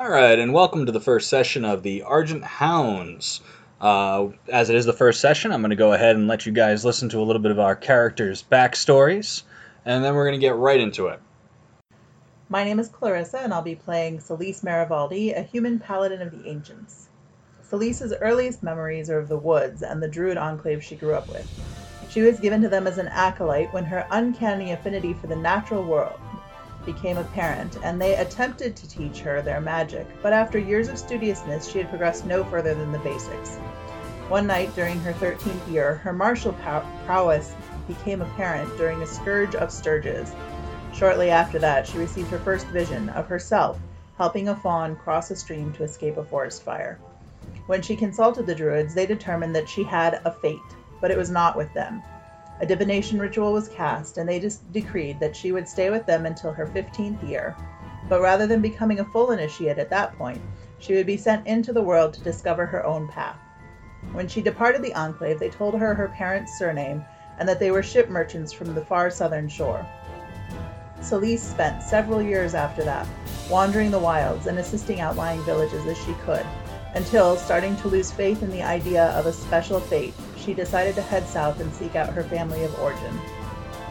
All right, and welcome to the first session of the Argent Hounds. Uh, as it is the first session, I'm going to go ahead and let you guys listen to a little bit of our characters' backstories, and then we're going to get right into it. My name is Clarissa, and I'll be playing Celise Marivaldi, a human paladin of the ancients. Celise's earliest memories are of the woods and the druid enclave she grew up with. She was given to them as an acolyte when her uncanny affinity for the natural world became apparent, and they attempted to teach her their magic, but after years of studiousness, she had progressed no further than the basics. One night during her 13th year, her martial pow- prowess became apparent during a scourge of stirges. Shortly after that, she received her first vision of herself helping a fawn cross a stream to escape a forest fire. When she consulted the druids, they determined that she had a fate, but it was not with them. A divination ritual was cast, and they just decreed that she would stay with them until her 15th year. But rather than becoming a full initiate at that point, she would be sent into the world to discover her own path. When she departed the enclave, they told her her parents' surname and that they were ship merchants from the far southern shore. Celise spent several years after that, wandering the wilds and assisting outlying villages as she could, until, starting to lose faith in the idea of a special fate, she decided to head south and seek out her family of origin.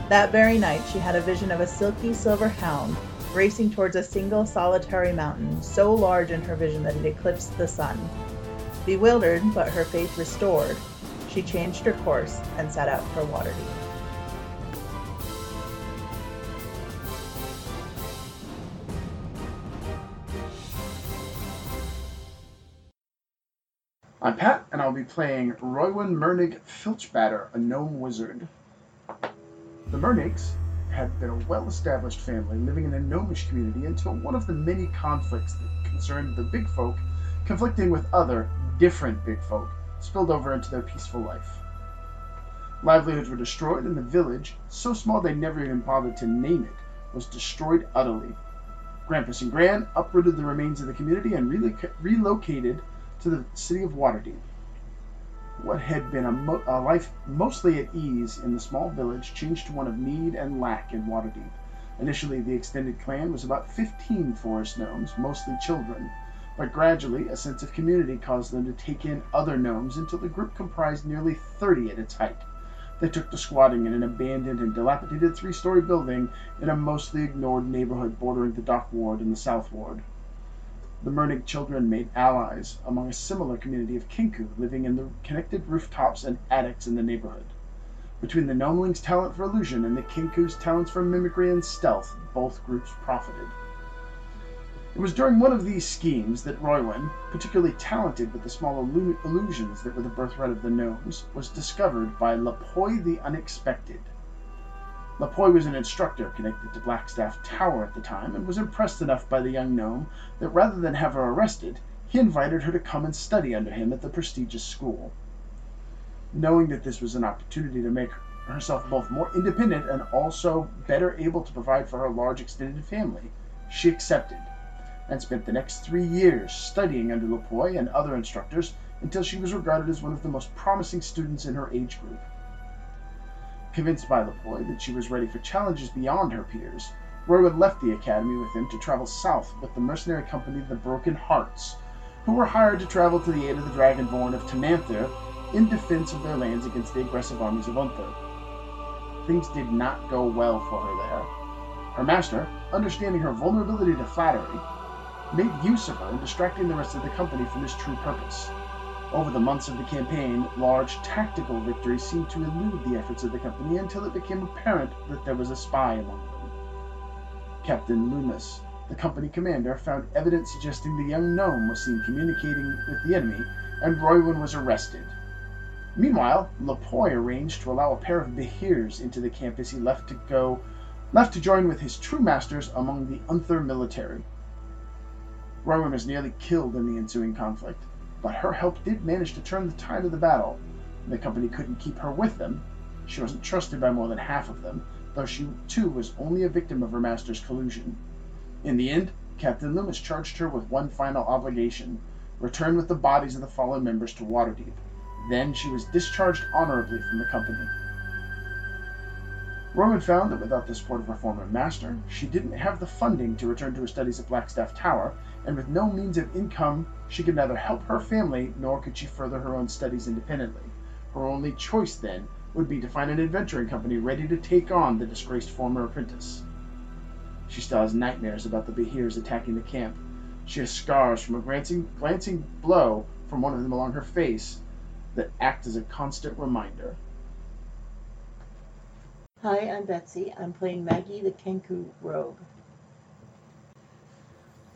That very night, she had a vision of a silky silver hound racing towards a single solitary mountain, so large in her vision that it eclipsed the sun. Bewildered, but her faith restored, she changed her course and set out for Waterdeep. I'm Pat, and I'll be playing Roywin Mernig Filchbatter, a gnome wizard. The Mernigs had been a well established family living in a gnomish community until one of the many conflicts that concerned the big folk conflicting with other, different big folk spilled over into their peaceful life. Livelihoods were destroyed, and the village, so small they never even bothered to name it, was destroyed utterly. Grampus and Gran uprooted the remains of the community and reloc- relocated to the city of Waterdeep. What had been a, mo- a, life mostly at ease in the small village changed to one of need and lack in Waterdeep. Initially, the extended clan was about 15 forest gnomes, mostly children, but gradually a sense of community caused them to take in other gnomes until the group comprised nearly 30 at its height. They took to squatting in an abandoned and dilapidated three story building in a mostly ignored neighborhood bordering the Dock Ward and the South Ward. The Mernig children made allies among a similar community of Kenku living in the connected rooftops and attics in the neighborhood. Between the Gnomelings' talent for illusion and the Kenku's talents for mimicry and stealth, both groups profited. It was during one of these schemes that Roywin, particularly talented with the small illu- illusions that were the birthright of the gnomes, was discovered by Lapoy the Unexpected. Lapoy was an instructor connected to Blackstaff Tower at the time, and was impressed enough by the young gnome that rather than have her arrested, he invited her to come and study under him at the prestigious school. Knowing that this was an opportunity to make herself both more independent and also better able to provide for her large extended family, she accepted, and spent the next three years studying under Lapoy and other instructors until she was regarded as one of the most promising students in her age group. Convinced by Lapoy that she was ready for challenges beyond her peers, Roywin left the academy with him to travel south with the mercenary company the Broken Hearts, who were hired to travel to the aid of the Dragonborn of Tymanther in defense of their lands against the aggressive armies of Unther. Things did not go well for her there. Her master, understanding her vulnerability to flattery, made use of her in distracting the rest of the company from his true purpose. Over the months of the campaign, large tactical victories seemed to elude the efforts of the company until it became apparent that there was a spy among them. Captain Loomis, the company commander, found evidence suggesting the young gnome was seen communicating with the enemy, and Roywin was arrested. Meanwhile, Lapoy arranged to allow a pair of Behirs into the camp as he left to go left to join with his true masters among the Unther military. Roywin was nearly killed in the ensuing conflict but her help did manage to turn the tide of the battle. and The company couldn't keep her with them. She wasn't trusted by more than half of them, though she too was only a victim of her master's collusion. In the end, Captain Loomis charged her with one final obligation return with the bodies of the fallen members to Waterdeep. Then she was discharged honorably from the company. Roman found that without the support of her former master, she didn't have the funding to return to her studies at Blackstaff Tower, and with no means of income, she could neither help her family nor could she further her own studies independently. Her only choice, then, would be to find an adventuring company ready to take on the disgraced former apprentice. She still has nightmares about the Behirs attacking the camp. She has scars from a glancing, glancing blow from one of them along her face that act as a constant reminder. Hi, I'm Betsy. I'm playing Maggie the Kenku Rogue.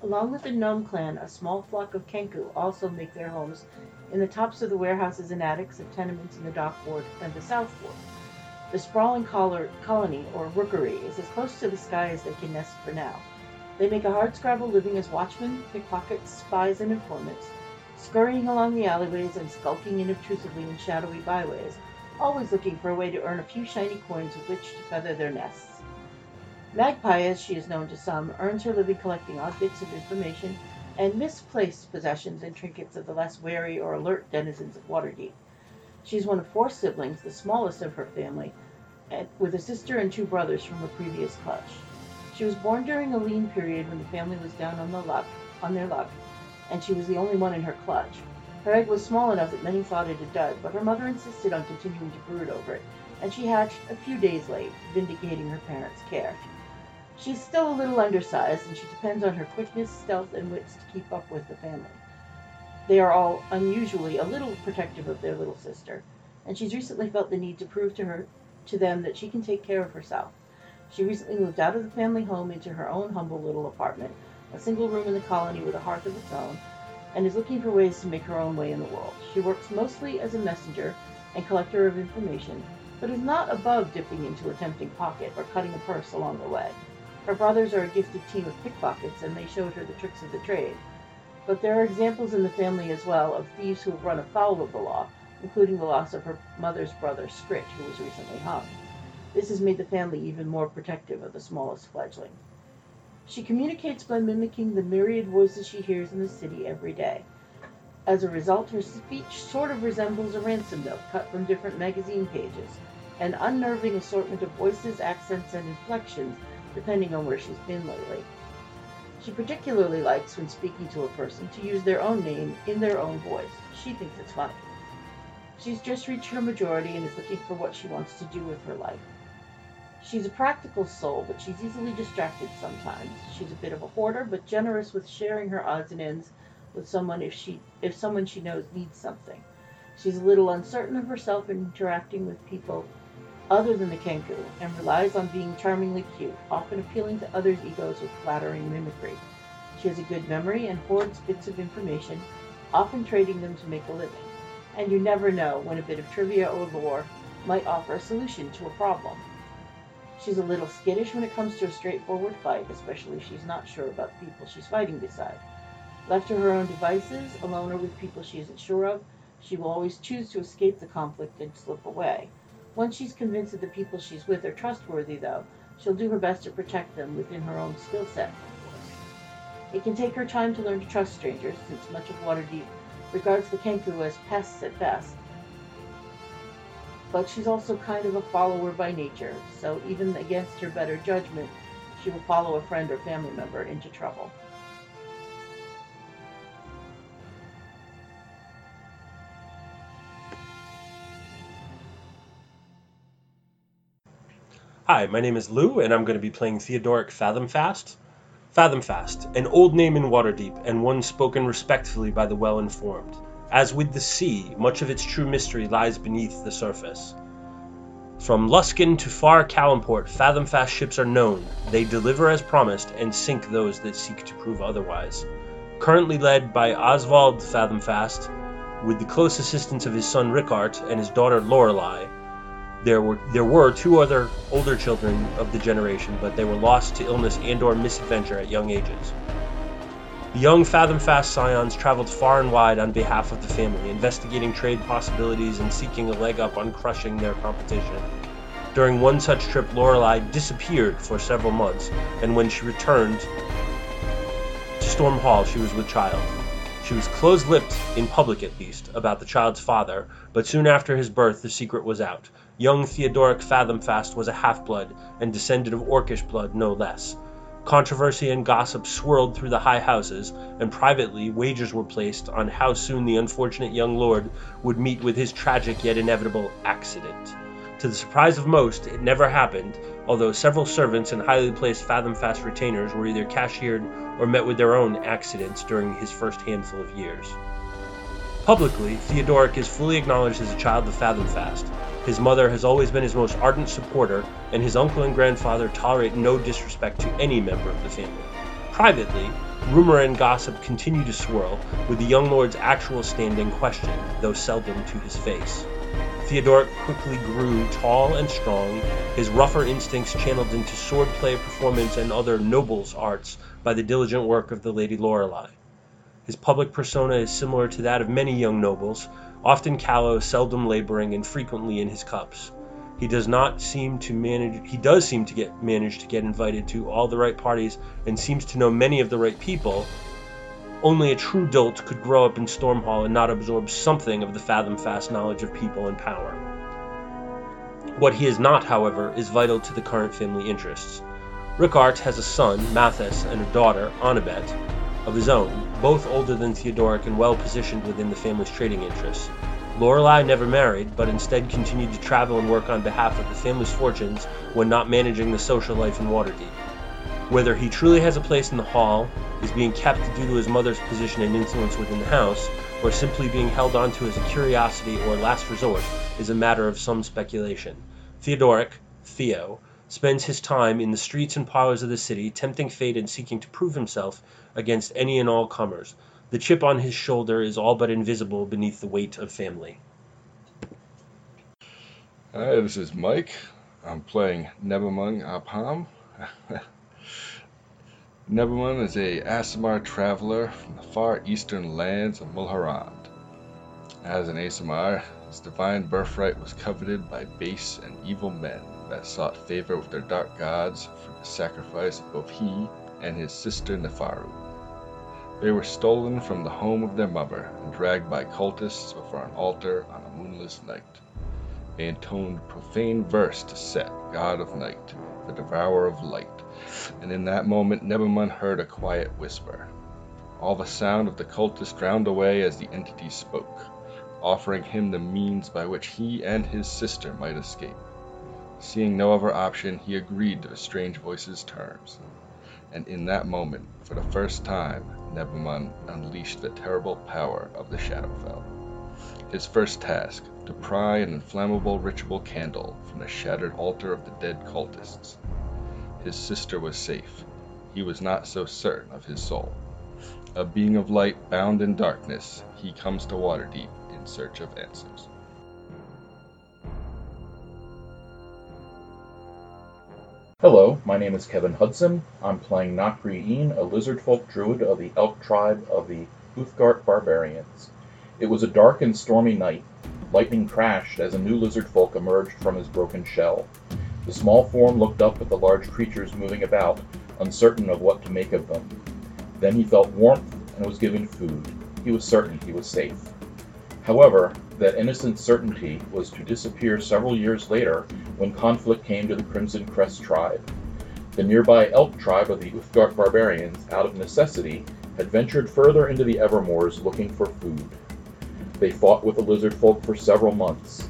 Along with the Gnome clan, a small flock of Kenku also make their homes in the tops of the warehouses and attics of tenements in the Dock Ward and the South Ward. The sprawling colony, or rookery, is as close to the sky as they can nest for now. They make a hardscrabble living as watchmen, pickpockets, spies, and informants, scurrying along the alleyways and skulking inobtrusively in shadowy byways, always looking for a way to earn a few shiny coins with which to feather their nests. Magpie, as she is known to some, earns her living collecting bits of information and misplaced possessions and trinkets of the less wary or alert denizens of Waterdeep. She is one of four siblings, the smallest of her family, with a sister and two brothers from a previous clutch. She was born during a lean period when the family was down on the luck, on their luck, and she was the only one in her clutch. Her egg was small enough that many thought it a dud, but her mother insisted on continuing to brood over it, and she hatched a few days late, vindicating her parents' care. She's still a little undersized, and she depends on her quickness, stealth, and wits to keep up with the family. They are all unusually a little protective of their little sister, and she's recently felt the need to prove to her to them that she can take care of herself. She recently moved out of the family home into her own humble little apartment, a single room in the colony with a hearth of its own, and is looking for ways to make her own way in the world. She works mostly as a messenger and collector of information, but is not above dipping into a tempting pocket or cutting a purse along the way. Her brothers are a gifted team of pickpockets, and they showed her the tricks of the trade. But there are examples in the family as well of thieves who have run afoul of the law, including the loss of her mother's brother, Scritch, who was recently hung. This has made the family even more protective of the smallest fledgling. She communicates by mimicking the myriad voices she hears in the city every day. As a result, her speech sort of resembles a ransom note cut from different magazine pages, an unnerving assortment of voices, accents, and inflections depending on where she's been lately. She particularly likes, when speaking to a person, to use their own name in their own voice. She thinks it's funny. She's just reached her majority and is looking for what she wants to do with her life. She's a practical soul, but she's easily distracted sometimes. She's a bit of a hoarder, but generous with sharing her odds and ends with someone if she if someone she knows needs something. She's a little uncertain of herself in interacting with people other than the Kenku, and relies on being charmingly cute, often appealing to others' egos with flattering mimicry. She has a good memory and hoards bits of information, often trading them to make a living. And you never know when a bit of trivia or lore might offer a solution to a problem. She's a little skittish when it comes to a straightforward fight, especially if she's not sure about the people she's fighting beside. Left to her own devices, alone or with people she isn't sure of, she will always choose to escape the conflict and slip away. Once she's convinced that the people she's with are trustworthy, though, she'll do her best to protect them within her own skill set. It can take her time to learn to trust strangers, since much of Waterdeep regards the Kenku as pests at best. But she's also kind of a follower by nature, so even against her better judgment, she will follow a friend or family member into trouble. Hi, my name is Lou, and I'm going to be playing Theodoric Fathomfast. Fathomfast, an old name in Waterdeep, and one spoken respectfully by the well informed. As with the sea, much of its true mystery lies beneath the surface. From Luskan to far Calimport, Fathomfast ships are known. They deliver as promised and sink those that seek to prove otherwise. Currently led by Oswald Fathomfast, with the close assistance of his son Rickart and his daughter Lorelei, there were there were two other older children of the generation, but they were lost to illness and/or misadventure at young ages. The young Fathomfast scions traveled far and wide on behalf of the family, investigating trade possibilities and seeking a leg up on crushing their competition. During one such trip, Lorelei disappeared for several months, and when she returned to Storm Hall, she was with child. She was close lipped, in public at least, about the child's father, but soon after his birth the secret was out. Young Theodoric Fathomfast was a half blood and descended of Orcish blood no less. Controversy and gossip swirled through the high houses, and privately wagers were placed on how soon the unfortunate young lord would meet with his tragic yet inevitable accident. To the surprise of most, it never happened, although several servants and highly placed Fathomfast retainers were either cashiered or met with their own accidents during his first handful of years. Publicly, Theodoric is fully acknowledged as a child of Fathomfast. His mother has always been his most ardent supporter, and his uncle and grandfather tolerate no disrespect to any member of the family. Privately, rumor and gossip continue to swirl, with the young lord's actual standing questioned, though seldom to his face. Theodoric quickly grew tall and strong, his rougher instincts channeled into swordplay, performance, and other nobles' arts by the diligent work of the Lady Lorelei. His public persona is similar to that of many young nobles, often callow, seldom laboring, and frequently in his cups. He does not seem to manage he does seem to get manage to get invited to all the right parties and seems to know many of the right people. Only a true dolt could grow up in Stormhall and not absorb something of the fathom-fast knowledge of people and power. What he is not, however, is vital to the current family interests. Rickart has a son, Mathis, and a daughter, Annabeth, of his own, both older than Theodoric and well positioned within the family's trading interests. Lorelei never married, but instead continued to travel and work on behalf of the family's fortunes when not managing the social life in Waterdeep. Whether he truly has a place in the hall, is being kept due to his mother's position and influence within the house, or simply being held onto as a curiosity or last resort, is a matter of some speculation. Theodoric, Theo, spends his time in the streets and parlors of the city, tempting fate and seeking to prove himself against any and all comers. The chip on his shoulder is all but invisible beneath the weight of family. Hi, this is Mike. I'm playing Nebamung Apham. Nebamung is a Aasimar traveler from the far eastern lands of Mulhorand. As an Aasimar, his divine birthright was coveted by base and evil men that sought favor with their dark gods for the sacrifice of both he and his sister Nefaru. They were stolen from the home of their mother and dragged by cultists before an altar on a moonless night. They intoned profane verse to Set, god of night, the devourer of light, and in that moment Nebamung heard a quiet whisper. All the sound of the cultists drowned away as the entity spoke, offering him the means by which he and his sister might escape. Seeing no other option, he agreed to the strange voice's terms. And in that moment, for the first time, Nebamung unleashed the terrible power of the Shadowfell. His first task, to pry an inflammable ritual candle from the shattered altar of the dead cultists. His sister was safe. He was not so certain of his soul. A being of light bound in darkness, he comes to Waterdeep in search of answers. Hello, my name is Kevin Hudson. I'm playing Nakri'in, a lizard folk druid of the elk tribe of the Uthgardt barbarians. It was a dark and stormy night. Lightning crashed as a new lizard folk emerged from his broken shell. The small form looked up at the large creatures moving about, uncertain of what to make of them. Then he felt warmth and was given food. He was certain he was safe. However, that innocent certainty was to disappear several years later when conflict came to the Crimson Crest tribe. The nearby elk tribe of the Uthgardt barbarians, out of necessity, had ventured further into the Evermoors looking for food. They fought with the lizard folk for several months.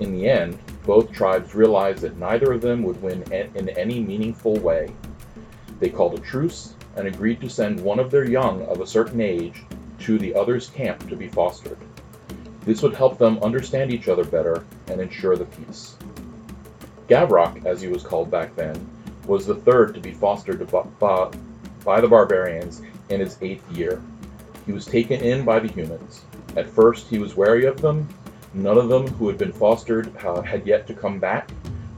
In the end, both tribes realized that neither of them would win in any meaningful way. They called a truce and agreed to send one of their young of a certain age to the other's camp to be fostered. This would help them understand each other better and ensure the peace. Gavrok, as he was called back then, was the third to be fostered by the barbarians in his eighth year. He was taken in by the humans. At first, he was wary of them. None of them who had been fostered uh, had yet to come back,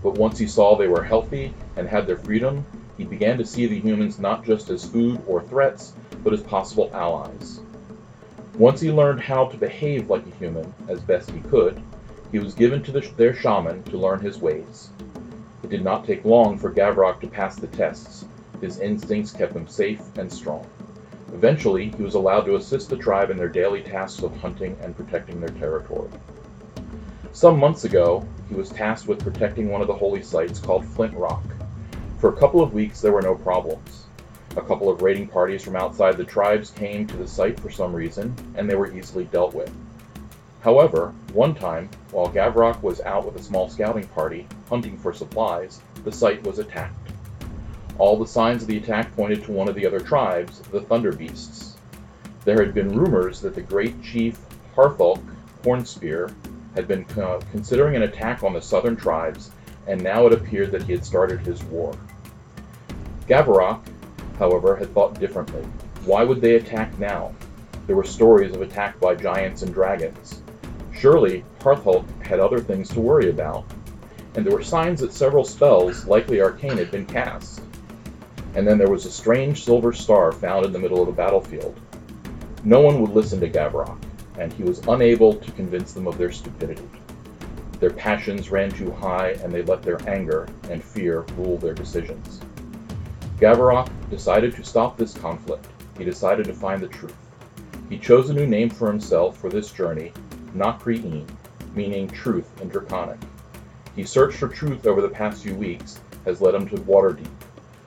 but once he saw they were healthy and had their freedom, he began to see the humans not just as food or threats, but as possible allies. Once he learned how to behave like a human, as best he could, he was given to the, their shaman to learn his ways. It did not take long for Gavrok to pass the tests. His instincts kept him safe and strong. Eventually, he was allowed to assist the tribe in their daily tasks of hunting and protecting their territory. Some months ago, he was tasked with protecting one of the holy sites called Flint Rock. For a couple of weeks, there were no problems. A couple of raiding parties from outside the tribes came to the site for some reason, and they were easily dealt with. However, one time, while Gavrok was out with a small scouting party hunting for supplies, the site was attacked. All the signs of the attack pointed to one of the other tribes, the Thunder Beasts. There had been rumors that the great chief Harthulk Hornspear had been uh, considering an attack on the southern tribes, and now it appeared that he had started his war. Gavarok, however, had thought differently. Why would they attack now? There were stories of attack by giants and dragons. Surely Harthulk had other things to worry about, and there were signs that several spells, likely arcane, had been cast. And then there was a strange silver star found in the middle of the battlefield. No one would listen to Gavrok, and he was unable to convince them of their stupidity. Their passions ran too high, and they let their anger and fear rule their decisions. Gavarok decided to stop this conflict. He decided to find the truth. He chose a new name for himself for this journey, Nakri'in, meaning truth in Draconic. He searched for truth over the past few weeks, has led him to Waterdeep,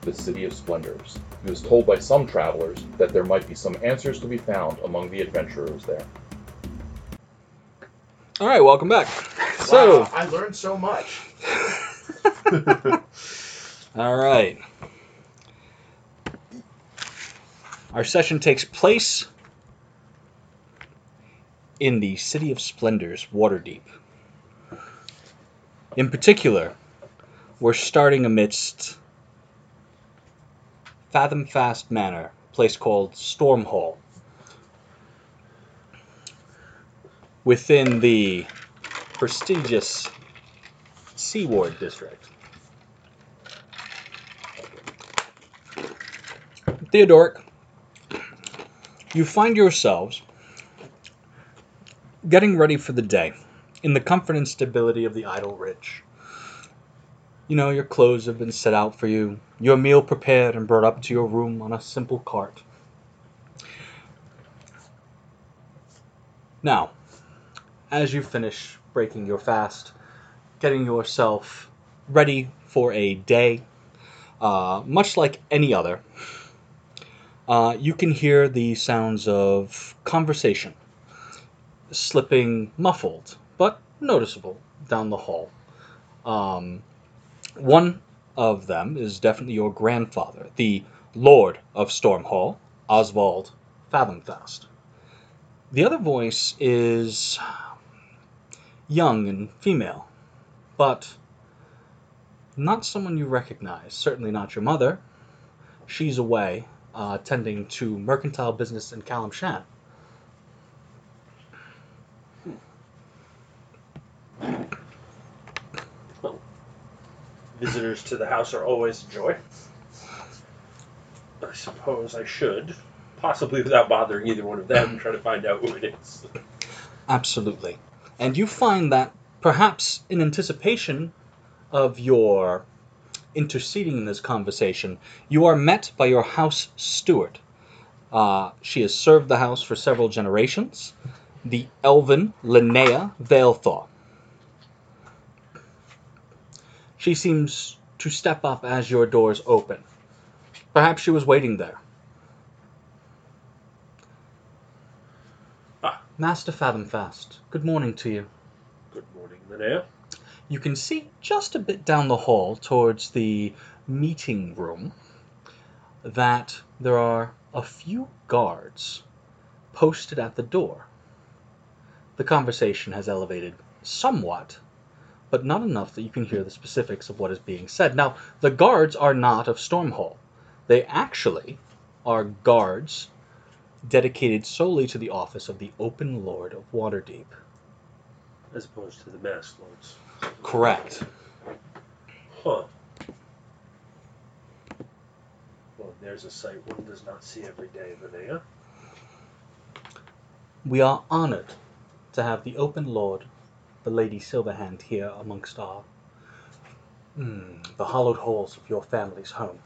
the City of Splendors. He was told by some travelers that there might be some answers to be found among the adventurers there. All right, welcome back. So, Wow, I learned so much. all right. Our session takes place in the City of Splendors, Waterdeep. In particular, we're starting amidst Fathomfast Manor, a place called Stormhall. Within the prestigious Seaward District. Theodoric, you find yourselves getting ready for the day in the comfort and stability of the Idle rich. You know, your clothes have been set out for you, your meal prepared and brought up to your room on a simple cart. Now, as you finish breaking your fast, getting yourself ready for a day, uh, much like any other, uh, you can hear the sounds of conversation slipping muffled but noticeable down the hall. Um, one of them is definitely your grandfather, the Lord of Stormhall, Oswald Fathomfast. The other voice is young and female, but not someone you recognize. Certainly not your mother. She's away, uh, tending to mercantile business in Calimshan. Visitors to the house are always a joy. I suppose I should, possibly without bothering either one of them, try to find out who it is. Absolutely. And you find that perhaps in anticipation of your interceding in this conversation, you are met by your house steward. Uh, she has served the house for several generations, the elven Linnea Veilthaw. She seems to step up as your doors open. Perhaps she was waiting there. Ah. Master Fathomfast, good morning to you. Good morning, Linnea. You can see just a bit down the hall towards the meeting room that there are a few guards posted at the door. The conversation has elevated somewhat, but not enough that you can hear the specifics of what is being said. Now, the guards are not of Stormhall. They actually are guards dedicated solely to the office of the Open Lord of Waterdeep. As opposed to the Masked Lords. Correct. Huh. Well, there's a sight one does not see every day, Linnea. We are honored to have the Open Lord, the Lady Silverhand, here amongst our mm, the hollowed halls of your family's home.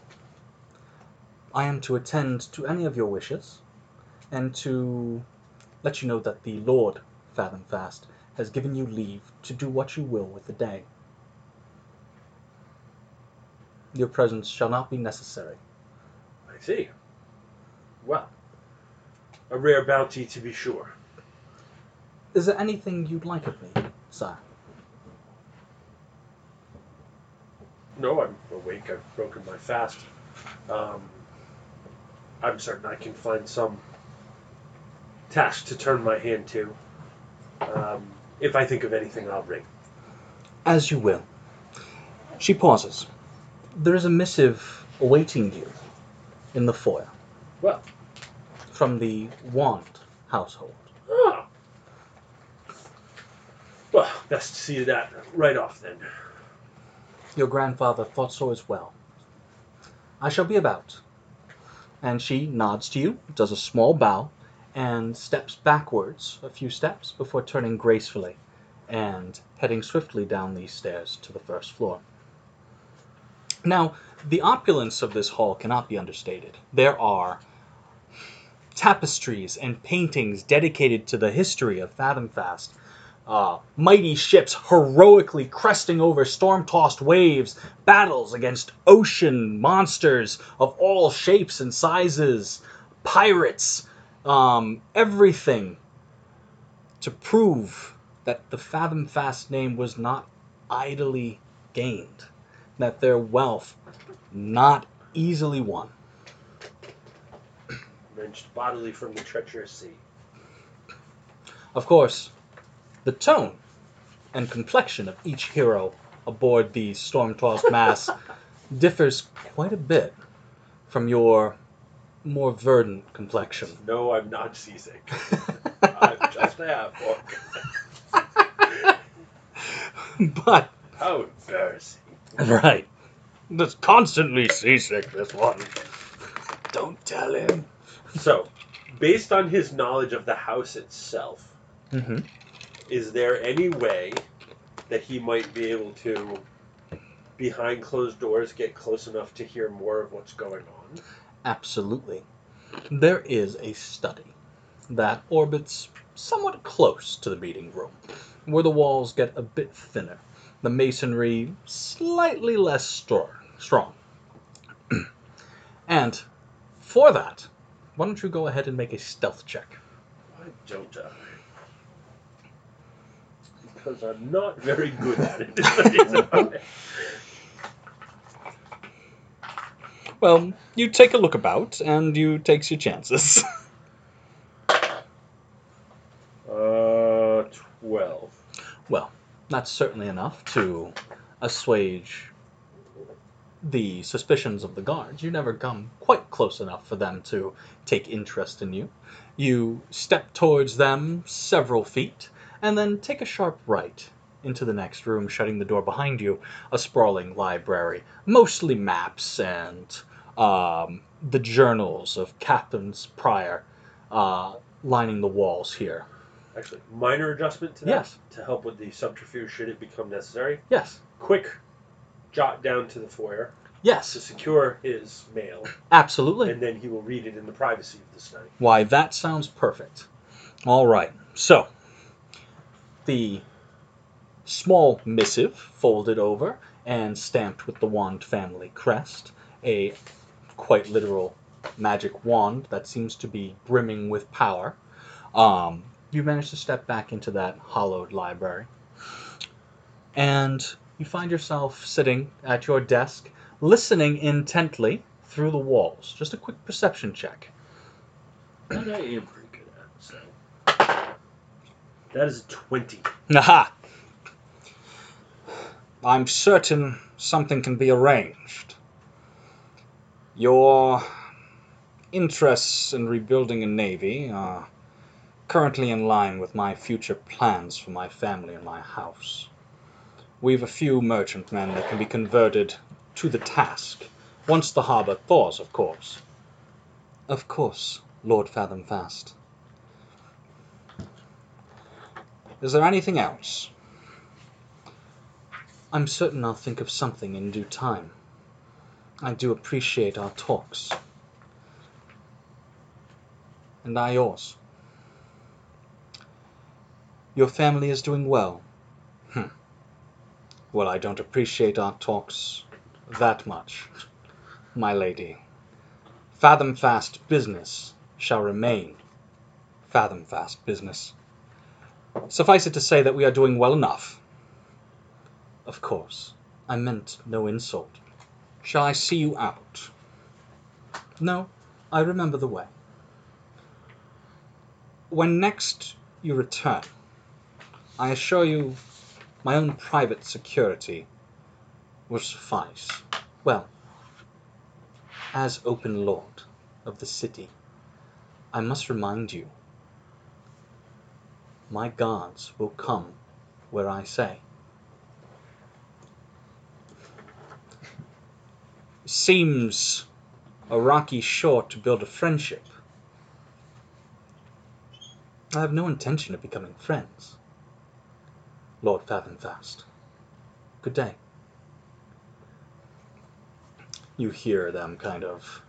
I am to attend to any of your wishes, and to let you know that the Lord Fathomfast has given you leave to do what you will with the day. Your presence shall not be necessary. I see. Well, a rare bounty to be sure. Is there anything you'd like of me, sire? No, I'm awake. I've broken my fast. Um, I'm certain I can find some task to turn my hand to. Um, if I think of anything, I'll ring. As you will. She pauses. There is a missive awaiting you in the foyer. Well. From the Wand household. Ah. Well, best to see that right off then. Your grandfather thought so as well. I shall be about. And she nods to you, does a small bow, and steps backwards a few steps before turning gracefully and heading swiftly down these stairs to the first floor. Now, the opulence of this hall cannot be understated. There are tapestries and paintings dedicated to the history of Fathomfast. Uh, mighty ships heroically cresting over storm tossed waves, battles against ocean monsters of all shapes and sizes, pirates, um, everything to prove that the Fathomfast name was not idly gained, that their wealth not easily won. Wrenched bodily from the treacherous sea. Of course, the tone and complexion of each hero aboard the storm tossed mass differs quite a bit from your more verdant complexion. No, I'm not seasick. I'm just a half orc. but, How embarrassing. right. That's constantly seasick, this one. Don't tell him. So, based on his knowledge of the house itself, Mm-hmm. is there any way that he might be able to, behind closed doors, get close enough to hear more of what's going on? Absolutely. There is a study that orbits somewhat close to the meeting room, where the walls get a bit thinner, the masonry slightly less strong. strong. and for that, why don't you go ahead and make a stealth check? Why don't I? Because I'm not very good at it. is the reason why. Well, you take a look about and you takes your chances. uh, 12. well, that's certainly enough to assuage the suspicions of the guards. You never come quite close enough for them to take interest in you. You step towards them several feet, and then take a sharp right into the next room, shutting the door behind you. A sprawling library, mostly maps and um, the journals of captains prior, uh, lining the walls here. Actually, minor adjustment to that Yes. to help with the subterfuge should it become necessary. Yes, Quick jot down to the foyer Yes. to secure his mail, absolutely. and then he will read it in the privacy of the study. Why, that sounds perfect. All right, so the small missive folded over and stamped with the Wand family crest, a quite literal magic wand that seems to be brimming with power. Um, you manage to step back into that hollowed library, and you find yourself sitting at your desk, listening intently through the walls. Just a quick perception check. That I am pretty good at. So that is a twenty. Aha! I'm certain something can be arranged. Your interests in rebuilding a navy are currently in line with my future plans for my family and my house. We've a few merchantmen that can be converted to the task, once the harbor thaws, of course. Of course, Lord Fathomfast. Is there anything else? I'm certain I'll think of something in due time. I do appreciate our talks. And I yours. Your family is doing well. Hm. Well, I don't appreciate our talks that much, my lady. Fathom fast business shall remain fathom fast business. Suffice it to say that we are doing well enough. Of course, I meant no insult. Shall I see you out? No, I remember the way. When next you return, I assure you my own private security will suffice. Well, as open lord of the city, I must remind you my guards will come where I say. Seems a rocky shore to build a friendship. I have no intention of becoming friends. Lord Fathomfast. Good day. You hear them kind of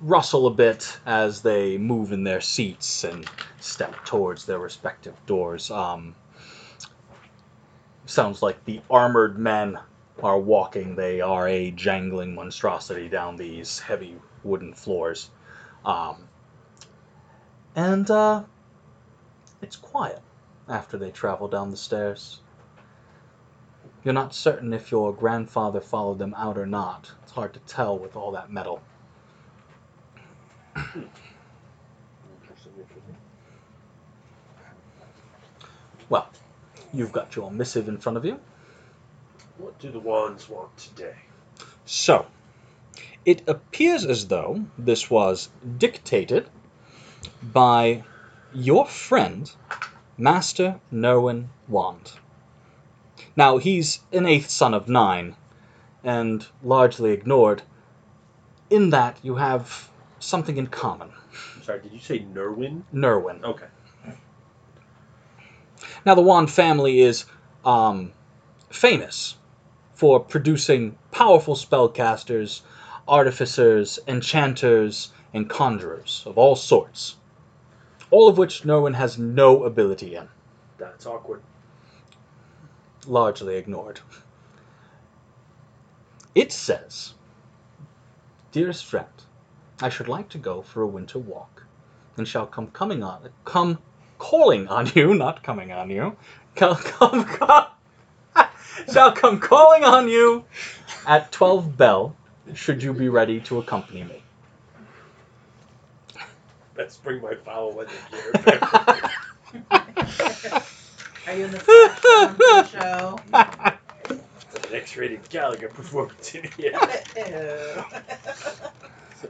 rustle a bit as they move in their seats and step towards their respective doors. Um, sounds like the armored men are walking. They are a jangling monstrosity down these heavy wooden floors. Um, and uh, it's quiet after they travel down the stairs. You're not certain if your grandfather followed them out or not. It's hard to tell with all that metal. Well, you've got your missive in front of you. What do the wands want today? So, it appears as though this was dictated by your friend, Master Nerwin Wand. Now, he's an eighth son of nine, and largely ignored, in that you have something in common. I'm sorry, did you say Nerwin? Nerwin. Okay. Now, the Wand family is um, famous for producing powerful spellcasters, artificers, enchanters, and conjurers of all sorts. All of which Nerwin has no ability in, That's awkward. largely ignored. It says, Dearest friend, I should like to go for a winter walk, and shall come coming on come calling on you, not coming on you, come come, come shall come calling on you at twelve bell, should you be ready to accompany me. Let's bring my foul weather gear. Are you in the flash form for the show? An X-rated Gallagher performance in here.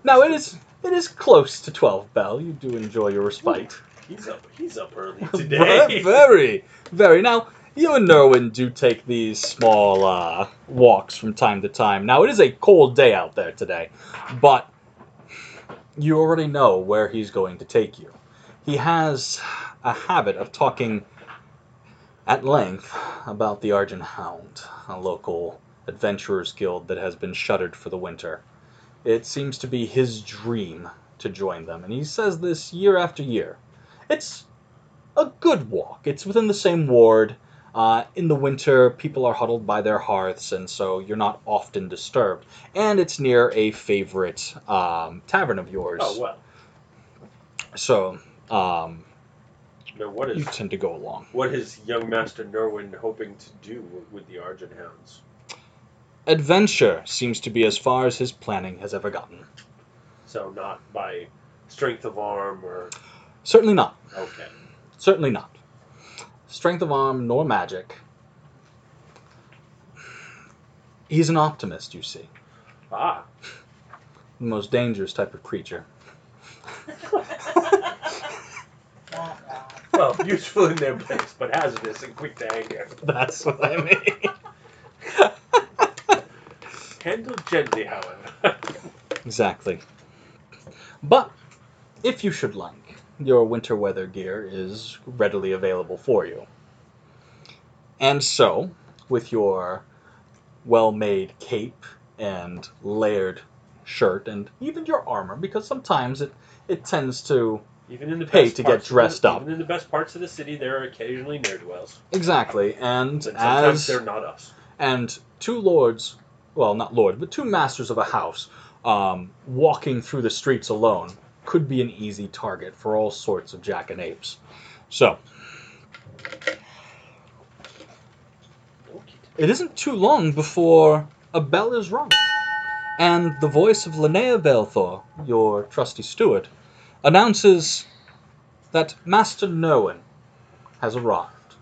Now it is it is close to twelve bell. You do enjoy your respite. He's up. He's up early today. very, very. Now, you and Nerwin do take these small uh, walks from time to time. Now, it is a cold day out there today, but you already know where he's going to take you. He has a habit of talking at length about the Argent Hound, a local adventurers guild that has been shuttered for the winter. It seems to be his dream to join them, and he says this year after year. It's a good walk. It's within the same ward. Uh, in the winter, people are huddled by their hearths, and so you're not often disturbed. And it's near a favorite um, tavern of yours. Oh well. So um, Now what you tend to go along. what is young Master Nerwin hoping to do with the Argent Hounds? Adventure seems to be as far as his planning has ever gotten. So not by strength of arm or Certainly not. okay. Certainly not. Strength of arm nor magic. He's an optimist, you see. Ah, The most dangerous type of creature. Wah, wah. well, useful in their place, but hazardous and quick to anger. That's what I mean. Handled gently, however. Exactly. But if you should like, your winter weather gear is readily available for you. And so, with your well made cape and layered shirt and even your armor, because sometimes it, it tends to Even in the pay to get of the- dressed up. Even in the best parts of the city, there are occasionally ne'er wells. Exactly, and sometimes as they're not us. and two lords, well, not lords, but two masters of a house, um, walking through the streets alone could be an easy target for all sorts of jackanapes. So, it isn't too long before a bell is rung, and the voice of Linnea Belthor, your trusty steward, announces that Master Noen has arrived.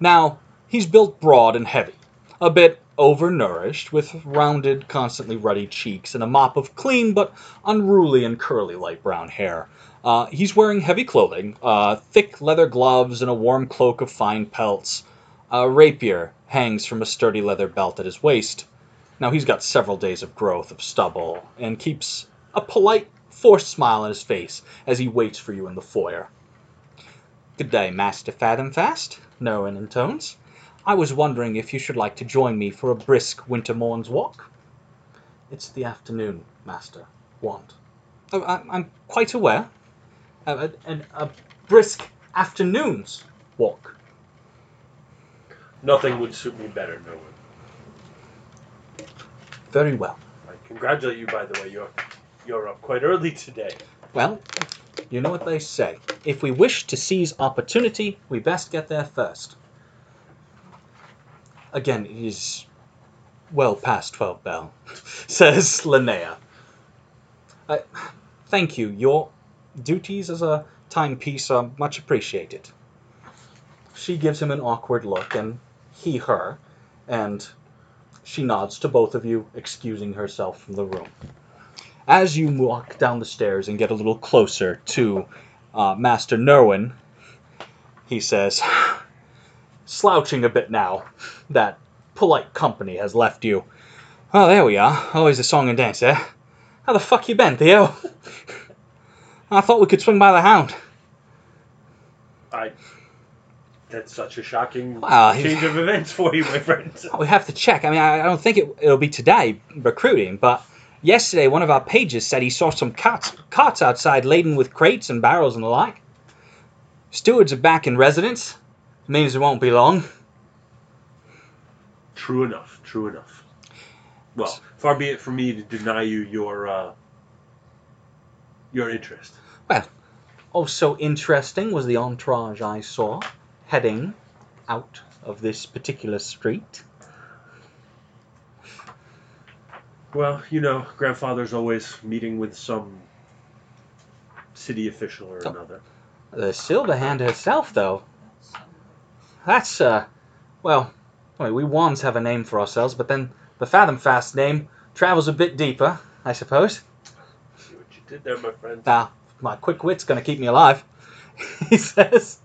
Now, he's built broad and heavy, a bit overnourished, with rounded, constantly ruddy cheeks and a mop of clean but unruly and curly light brown hair. Uh, he's wearing heavy clothing, uh, thick leather gloves, and a warm cloak of fine pelts. A rapier hangs from a sturdy leather belt at his waist. Now he's got several days of growth of stubble, and keeps a polite, forced smile on his face as he waits for you in the foyer. Good day, Master Fathomfast, Noen intones. I was wondering if you should like to join me for a brisk winter morn's walk. It's the afternoon, Master. Want? Oh, I, I'm quite aware. Uh, a, a, a brisk afternoon's walk. Nothing would suit me better, no one. Very well. I congratulate you, by the way. You're you're up quite early today. Well, you know what they say. If we wish to seize opportunity, we best get there first. Again, it is well past 12 bell, says Linnea. Uh, thank you. Your duties as a timepiece are much appreciated. She gives him an awkward look, and he her, and she nods to both of you, excusing herself from the room. As you walk down the stairs and get a little closer to uh, Master Nerwin, he says, slouching a bit now that polite company has left you. Well, there we are. Always a song and dance, eh? How the fuck you been, Theo? I thought we could swing by the hound. I. That's such a shocking Well, change of events for you, my friend. We have to check. I mean, I I don't think it, it'll be today recruiting, but yesterday one of our pages said he saw some carts, carts outside laden with crates and barrels and the like. Stewards are back in residence. Means it won't be long. True enough. True enough. Well, far be it from me to deny you your uh, your interest. Well, also interesting was the entourage I saw heading out of this particular street. Well, you know, grandfather's always meeting with some city official or Oh. another. The Silver Hand herself, though. That's, uh, well, well, we Wands have a name for ourselves, but then the Fathom Fast name travels a bit deeper, I suppose. See what you did there, my friend. Now, my quick wit's gonna keep me alive, he says.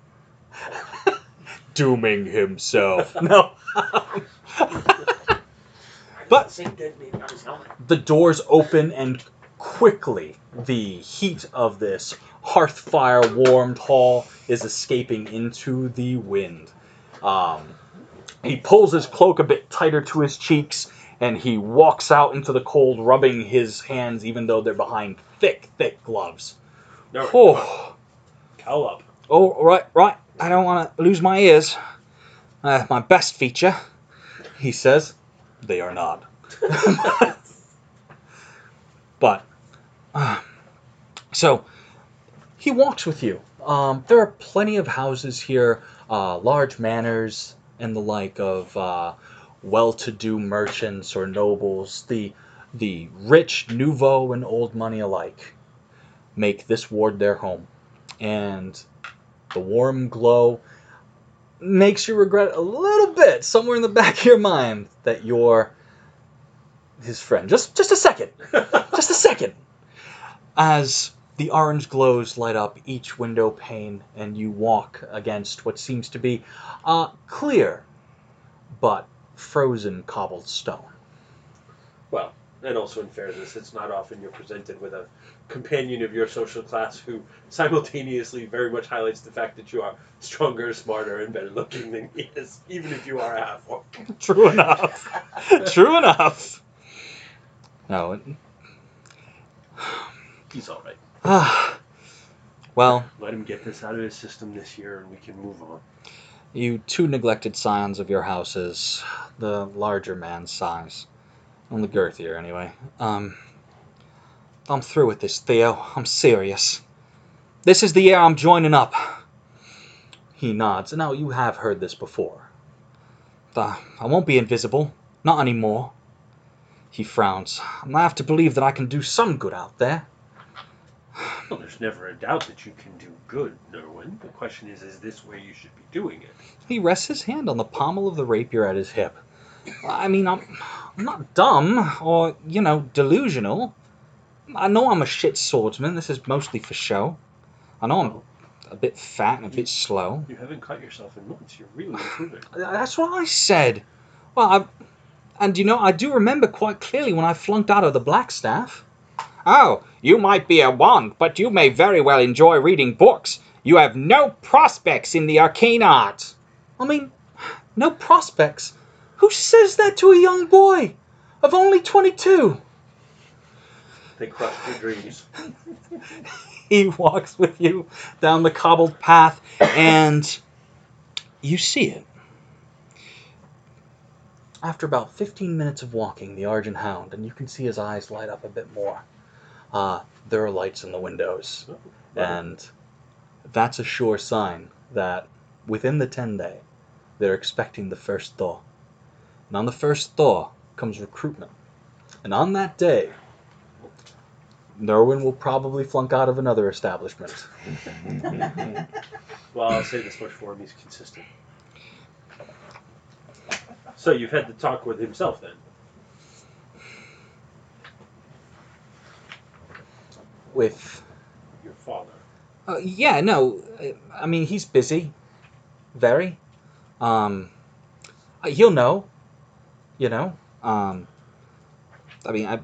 Dooming himself. no. But- Saint dead man on his helmet. the doors open and quickly the heat of this hearth fire warmed hall is escaping into the wind. Um, he pulls his cloak a bit tighter to his cheeks and he walks out into the cold, rubbing his hands even though they're behind thick, thick gloves. No, Oh, cowl up. oh right, right. I don't want to lose my ears. Uh, my best feature, he says. They are not. but uh, so he walks with you. Um, there are plenty of houses here, uh, large manors and the like of uh, well-to-do merchants or nobles. The the rich, nouveau, and old money alike make this ward their home, and the warm glow makes you regret a little bit somewhere in the back of your mind that you're his friend. Just just a second. just a second. As the orange glows light up each window pane and you walk against what seems to be uh, clear but frozen cobbled stone. Well, and also in fairness, it's not often you're presented with a companion of your social class who simultaneously very much highlights the fact that you are stronger, smarter, and better looking than he is, even if you are a half orc. True enough. True enough. No, He's all right. Ah, well, Let him get this out of his system this year, and we can move on. you two neglected scions of your houses, the larger man's size, on the girthier anyway. Um, I'm through with this, Theo. I'm serious. This is the year I'm joining up. He nods. Now you have heard this before. Uh, I won't be invisible, not anymore. He frowns. I have to believe that I can do some good out there. Well, there's never a doubt that you can do good, Nerwin. The question is, is this where you should be doing it? He rests his hand on the pommel of the rapier at his hip. I mean, I'm, I'm not dumb or, you know, delusional. I know I'm a shit swordsman. This is mostly for show. I know I'm a bit fat and a bit slow. You haven't cut yourself in months. You're really improving. That's what I said. Well, I, and you know, I do remember quite clearly when I flunked out of the Blackstaff. Oh, you might be a wand, but you may very well enjoy reading books. You have no prospects in the arcane arts. I mean, no prospects. Who says that to a young boy of only 22? They crushed your dreams. he walks with you down the cobbled path and you see it. After about 15 minutes of walking, the Argent Hound, and you can see his eyes light up a bit more. Uh, there are lights in the windows, and that's a sure sign that within the 10 day, they're expecting the first thaw. And on the first thaw comes recruitment. And on that day, Nerwin will probably flunk out of another establishment. Well, I'll say this much for him: he's consistent. So you've had the talk with himself then. With, Your father. uh, yeah, no, I mean he's busy, very. Um, uh, he'll know, you know. Um, I mean, I,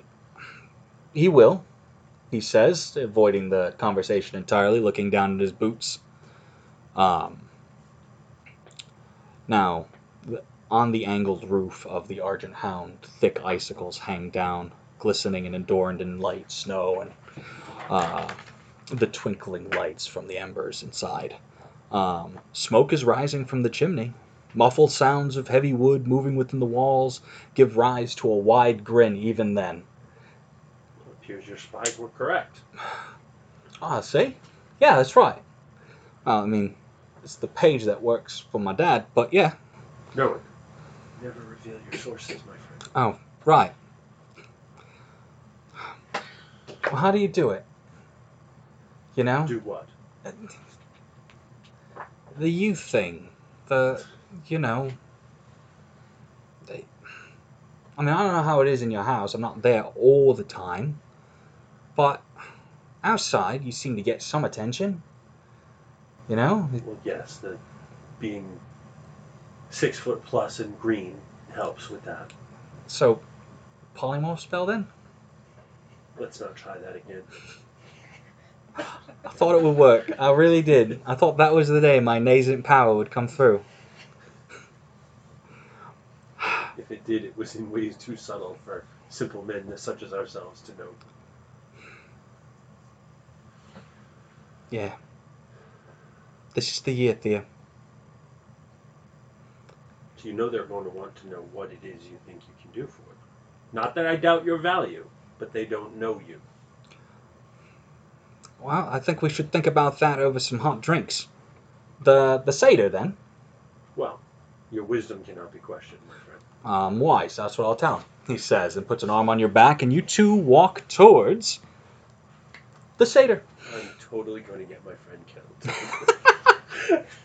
he will. He says, avoiding the conversation entirely, looking down at his boots. Um, now, on the angled roof of the Argent Hound, thick icicles hang down, glistening and adorned in light snow and uh, the twinkling lights from the embers inside. Um, smoke is rising from the chimney. Muffled sounds of heavy wood moving within the walls give rise to a wide grin even then. It appears your spies were correct. Ah, see? Yeah, that's right. Well, I mean, it's the page that works for my dad, but yeah. No. Never reveal your sources, my friend. Oh, right. Well, how do you do it? You know? Do what? the youth thing, the you know, they, I mean, I don't know how it is in your house. I'm not there all the time, but outside you seem to get some attention. You know, Well, yes, the being six foot plus and green helps with that. so polymorph spell then. Let's not try that again. I thought it would work. I really did. I thought that was the day my nascent power would come through. If it did, it was in ways too subtle for simple men such as ourselves to know. Yeah. This is the year, Theo. So you know they're going to want to know what it is you think you can do for them. Not that I doubt your value, but they don't know you. Well, I think we should think about that over some hot drinks. The the Seder then. Well, your wisdom cannot be questioned, my friend. Um, wise, that's what I'll tell him, he says, and puts an arm on your back, and you two walk towards the Seder. I'm totally going to get my friend killed.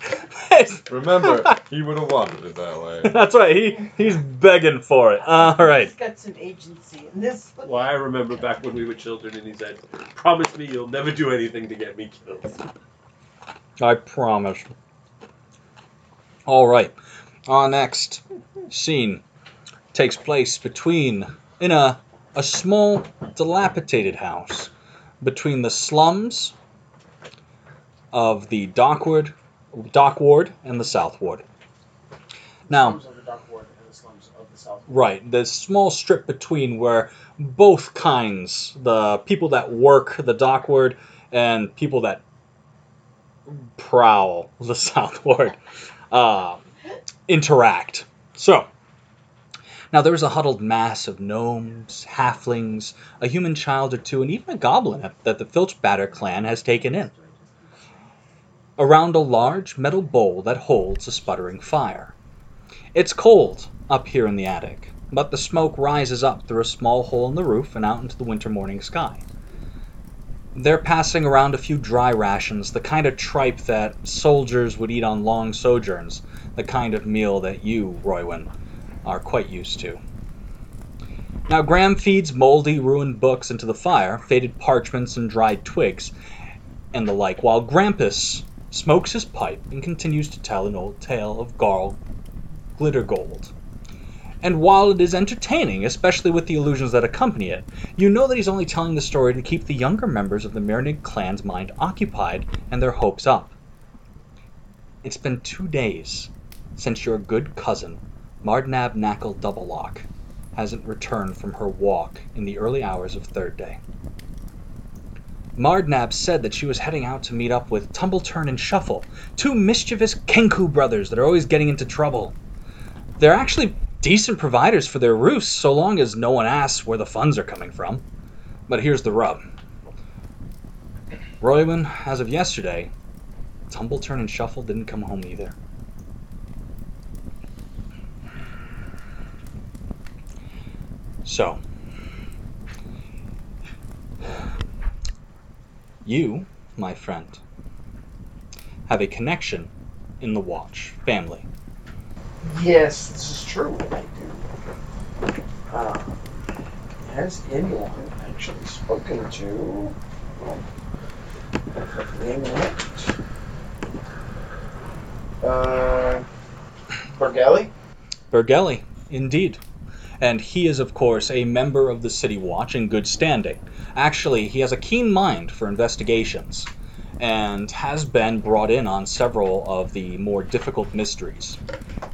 Remember, he would have wanted it that way. that's right, he, he's begging for it. All right. He's got some agency in this. well, I remember back when we were children and he said, Promise me you'll never do anything to get me killed. I promise. All right. Our next scene takes place between in a a small dilapidated house between the slums of the Dockward, dock ward and the south ward. Now, Slums of the Dock Ward and the slums of the South. Right, the small strip between where both kinds, the people that work the dockward and people that prowl the southward uh, interact. So, now there is a huddled mass of gnomes, halflings, a human child or two, and even a goblin that the Filchbatter clan has taken in. Around a large metal bowl that holds a sputtering fire. It's cold up here in the attic, but the smoke rises up through a small hole in the roof and out into the winter morning sky. They're passing around a few dry rations, the kind of tripe that soldiers would eat on long sojourns, the kind of meal that you, Roywin, are quite used to. Now, Graham feeds moldy, ruined books into the fire, faded parchments and dried twigs, and the like, while Grampus smokes his pipe and continues to tell an old tale of Garl Glittergold. And while it is entertaining, especially with the illusions that accompany it, you know that he's only telling the story to keep the younger members of the Mernig clan's mind occupied and their hopes up. It's been two days since your good cousin, Mardnab Knackle Doublelock, hasn't returned from her walk in the early hours of third day. Mardnab said that she was heading out to meet up with Tumbleturn and Shuffle, two mischievous Kenku brothers that are always getting into trouble. They're actually decent providers for their roofs so long as no one asks where the funds are coming from. But here's the rub. Roywin, as of yesterday, Tumbleturn and Shuffle didn't come home either. So, you, my friend, have a connection in the Watch family. Yes, this is true. I do. Uh, has anyone actually spoken to? It. Uh, Borgelli? Bergelli, indeed. And he is, of course, a member of the City Watch in good standing. Actually, he has a keen mind for investigations and has been brought in on several of the more difficult mysteries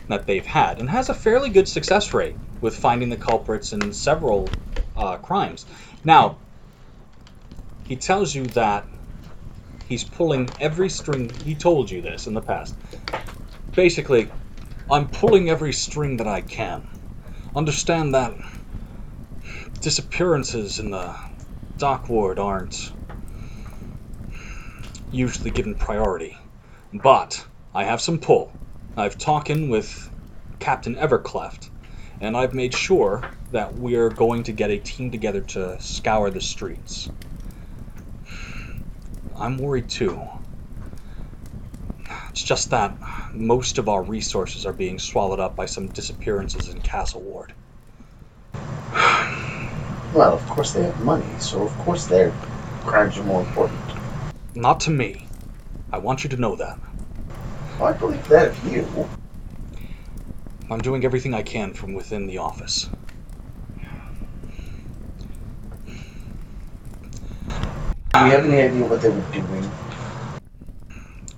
that they've had, and has a fairly good success rate with finding the culprits in several uh, crimes. Now, he tells you that he's pulling every string. He told you this in the past. Basically, I'm pulling every string that I can. Understand that disappearances in the dock ward aren't usually given priority. But I have some pull. I've talking with Captain Evercleft, and I've made sure that we're going to get a team together to scour the streets. I'm worried too. It's just that most of our resources are being swallowed up by some disappearances in Castle Ward. Well, of course they have money, so of course their crimes are more important. Not to me. I want you to know that. I believe that of you. I'm doing everything I can from within the office. Do you have any idea what they were doing?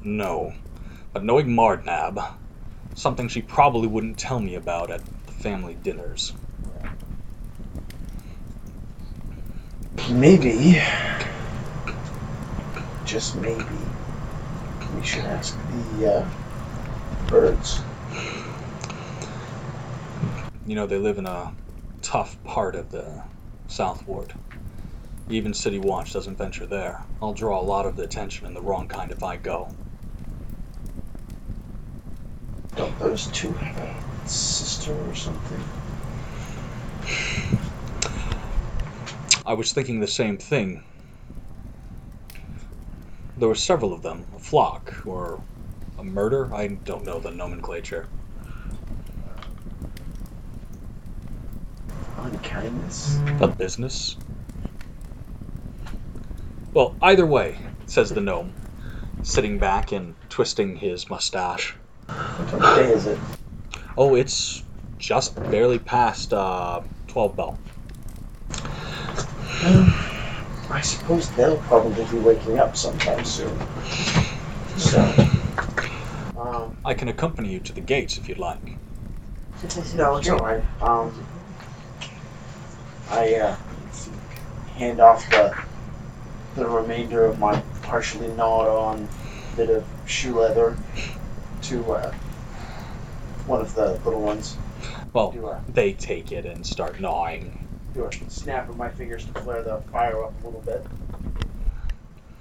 No. But knowing Mardnab, something she probably wouldn't tell me about at the family dinners. Maybe, just maybe, we should ask the uh, birds. You know, they live in a tough part of the South Ward. Even City Watch doesn't venture there. I'll draw a lot of the attention and the wrong kind if I go. Don't those two have a sister or something? I was thinking the same thing. There were several of them, a flock, or a murder. I don't know the nomenclature. Unkindness. A business? Well, either way, says the gnome, sitting back and twisting his mustache. What day is it? Oh, it's just barely past uh, 12 bell. I suppose they'll probably be waking up sometime soon. So, um, I can accompany you to the gates if you'd like. no, it's alright. Um, I uh, hand off the the remainder of my partially gnawed on bit of shoe leather to uh, one of the little ones. Well, Do a, they take it and start gnawing. Do a snap of my fingers to flare the fire up a little bit.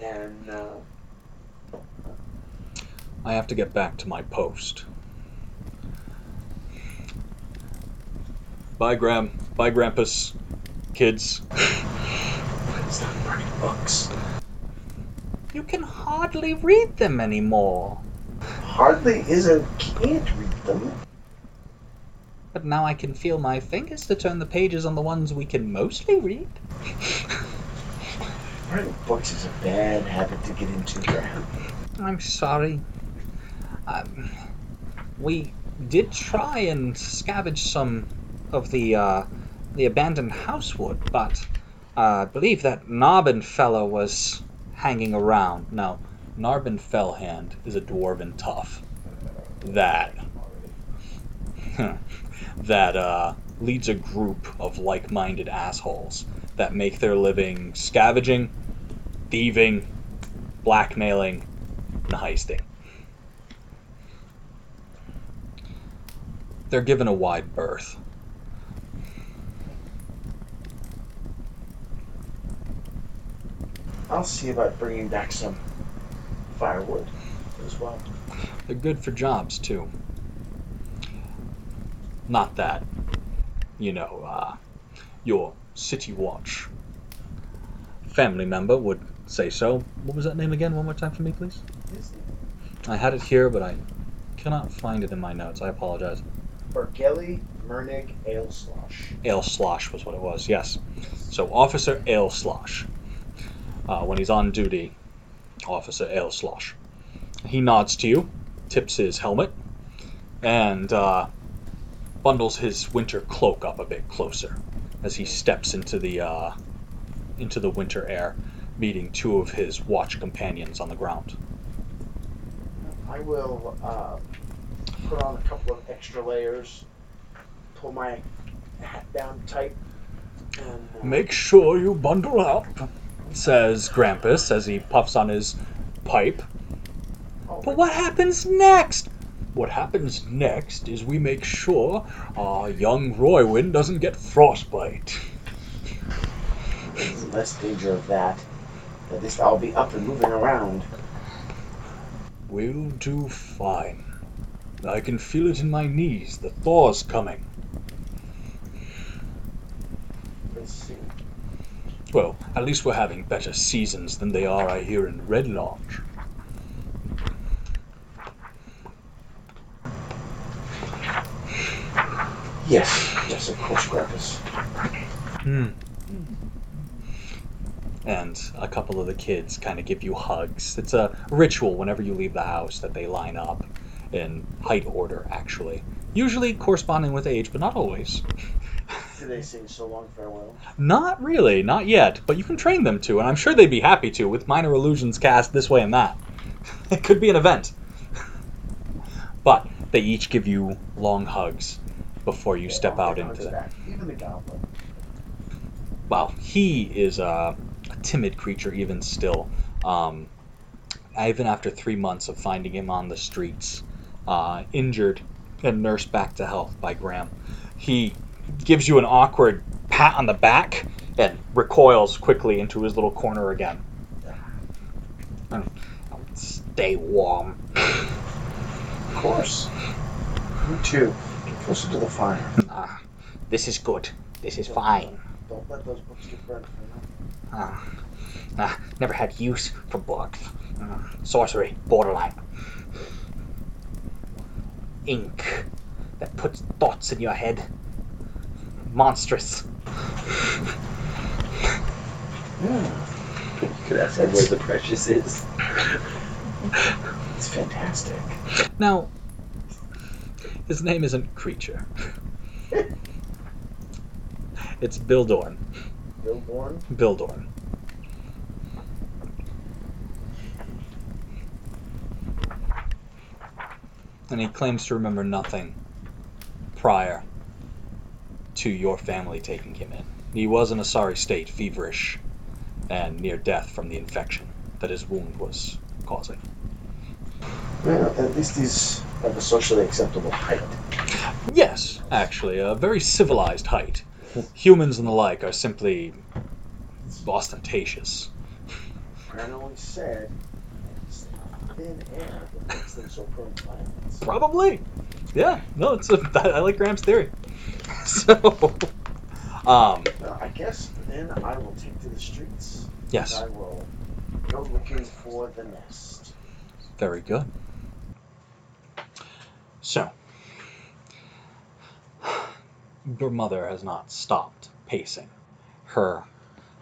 And uh, I have to get back to my post. Bye, Gram. Bye, Grampus. Kids. stop burning books. You can hardly read them anymore. Hardly is a can't read them. But now I can feel my fingers to turn the pages on the ones we can mostly read. Burning books is a bad habit to get into, Graham. I'm sorry. Um, we did try and scavenge some of the uh, the abandoned housewood, but uh, I believe that Narbin fellow was hanging around. Now, Narbin Fellhand is a dwarven tough. That. that, uh, leads a group of like minded assholes that make their living scavenging, thieving, blackmailing, and heisting. They're given a wide berth. I'll see about bringing back some firewood as well. They're good for jobs, too. Not that, you know, uh, your City Watch family member would say so. What was that name again? One more time for me, please? I had it here, but I cannot find it in my notes. I apologize. Bergelli Mernig Ale Slosh. Ale was what it was, yes. So, Officer Ale Slosh. Uh, when he's on duty, Officer Ale Slosh. He nods to you, tips his helmet, and uh, bundles his winter cloak up a bit closer as he steps into the uh, into the winter air, meeting two of his watch companions on the ground. I will uh, put on a couple of extra layers, pull my hat down tight, and uh, Make sure you bundle up, says Grampus as he puffs on his pipe. oh, But what happens next? What happens next is we make sure our young Roywin doesn't get frostbite. there's less danger of that. At least I'll be up and moving around. We'll do fine. I can feel it in my knees. The thaw's coming. Let's see. Well, at least we're having better seasons than they are, I hear, in Red Lodge. Yes, yes, of course, Grampus. Hmm. And a couple of the kids kind of give you hugs. It's a ritual whenever you leave the house that they line up in height order, actually. Usually corresponding with age, but not always. Do they sing so long farewell? Not really, not yet, but you can train them to, and I'm sure they'd be happy to with minor illusions cast this way and that. It could be an event. But they each give you long hugs before you step out into. Even. Well, he is a, a timid creature even still. Um, even after three months of finding him on the streets, uh, injured and nursed back to health by Graham, he gives you an awkward pat on the back and recoils quickly into his little corner again. Stay warm. Of course. You too. Get closer to the fire. Ah, this is good. This is fine. Don't let those books get burnt. you know? Ah, ah, never had use for books. Ah, sorcery, borderline. Ink that puts thoughts in your head. Monstrous. Yeah, You could ask him where the precious is. it's fantastic. Now, his name isn't Creature. it's Bildorn. Billborn. Bildorn. And he claims to remember nothing prior to your family taking him in. He was in a sorry state, feverish, and near death from the infection that his wound was causing. Well, at least he's of a socially acceptable height. Yes, actually, a very civilized height. Humans and the like are simply ostentatious. Grant only said it's thin air that makes them so prone to violence. Probably. Yeah. No, it's a, I like Graham's theory. So, um, Well, I guess then I will take to the streets. yes, I will go looking for the nest. Very good. So, your mother has not stopped pacing, her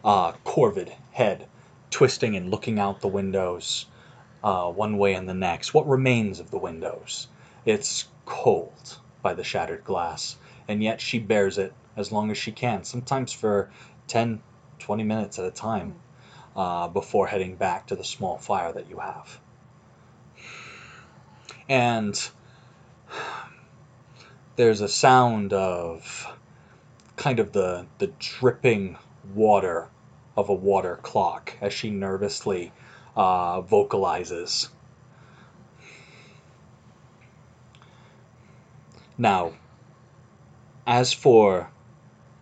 uh, corvid head twisting and looking out the windows, uh, one way and the next. What remains of the windows? It's cold by the shattered glass, and yet she bears it as long as she can, sometimes for 10, 20 minutes at a time, uh, before heading back to the small fire that you have. And there's a sound of kind of the, the dripping water of a water clock as she nervously uh, vocalizes. Now, as for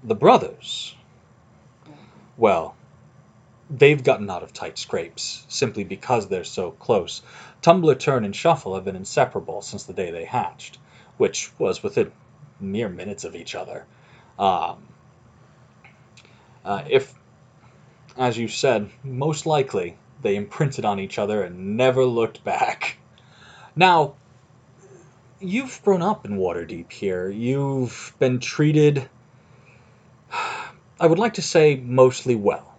the brothers, well, they've gotten out of tight scrapes simply because they're so close. Tumbler, Turn, and Shuffle have been inseparable since the day they hatched, which was within mere minutes of each other. Um, uh, if, as you said, most likely they imprinted on each other and never looked back. Now, you've grown up in Waterdeep here. You've been treated, I would like to say, mostly well.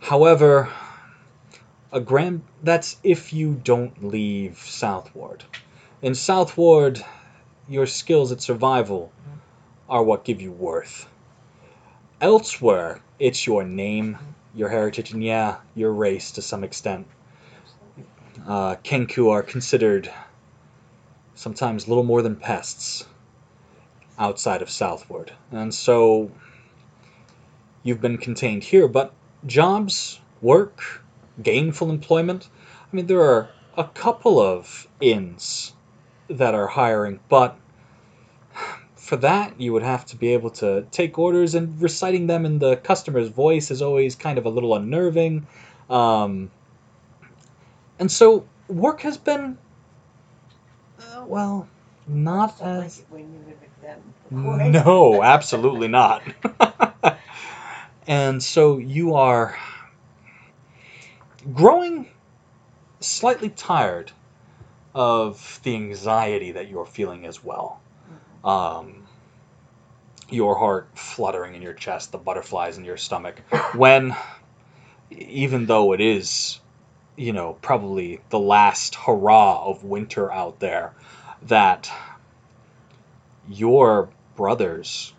However, a grand that's if you don't leave Southward. In Southward, your skills at survival are what give you worth. Elsewhere, it's your name, your heritage, and yeah, your race to some extent. Uh, Kenku are considered sometimes little more than pests outside of Southward. And so you've been contained here, but jobs, work, gainful employment, I mean, there are a couple of inns that are hiring, but for that, you would have to be able to take orders, and reciting them in the customer's voice is always kind of a little unnerving. Um, and so, work has been, uh, well, not as. it when you live with them. No, absolutely not. and so you are growing slightly tired of the anxiety that you're feeling as well. Um, your heart fluttering in your chest, the butterflies in your stomach. When, even though it is, you know, probably the last hurrah of winter out there, that your brothers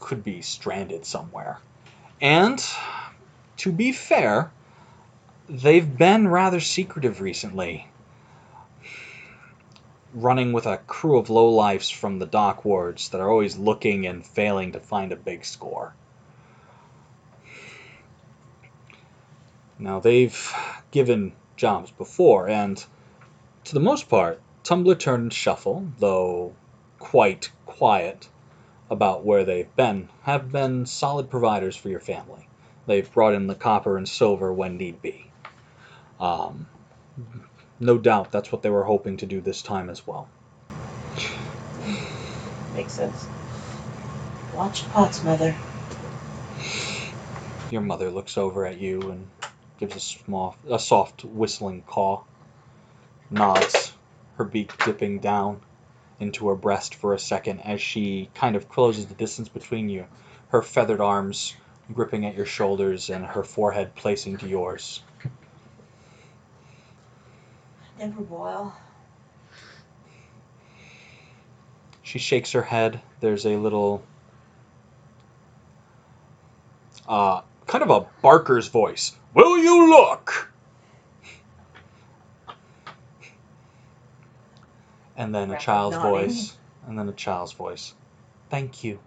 could be stranded somewhere. And to be fair, they've been rather secretive recently. Running with a crew of lowlifes from the dock wards that are always looking and failing to find a big score. Now, they've given jobs before, and to the most part, Tumbler turned Shuffle, though quite quiet about where they've been, have been solid providers for your family. They've brought in the copper and silver when need be. Um, no doubt that's what they were hoping to do this time as well. Makes sense. Watch pots, mother. Your mother looks over at you and gives a small, a soft whistling caw, nods, her beak dipping down into her breast for a second as she kind of closes the distance between you, her feathered arms gripping at your shoulders and her forehead placing to yours. Never boil. She shakes her head. There's a little, uh, kind of a barker's voice. Will you look? And then a child's voice. And then a child's voice. Thank you.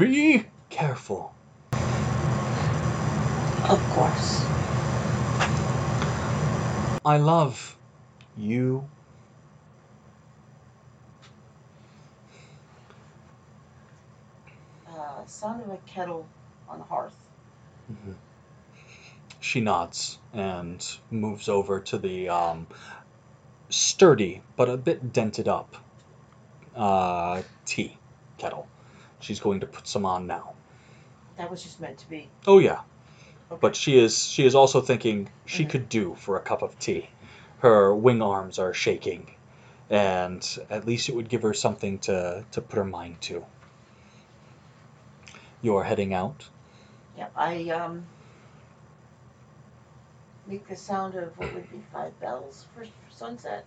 Be careful. Of course. I love you. Uh, sound of a kettle on the hearth. Mhm. She nods and moves over to the um, sturdy but a bit dented up uh, tea kettle. She's going to put some on now. That was just meant to be. Oh yeah, Okay. but she is she is also thinking she Mhm. could do for a cup of tea. Her wing arms are shaking, and at least it would give her something to to put her mind to. You're heading out. Yeah, I um make the sound of what would be five bells for, for sunset.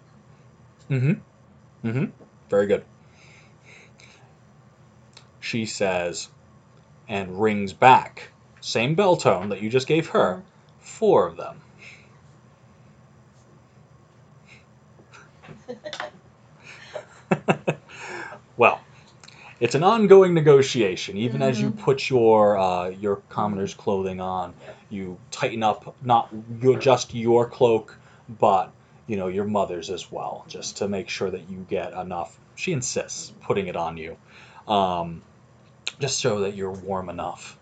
Mm-hmm. Mm-hmm. Very good. She says, and rings back, same bell tone that you just gave her, four of them. well, it's an ongoing negotiation. Even as you put your uh, your commoner's clothing on, you tighten up not your, just your cloak, but you know your mother's as well, just to make sure that you get enough. She insists putting it on you, um, just so that you're warm enough.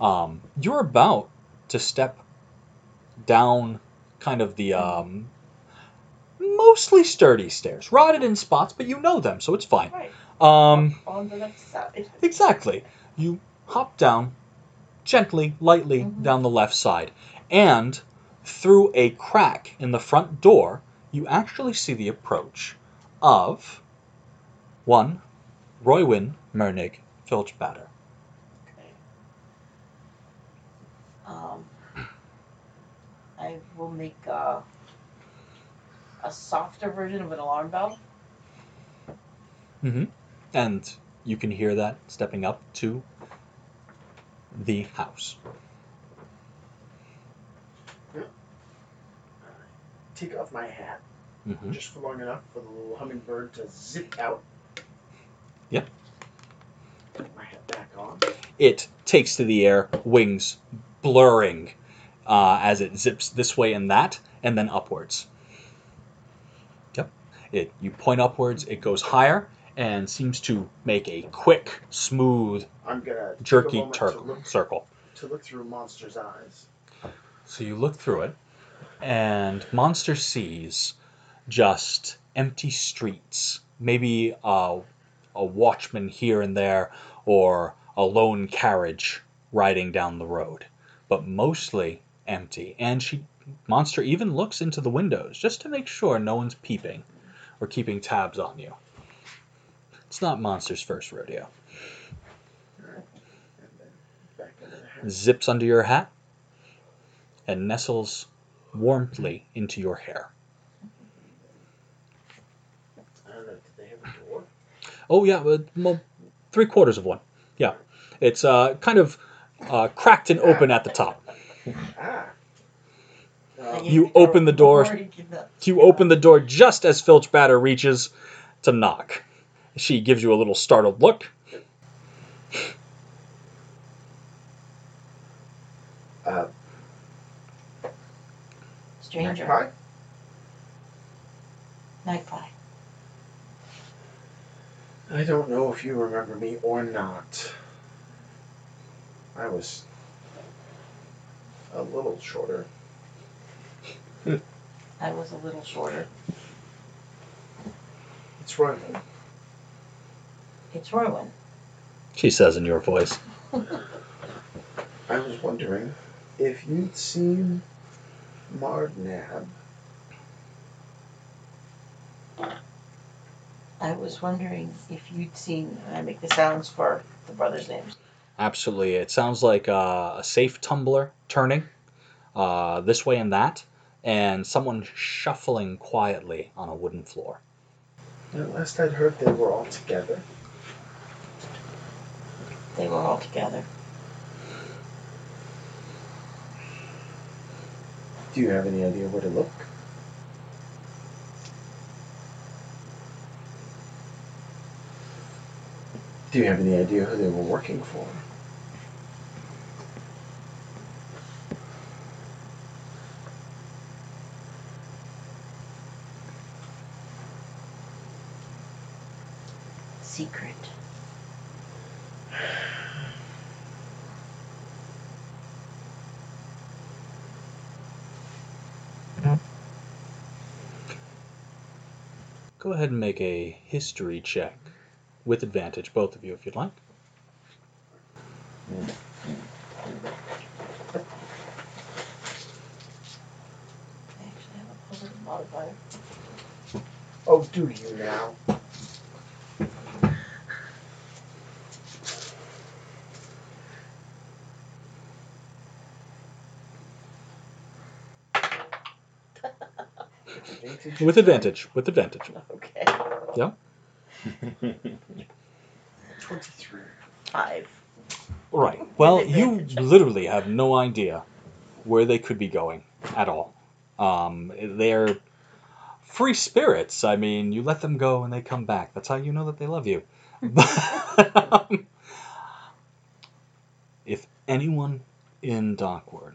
Um, you're about to step down, kind of the um, mostly sturdy stairs, rotted in spots, but you know them, so it's fine. Right. Um, On the left side. Exactly. You hop down gently, lightly Mhm. down the left side, and through a crack in the front door, you actually see the approach of one Roywin Mernig Filchbatter. Okay. Um I will make uh, a softer version of an alarm bell. Mm-hmm. And you can hear that stepping up to the house. Take off my hat Mm-hmm. just for long enough for the little hummingbird to zip out. Yep. Put my back on. it takes to the air, wings blurring uh, as it zips this way and that, and then upwards. Yep. It you point upwards, it goes higher, and seems to make a quick, smooth, I'm gonna take a jerky moment tur- to look circle. to look through Monster's eyes. So you look through it, and Monster sees just empty streets. Maybe a, a watchman here and there, or a lone carriage riding down the road, but mostly empty. And she, Monster even looks into the windows just to make sure no one's peeping or keeping tabs on you. It's not Monster's first rodeo. Alright. And then back into the hat. Zips under your hat and nestles warmly into your hair. I don't know, did they have a door? Oh yeah, well, three quarters of one. Yeah, it's uh, kind of uh, cracked and open at the top. You open the door. You give up. You open the door just as Filchbatter reaches to knock. She gives you a little startled look. uh, Stranger. Magpie? Magpie. I don't know if you remember me or not. I was a little shorter. I was a little shorter. It's Royland. It's Rowan. She says in your voice. I was wondering if you'd seen Mardnab. I was wondering if you'd seen. I make the sounds for the brothers' names. Absolutely, it sounds like uh, a safe tumbler turning uh, this way and that, and someone shuffling quietly on a wooden floor. At last I'd heard they were all together. They were all together. Do you have any idea where to look? Do you have any idea who they were working for? Secret. Go ahead and make a history check with advantage, both of you, if you'd like. I actually have a modifier. Oh, do you now? With advantage. With advantage. Okay. Yeah. 23. Five. Right. Well, you literally have no idea where they could be going at all. Um, they're free spirits. I mean, you let them go and they come back. That's how you know that they love you. But, um, if anyone in Dockward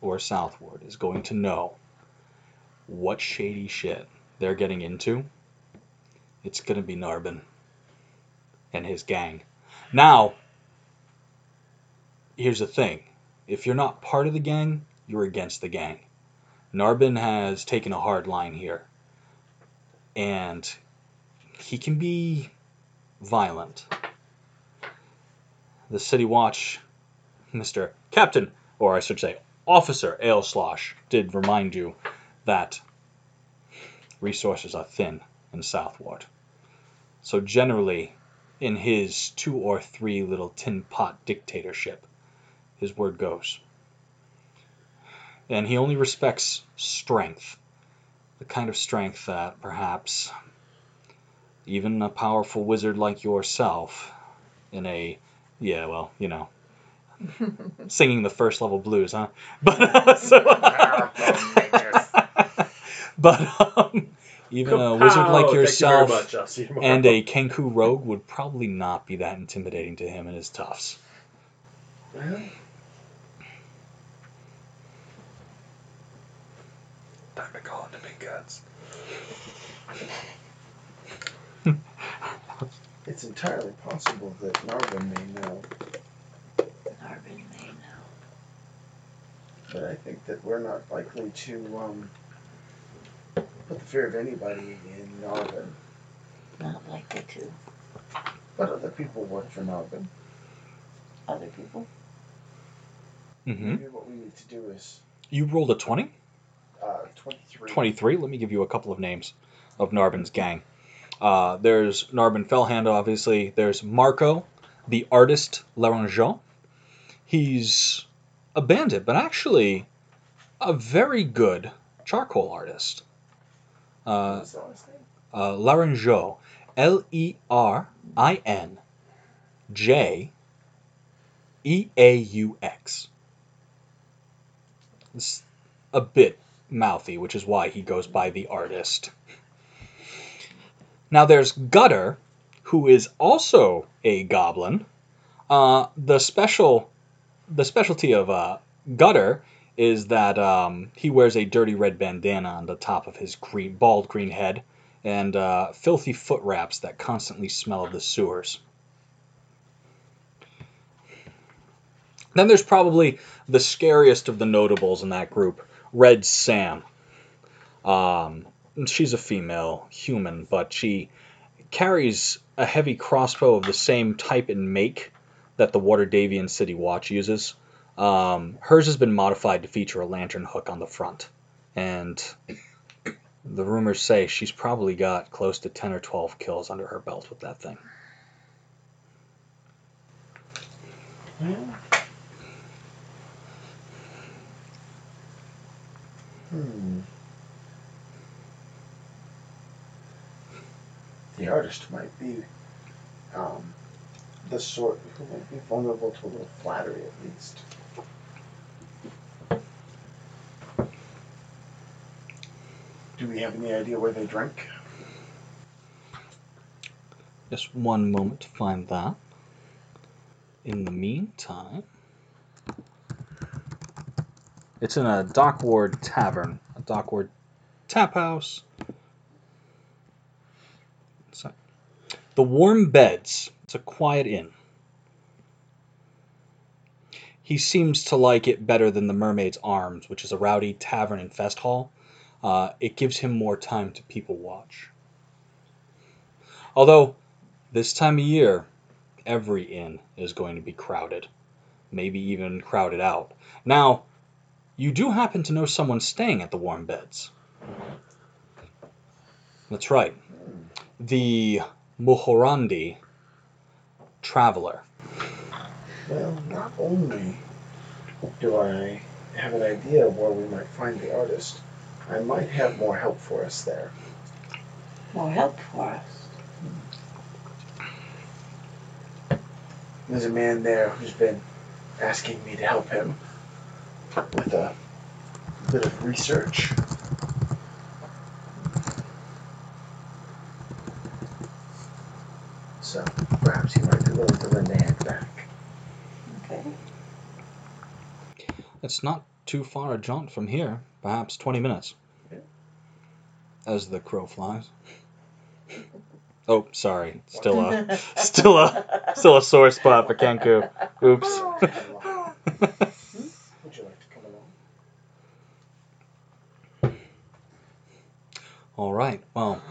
or Southward is going to know what shady shit they're getting into, it's going to be Narbin and his gang. Now, here's the thing if you're not part of the gang, you're against the gang. Narbin has taken a hard line here. And he can be violent. The City Watch, Mr. Captain, or I should say Officer Ailslosh, did remind you that resources are thin in Southward. So generally, in his two or three little tin pot dictatorship, his word goes. And he only respects strength, the kind of strength that perhaps even a powerful wizard like yourself, in a, yeah, well, you know, singing the first level blues, huh? But, uh, so, but um, even a wizard like Thank you yourself much. I'll see you tomorrow. and a Kenku rogue would probably not be that intimidating to him and his toughs. Well, Time to call it the big guns. it's entirely possible that Narvin may know, Narvin may know. but I think that we're not likely to um, put the fear of anybody in Narvin. Not likely to. But other people work for Narvin. Other people? hmm Maybe what we need to do is You rolled a 20? uh, 23. 23. Let me give you a couple of names of Narbin's gang. Uh, there's Narbin Fellhand, obviously. There's Marco, the artist Lerinjeaux. He's a bandit, but actually a very good charcoal artist. Uh, uh, Lerinjeaux. L E R I N J E A U X. It's a bit mouthy, which is why he goes by the artist. Now there's Gutter, who is also a goblin. Uh, the special, the specialty of uh, Gutter is that um, he wears a dirty red bandana on the top of his green, bald green head and uh, filthy foot wraps that constantly smell of the sewers. Then there's probably the scariest of the notables in that group, Red Sam. Um, she's a female human, but she carries a heavy crossbow of the same type and make that the Waterdavian City Watch uses. Um, hers has been modified to feature a lantern hook on the front, and the rumors say she's probably got close to 10 or 12 kills under her belt with that thing. Hmm. The artist might be um, the sort who might be vulnerable to a little flattery at least. Do we have any idea where they drink? Just one moment to find that. In the meantime, it's in a Dockward tavern, a Dockward tap house. So, the Warm Beds. It's a quiet inn. He seems to like it better than the Mermaid's Arms, which is a rowdy tavern and fest hall. Uh, it gives him more time to people watch. Although, this time of year, every inn is going to be crowded, maybe even crowded out. Now, you do happen to know someone staying at the warm beds. That's right. The Mulhorandi traveler. Well, not only do I have an idea of where we might find the artist, I might have more help for us there. More help for us. There's a man there who's been asking me to help him with a bit of research. So perhaps he might be willing to lend a hand back. Okay. It's not too far a jaunt from here, perhaps 20 minutes. Yeah. As the crow flies. Oh, sorry. Still a still a still a sore spot for Kenku. Oops. Would you like to come along? All right. Well,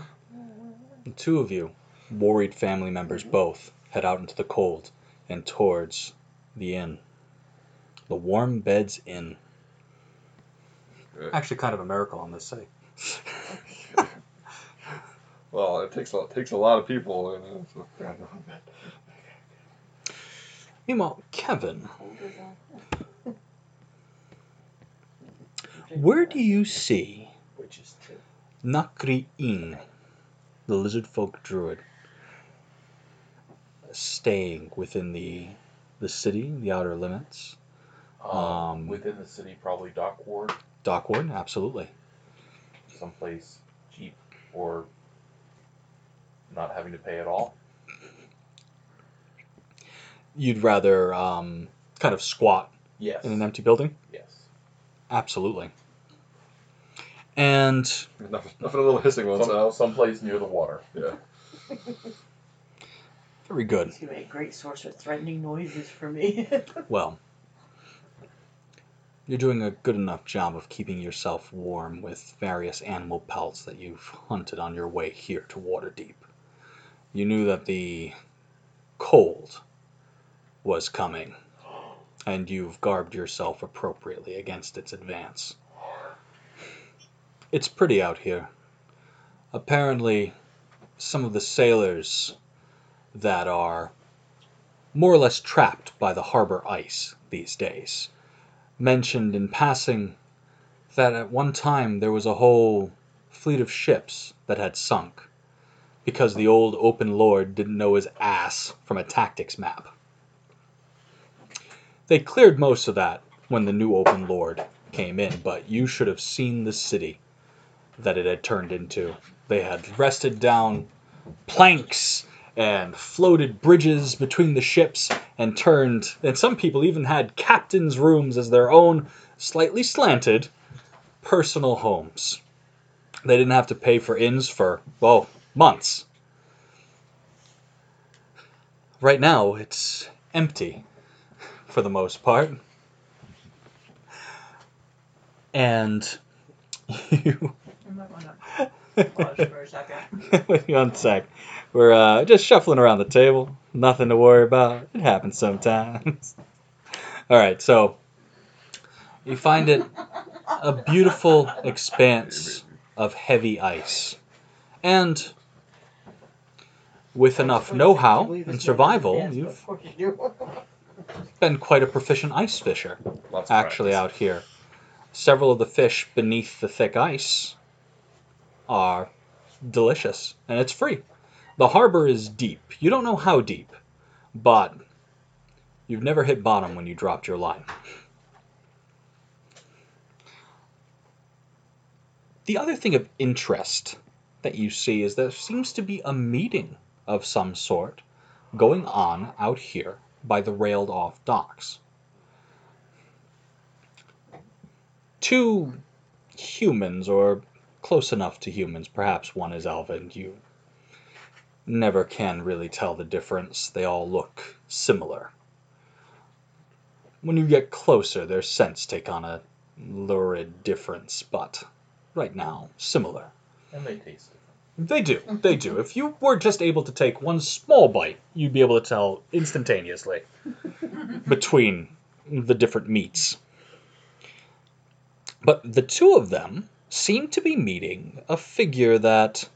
the two of you, worried family members mm-hmm. both, head out into the cold and towards the inn. The Warm Beds Inn. Good. Actually, kind of a miracle on this site. Well, it takes a it takes a lot of people. You know, so. Meanwhile, Kevin, where do you see Which is. Nakri'in, the lizard folk druid, staying within the the city, the outer limits? Um, Um, within the city, probably dock ward, Dockward, absolutely. someplace cheap, or not having to pay at all. You'd rather um, kind of squat Yes. in an empty building? Yes. Absolutely. And Nothing, nothing a little hissing once Some, out. someplace near the water. Yeah. very good. It's gonna be a great source of threatening noises for me. Well, you're doing a good enough job of keeping yourself warm with various animal pelts that you've hunted on your way here to Waterdeep. You knew that the cold was coming, and you've garbed yourself appropriately against its advance. It's pretty out here. Apparently, some of the sailors that are more or less trapped by the harbor ice these days mentioned in passing that at one time there was a whole fleet of ships that had sunk because the old open lord didn't know his ass from a tactics map. They cleared most of that when the new open lord came in, but you should have seen the city that it had turned into. They had rested down planks and floated bridges between the ships and turned and some people even had captains rooms as their own slightly slanted personal homes. They didn't have to pay for inns for well months. Right now it's empty for the most part. And you I might want to pause for a second. Wait one sec. We're uh, just shuffling around the table. Nothing to worry about. It happens sometimes. All right, so you find it a beautiful expanse of heavy ice, and with enough know-how and survival, you've been quite a proficient ice fisher Lots of actually practice. out here. Several of the fish beneath the thick ice are delicious, and it's free. The harbor is deep. You don't know how deep, but you've never hit bottom when you dropped your line. The other thing of interest that you see is there seems to be a meeting of some sort going on out here by the railed off docks. Two humans, or close enough to humans, perhaps one is elven, you never can really tell the difference. They all look similar. When you get closer, their scents take on a lurid difference, but right now, similar. And they taste They do. They do. If you were just able to take one small bite, you'd be able to tell instantaneously between the different meats. But the two of them seem to be meeting a figure that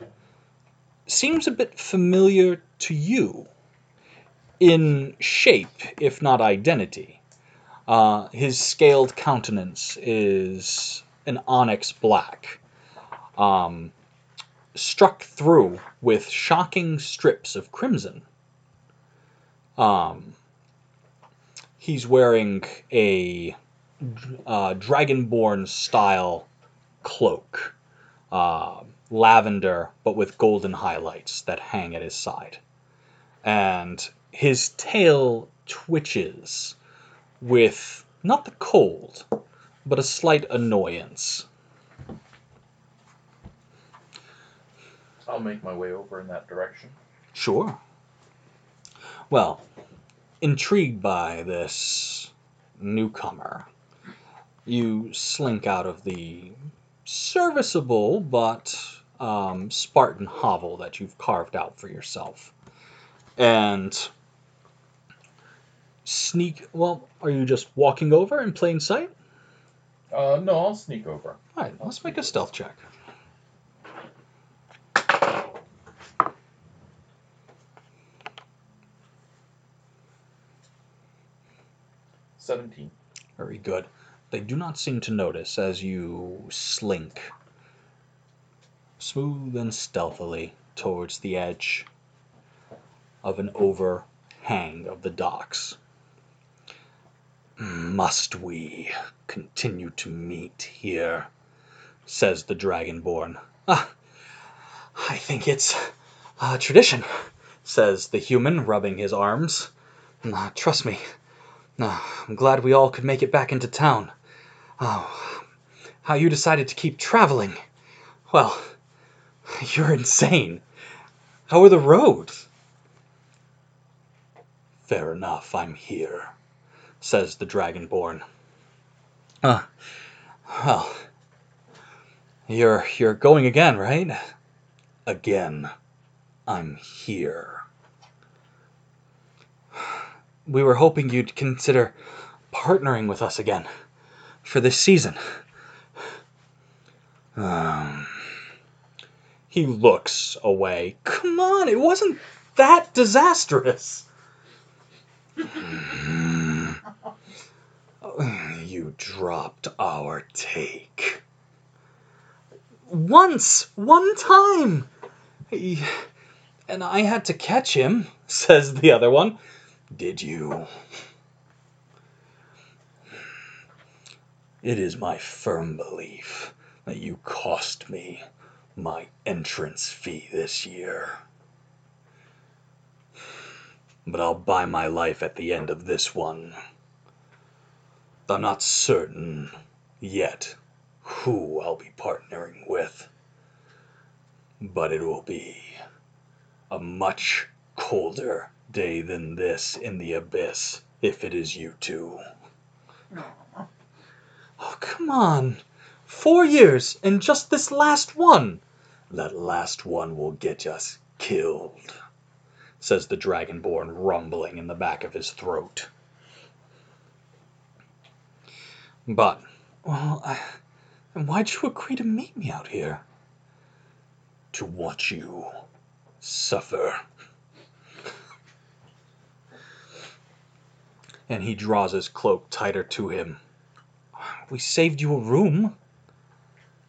seems a bit familiar to you in shape, if not identity. Uh, his scaled countenance is an onyx black. Um, struck through with shocking strips of crimson. Um, he's wearing a uh, dragonborn style cloak, uh, lavender, but with golden highlights that hang at his side. And his tail twitches with not the cold, but a slight annoyance. I'll make my way over in that direction. Sure. Well, intrigued by this newcomer, you slink out of the serviceable but um, Spartan hovel that you've carved out for yourself. And sneak. Well, are you just walking over in plain sight? Uh, no, I'll sneak over. All right, let's make a stealth check. Seventeen. Very good. They do not seem to notice as you slink smooth and stealthily towards the edge of an overhang of the docks. Must we continue to meet here? says the Dragonborn. Ah, I think it's a tradition, says the human, rubbing his arms. Trust me, I'm glad we all could make it back into town. Oh, how you decided to keep traveling. Well, you're insane. How are the roads? Fair enough, I'm here, says the Dragonborn. Uh, well, you're you're going again, right? Again, I'm here. We were hoping you'd consider partnering with us again for this season. Um, he looks away. Come on, it wasn't that disastrous. you dropped our take. Once, one time. And I had to catch him, says the other one. Did you? It is my firm belief that you cost me my entrance fee this year. But I'll buy my life at the end of this one. I'm not certain yet who I'll be partnering with, but it will be a much colder day than this in the abyss if it is you two. Oh, come on. Four years and just this last one. That last one will get us killed, says the Dragonborn, rumbling in the back of his throat. But, well, I, and why'd you agree to meet me out here? To watch you suffer. And he draws his cloak tighter to him. We saved you a room.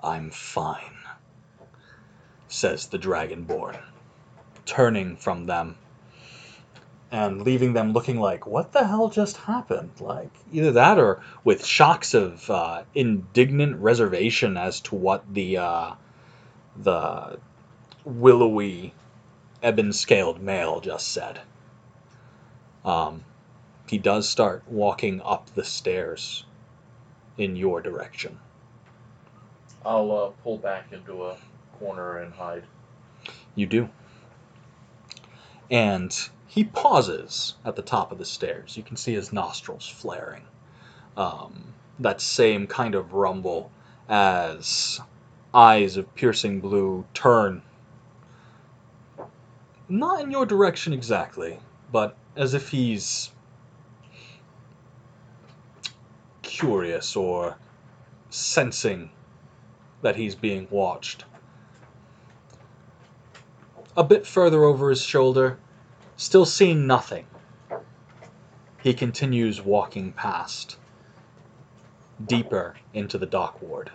I'm fine, says the Dragonborn, turning from them and leaving them looking like, what the hell just happened? Like, either that or with shocks of uh, indignant reservation as to what the, uh, the willowy ebon scaled male just said. Um, he does start walking up the stairs in your direction. I'll uh, pull back into a corner and hide. You do. And he pauses at the top of the stairs. You can see his nostrils flaring. Um, that same kind of rumble as eyes of piercing blue turn. Not in your direction exactly, but as if he's curious or sensing that he's being watched. A bit further over his shoulder, still seeing nothing, he continues walking past, deeper into the dock ward.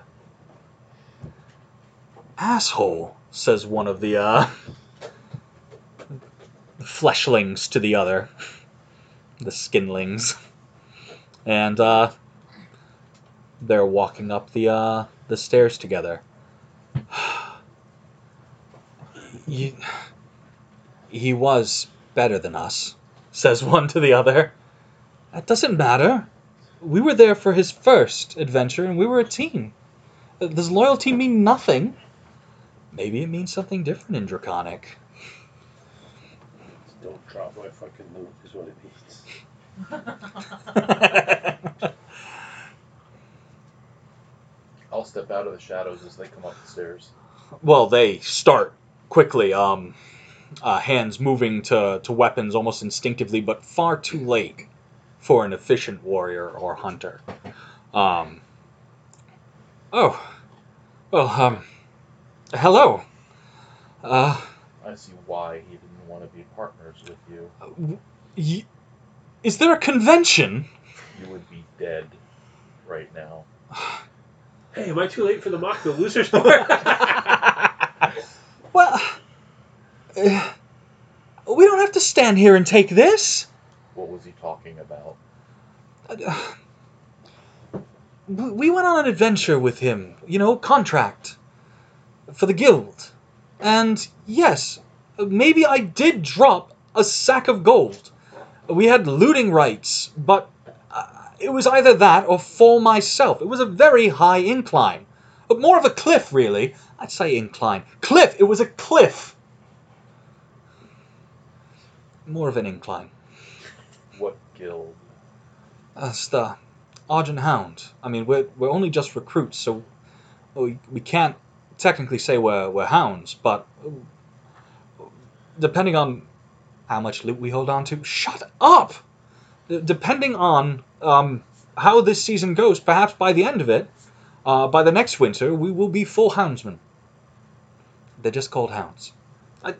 Asshole, says one of the uh, fleshlings to the other, the skinlings, and uh, they're walking up the uh, the stairs together. You, he was better than us, says one to the other. That doesn't matter. We were there for his first adventure, and we were a team. Does loyalty mean nothing? Maybe it means something different in Draconic. Don't drop my fucking loot is what it means. I'll step out of the shadows as they come up the stairs. well, they start quickly, um, uh, hands moving to, to weapons almost instinctively, but far too late for an efficient warrior or hunter. Um, oh, well, um, hello. Uh, I see why he didn't want to be partners with you. y- is there a convention? You would be dead right now. Hey, am I too late for the mock the losers Well, uh, we don't have to stand here and take this. What was he talking about? Uh, we went on an adventure with him, you know, contract for the guild. And yes, maybe I did drop a sack of gold. We had looting rights, but it was either that or for myself. It was a very high incline. But more of a cliff, really. I'd say incline. Cliff! It was a cliff! More of an incline. What guild? That's the Argent Hound. I mean, we're, we're only just recruits, so we, we can't technically say we're, we're hounds, but depending on how much loot we hold on to, shut up! Depending on um, how this season goes, perhaps by the end of it, uh, by the next winter, we will be full houndsmen. They're just called hounds. I,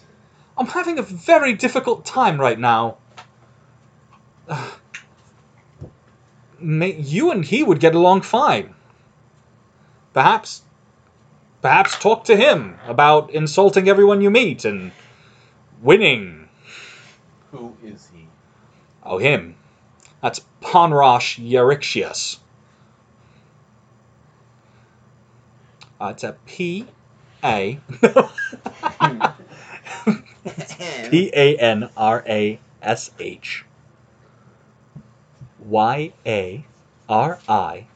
I'm having a very difficult time right now. May, you and he would get along fine. Perhaps, perhaps talk to him about insulting everyone you meet and winning. Who is he? Oh, him. That's Panrash Yarixious. Uh, it's a P A P A N R A S H Y A R I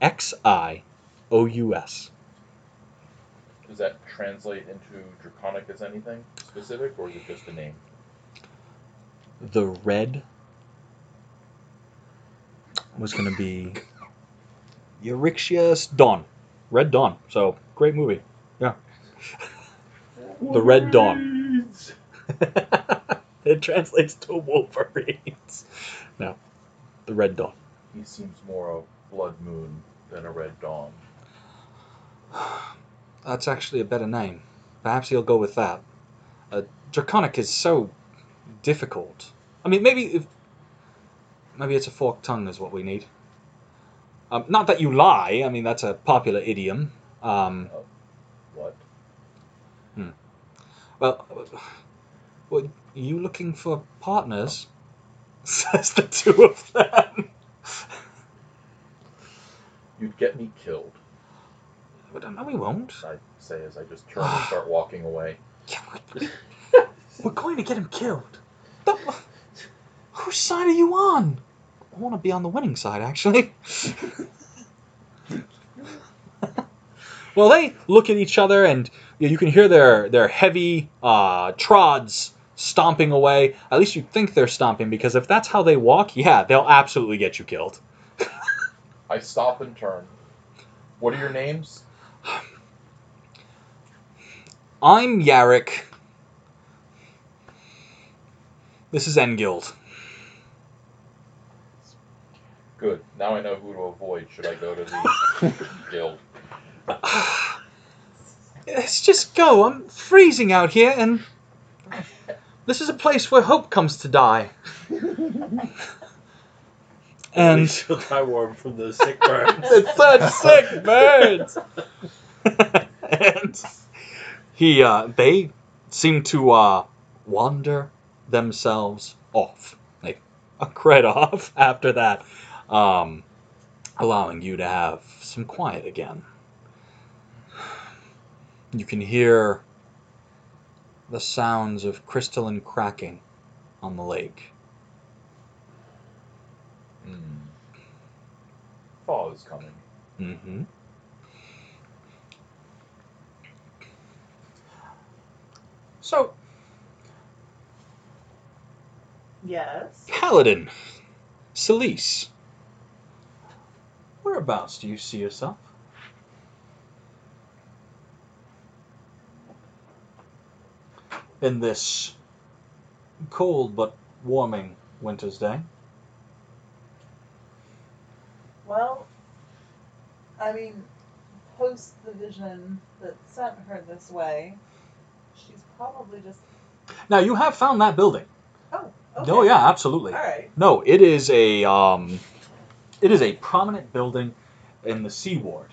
X I O U S. Does that translate into Draconic as anything specific, or is it just a name? The red was going to be Eurixius Dawn. Red Dawn. So, great movie. Yeah. The Red Dawn. it translates to Wolverines. No. The Red Dawn. He seems more a blood moon than a red dawn. That's actually a better name. Perhaps he'll go with that. Uh, Draconic is so difficult. I mean, maybe if maybe it's a forked tongue is what we need. Um, not that you lie. I mean, that's a popular idiom. Um, What? well, well, you looking for partners? Says the two of them. You'd get me killed. But no, we won't. I say as I just turn and start walking away. Yeah, we- We're going to get him killed. The- whose side are you on? I want to be on the winning side, actually. well, they look at each other, and you, you can hear their their heavy uh, trods stomping away. At least you think they're stomping, because if that's how they walk, yeah, they'll absolutely get you killed. I stop and turn. What are your names? I'm Yarrick. This is Engild. Good. Now I know who to avoid should I go to the guild. Let's just go. I'm freezing out here, and this is a place where hope comes to die. and she'll die warm from those sick burns. it's such sick birds. and he, uh, they seem to uh, wander themselves off, like a cred off after that, um, allowing you to have some quiet again. You can hear the sounds of crystalline cracking on the lake. Hmm. Fall is coming. Mm-hmm. So, Yes. Paladin, Celise, whereabouts do you see yourself? In this cold but warming winter's day. Well, I mean, post the vision that sent her this way, she's probably just. Now you have found that building. Oh, okay. Oh yeah, absolutely. All right. No, it is a um, it is a prominent building in the Sea Ward,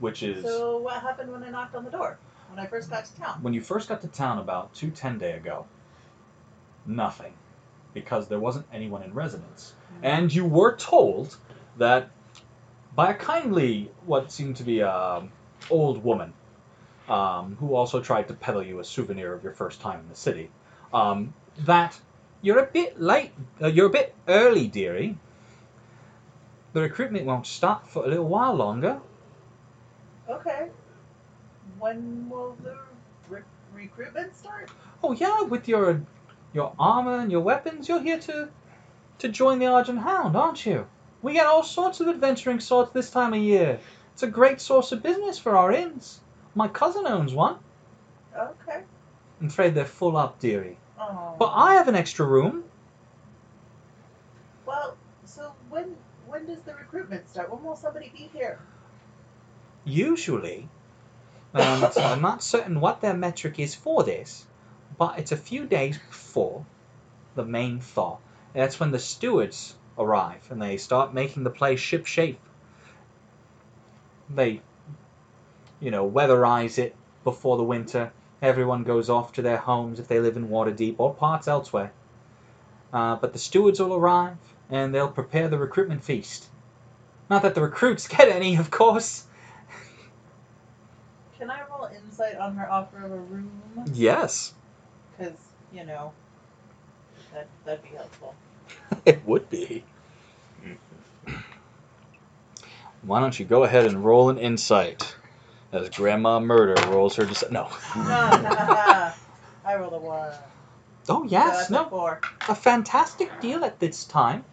which is So what happened when I knocked on the door when I first got to town? when you first got to town about two ten day ago. Nothing, because there wasn't anyone in residence, and you were told that by a kindly, what seemed to be a old woman, um, who also tried to peddle you a souvenir of your first time in the city, um, that you're a bit late. Uh, you're a bit early, dearie. The recruitment won't stop for a little while longer. Okay. When will the re- recruitment start? Oh yeah, with your your armor and your weapons, you're here to to join the Argent Hound, aren't you? We get all sorts of adventuring swords this time of year. It's a great source of business for our inns. My cousin owns one. Okay. I'm afraid they're full up, dearie. Oh. But I have an extra room. Well, when does the recruitment start? When will somebody be here? Usually, and I'm not certain what their metric is for this, but it's a few days before the main thaw. That's when the stewards arrive and they start making the place ship shape. They, you know, weatherize it before the winter. Everyone goes off to their homes if they live in Waterdeep or parts elsewhere. Uh, but the stewards will arrive and they'll prepare the recruitment feast. Not that the recruits get any, of course. Can I roll insight on her offer of a room? Yes, Because you know, that that'd be helpful. it would be. Why don't you go ahead and roll an insight as Grandma Murder rolls her dis- no. I rolled a one. Oh So yes, that's a no, four. a fantastic deal at this time.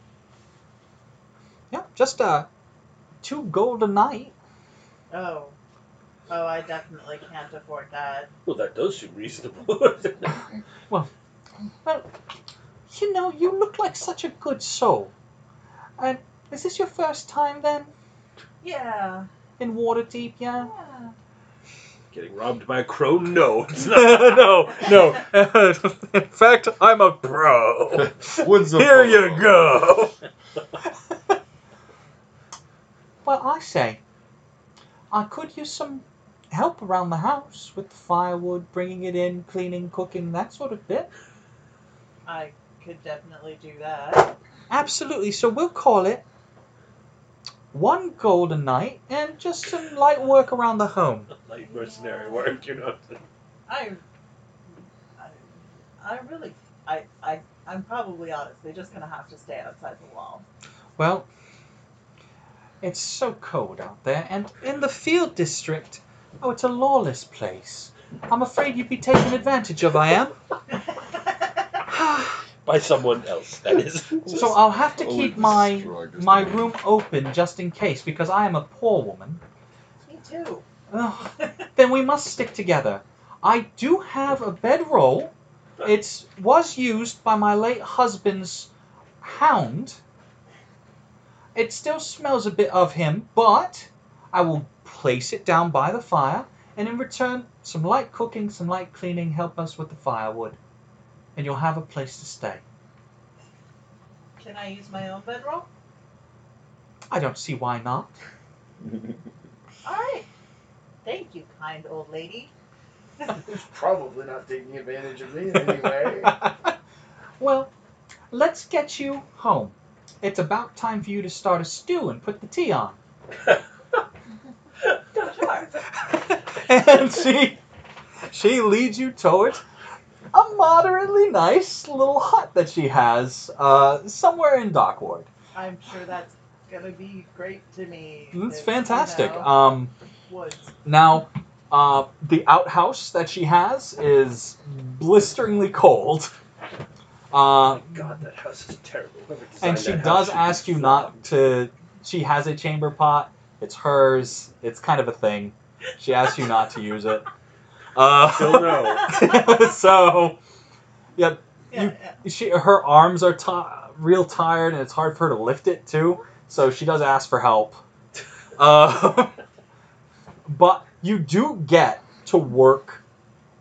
Yeah, just uh, two gold a night. Oh. Oh, I definitely can't afford that. Well, that does seem reasonable. Well, well, you know, you look like such a good soul. And is this your first time then Yeah. in Waterdeep? Yeah. Yeah. Getting robbed by a crow? No, no, no. In fact, I'm a pro. Woods of Here you go. Well, I say, I could use some help around the house with the firewood, bringing it in, cleaning, cooking, that sort of bit. I could definitely do that. Absolutely. So we'll call it one golden night and just some light work around the home. Light mercenary work, you know. I, I I really, I, I, I'm probably honest. They're just gonna have to stay outside the wall. Well, it's so cold out there, and in the field district, oh, it's a lawless place. I'm afraid you'd be taken advantage of, I am. By someone else, that is. so I'll have to keep my my man. room open just in case, because I am a poor woman. Me too. Ugh, then we must stick together. I do have a bedroll. It was used by my late husband's hound. It still smells a bit of him, but I will place it down by the fire, and in return, some light cooking, some light cleaning, help us with the firewood. And you'll have a place to stay. Can I use my own bedroll? I don't see why not. All right. Thank you, kind old lady. Who's probably not taking advantage of me in any way. well, let's get you home. It's about time for you to start a stew and put the tea on. And she she leads you towards a moderately nice little hut that she has uh, somewhere in Dockward. I'm sure that's gonna be great to me. It's It's, fantastic. You know, Um, woods. now, uh, the outhouse that she has is blisteringly cold. Uh, God, that house is terrible. And she does house should be ask you not to. She has a chamber pot. It's hers. It's kind of a thing. She asks you not to use it. Uh, Still no. so, yeah, Yeah, You- yeah. she her arms are ti real tired, and it's hard for her to lift it too. So she does ask for help. Uh, but you do get to work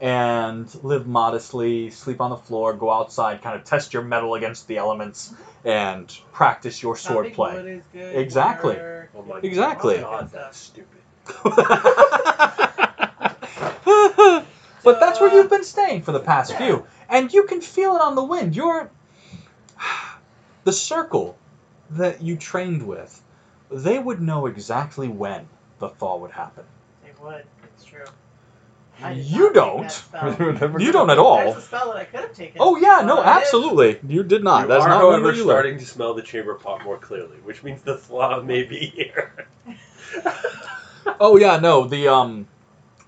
and live modestly, sleep on the floor, go outside, kind of test your metal against the elements, and practice your sword Chopping play. wood is good, Exactly. Oh my Exactly. God, that's stupid. but that's where uh, you've been staying for the past few, and you can feel it on the wind. You're the circle that you trained with. They would know exactly when the thaw would happen. They would. It's true. I did You don't. You're never You gonna- don't at all. There's a spell that I could have taken. Oh yeah, no, but didn't. absolutely. You did not. you That's are, not one however, that you learned. starting to smell the chamber pot more clearly, which means the flaw may be here. Oh yeah, no. The um,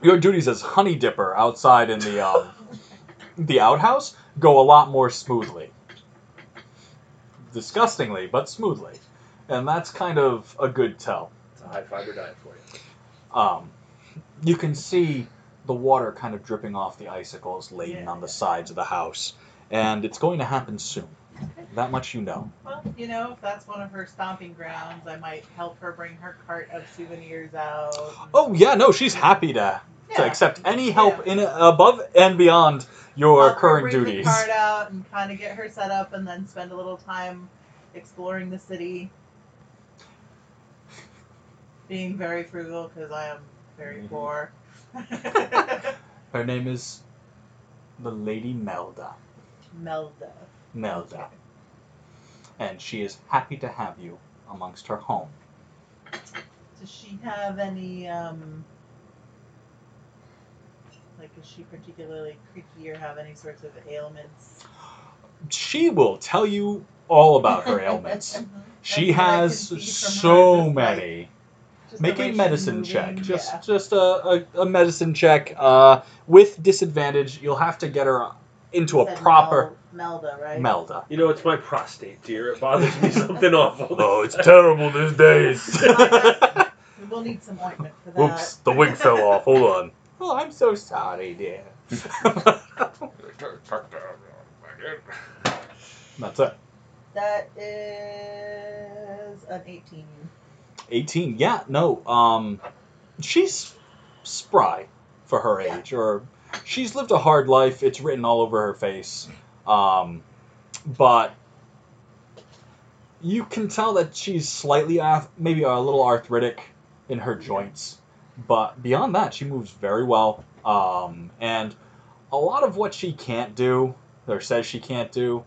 your duties as honey dipper outside in the um, the outhouse go a lot more smoothly. Disgustingly, but smoothly, and that's kind of a good tell. It's a high fiber diet for you. Um, you can see the water kind of dripping off the icicles laden Yeah. on the sides of the house, and it's going to happen soon. That much you know. Well, you know, if that's one of her stomping grounds, I might help her bring her cart of souvenirs out. Oh yeah, no, she's happy to to accept any help Yeah. in above and beyond your Help current bring duties. The cart out and kind of get her set up, and then spend a little time exploring the city. Being very frugal because I am very Mhm. poor. Her name is the Lady Melda. Melda. Melda. And she is happy to have you amongst her home. Does she have any um like is she particularly creaky or have any sorts of ailments? She will tell you all about her ailments. She That's what I can has see from her, so many. Just Make a medicine check. Just yeah. just a, a, a medicine check. Uh, with disadvantage, you'll have to get her into a proper Mel- Melda, right? Melda. You know, it's my prostate, dear. It bothers me something awful. Oh, it's terrible these days. We will need some ointment for that. Oops, the wig fell off. Hold on. Oh, I'm so sorry, dear. That's it. That is an 18. 18. Yeah, no. Um, she's spry for her age, or she's lived a hard life. It's written all over her face. Um, but you can tell that she's slightly, arth- maybe a little arthritic in her joints. But beyond that, she moves very well. Um, and a lot of what she can't do, or says she can't do,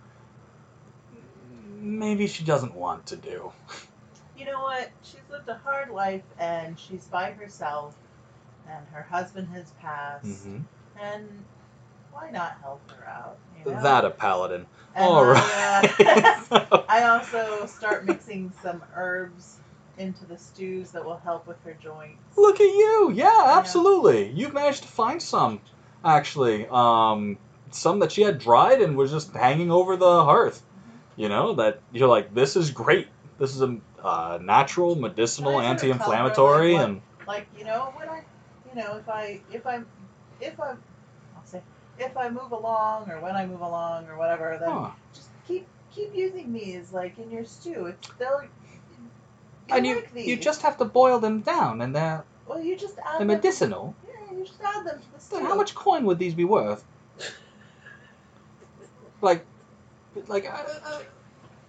maybe she doesn't want to do. You know what? She's lived a hard life and she's by herself, and her husband has passed. Mm-hmm. And why not help her out? You know? That a paladin. And All I, right. uh, I also start mixing some herbs into the stews that will help with her joints. Look at you. Yeah, absolutely. You've managed to find some, actually. Um, some that she had dried and was just hanging over the hearth. You know, that you're like, this is great. This is a uh, natural, medicinal, I sort of tell her, anti-inflammatory, like, and like you know when I, you know if I if I if I, I'll say if I move along or when I move along or whatever, then Huh. just keep keep using these like in your stew. It's they'll. and you like these. you just have to boil them down, and they're, well you just add they're them. medicinal. Yeah, you just add them to the stew. Then how much coin would these be worth? Like, like, uh, uh,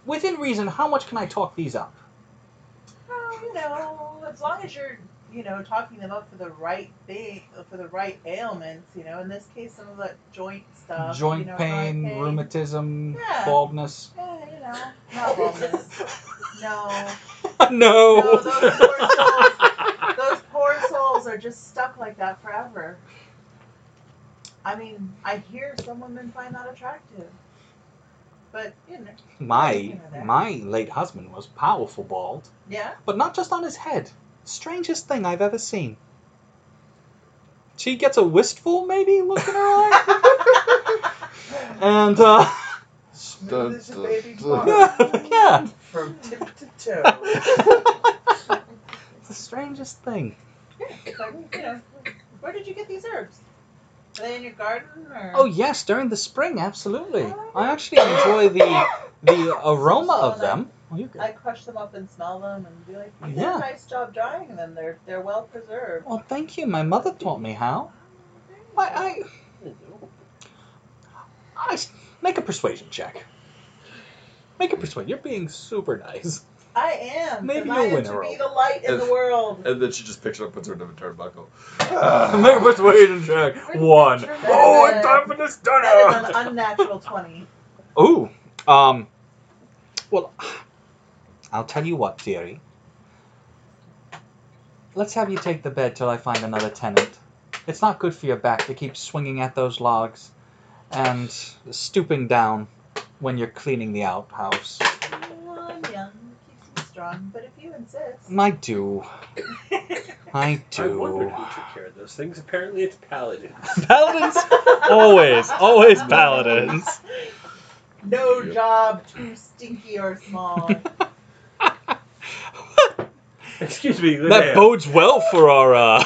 within reason, how much can I talk these up? Well, you know, as long as you're, you know, talking them up for the right thing, uh, for the right ailments, you know. In this case, some of that joint stuff. Joint you know, pain, pain. rheumatism, Yeah. baldness. Yeah, you know, not wellness. no. no. No, those poor souls. Those poor souls are just stuck like that forever. I mean, I hear some women find that attractive, but you know, My You know my late husband was powerful bald, yeah. but not just on his head. Strangest thing I've ever seen. She gets a wistful maybe look in her eye, and uh, Smooth as a baby Dun, yeah, yeah, From tip to toe. it's the strangest thing. It's like, you know, where did you get these herbs? Are they in your garden or? Oh yes, during the spring, absolutely. Oh, I actually enjoy the the aroma of them. Oh. I crush them up and smell them and be like, you did Yeah. a nice job drying them. They're they're well preserved. Well, thank you. My mother taught me how. I I make a persuasion check. Make a persuasion. You're being super nice. I am. Maybe 'cause you'll I am win to be roll. the light in the world. And then she just picks it up, puts her in a turnbuckle. make a persuasion check. One. That Oh, is it's a- time for this That is dinner. an unnatural twenty. Ooh. Um. Well, I'll tell you what, dearie. Let's have you take the bed till I find another tenant. It's not good for your back to keep swinging at those logs and stooping down when you're cleaning the outhouse. Well, I'm young, keeps me strong. But if you insist. I do. I do. I wondered do. who took care of those things. Apparently, it's paladins. Paladins? Always. Always paladins. No job too stinky or small. Excuse me, Linnea. That bodes well for our, uh.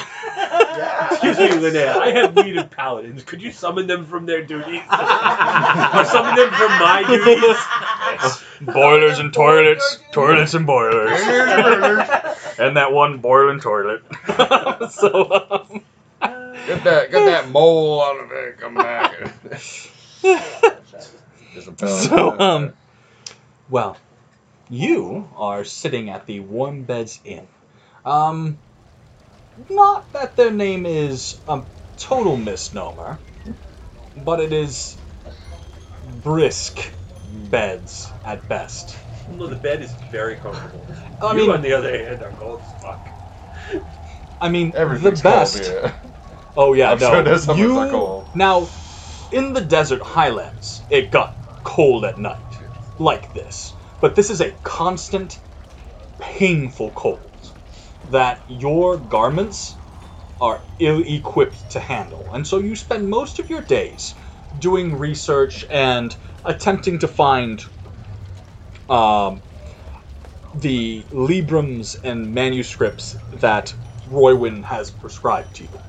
Excuse me, Linnea. I have needed paladins. Could you summon them from their duties? or summon them from my duties? Boilers and toilets, toilets and boilers, and that one boiling toilet. so, um, Get that, get that mole out of there. Come back. Just a pellet. so, um, well, you are sitting at the Warm Beds Inn. Um, not that their name is a total misnomer, but it is brisk beds at best. No, the bed is very comfortable. I you, mean- on the other hand, are cold as fuck. I mean, the best. cold here. Oh yeah, I'm no. sure you not cold. now in the desert highlands, it got cold at night, like this. But this is a constant, painful cold that your garments are ill-equipped to handle, and so you spend most of your days doing research and attempting to find um, the librams and manuscripts that Roywin has prescribed to you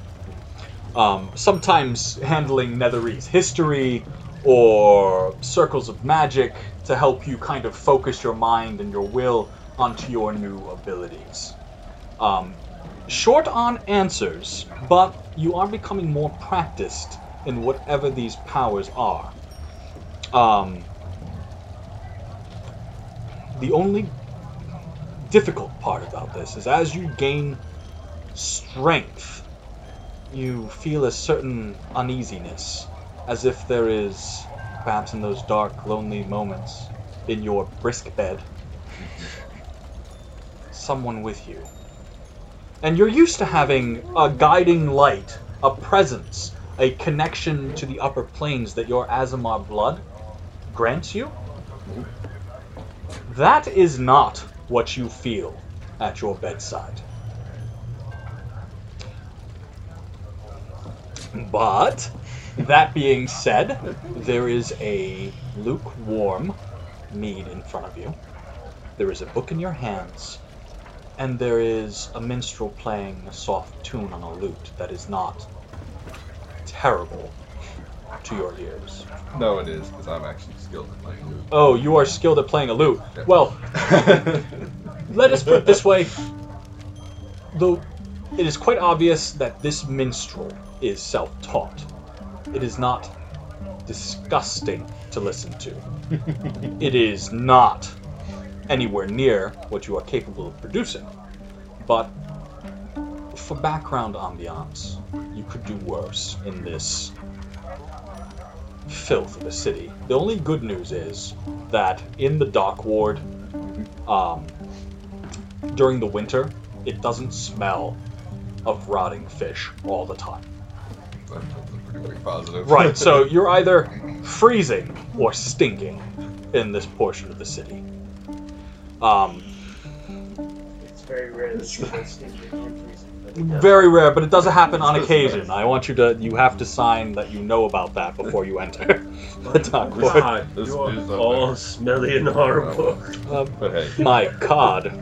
um, sometimes handling Netherese history or circles of magic to help you kind of focus your mind and your will onto your new abilities. Um, short on answers, but you are becoming more practiced in whatever these powers are. Um, the only difficult part about this is as you gain strength you feel a certain uneasiness, as if there is, perhaps in those dark, lonely moments, in your brisk bed, someone with you. And you're used to having a guiding light, a presence, a connection to the upper planes that your Aasimar blood grants you, that is not what you feel at your bedside. But, that being said, there is a lukewarm mead in front of you. There is a book in your hands, and there is a minstrel playing a soft tune on a lute that is not terrible to your ears. No, it is, because I'm actually skilled at playing lute. Oh, you are skilled at playing a lute. Well, let us put it this way. Though it is quite obvious that this minstrel is self taught, it is not disgusting to listen to. it is not anywhere near what you are capable of producing. But for background ambiance, you could do worse in this filth of a city. The only good news is that in the dock ward, um, during the winter, it doesn't smell of rotting fish all the time. That's pretty, pretty positive. Right, so you're either freezing or stinking in this portion of the city. Um, It's very rare that you go stinky and but it does. very rare, but it does happen on occasion. I want you to, you have to sign that you know about that before you enter the dock ward. This you are is up all there. smelly and horrible. Um, But my God.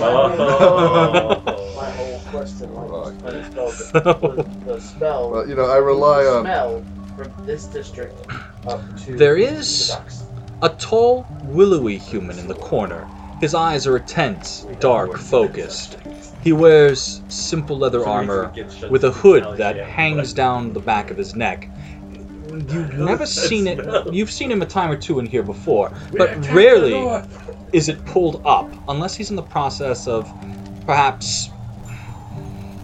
Oh. My whole quest in life to spell the, the, the spell. well, you know, I rely the on. smell from this district up to There the is- docks. A tall, willowy human in the corner. His eyes are intense, dark, focused. He wears simple leather armor with a hood that hangs down the back of his neck. You've never seen it. You've seen him a time or two in here before, but rarely is it pulled up unless he's in the process of perhaps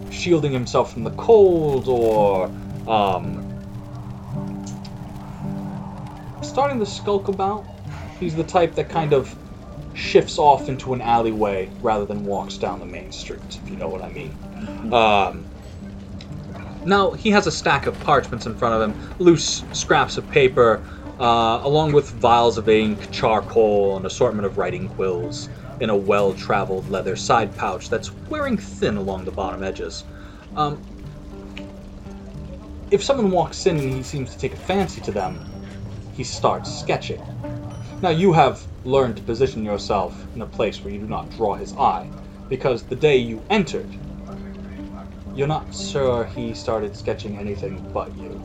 shielding himself from the cold or um, starting to skulk about. He's the type that kind of shifts off into an alleyway rather than walks down the main street, if you know what I mean. Um, now, he has a stack of parchments in front of him, loose scraps of paper, uh, along with vials of ink, charcoal, an assortment of writing quills in a well traveled leather side pouch that's wearing thin along the bottom edges. Um, if someone walks in and he seems to take a fancy to them, he starts sketching. Now, you have learned to position yourself in a place where you do not draw his eye, because the day you entered, you're not sure he started sketching anything but you.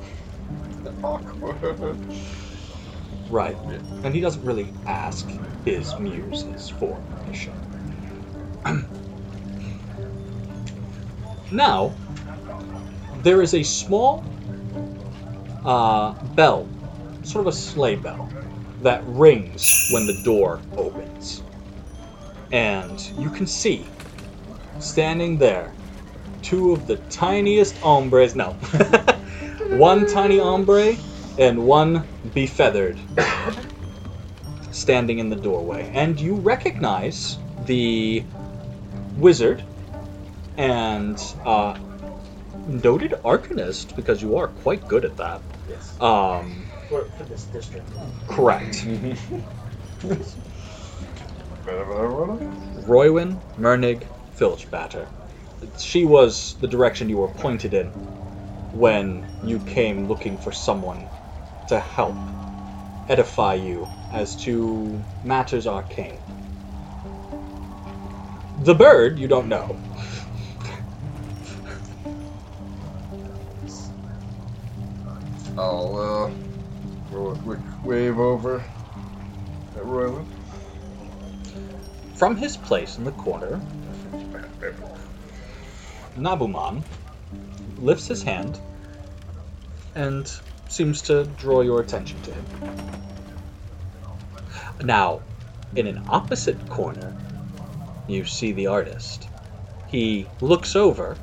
Awkward. Right. And he doesn't really ask his muses for permission. now, there is a small uh, bell, sort of a sleigh bell, that rings when the door opens. And you can see, standing there, two of the tiniest hombres. No. one tiny hombre and one befeathered standing in the doorway. And you recognize the wizard and uh, noted arcanist, because you are quite good at that. Yes. Um, For, for this district. correct. Roywin Mernig Filchbatter. She was the direction you were pointed in when you came looking for someone to help edify you as to matters arcane. The bird, you don't know. I'll uh, a quick wave over at Roywin. From his place in the corner, Nabuman lifts his hand and seems to draw your attention to him. Now, in an opposite corner, you see the artist. He looks over,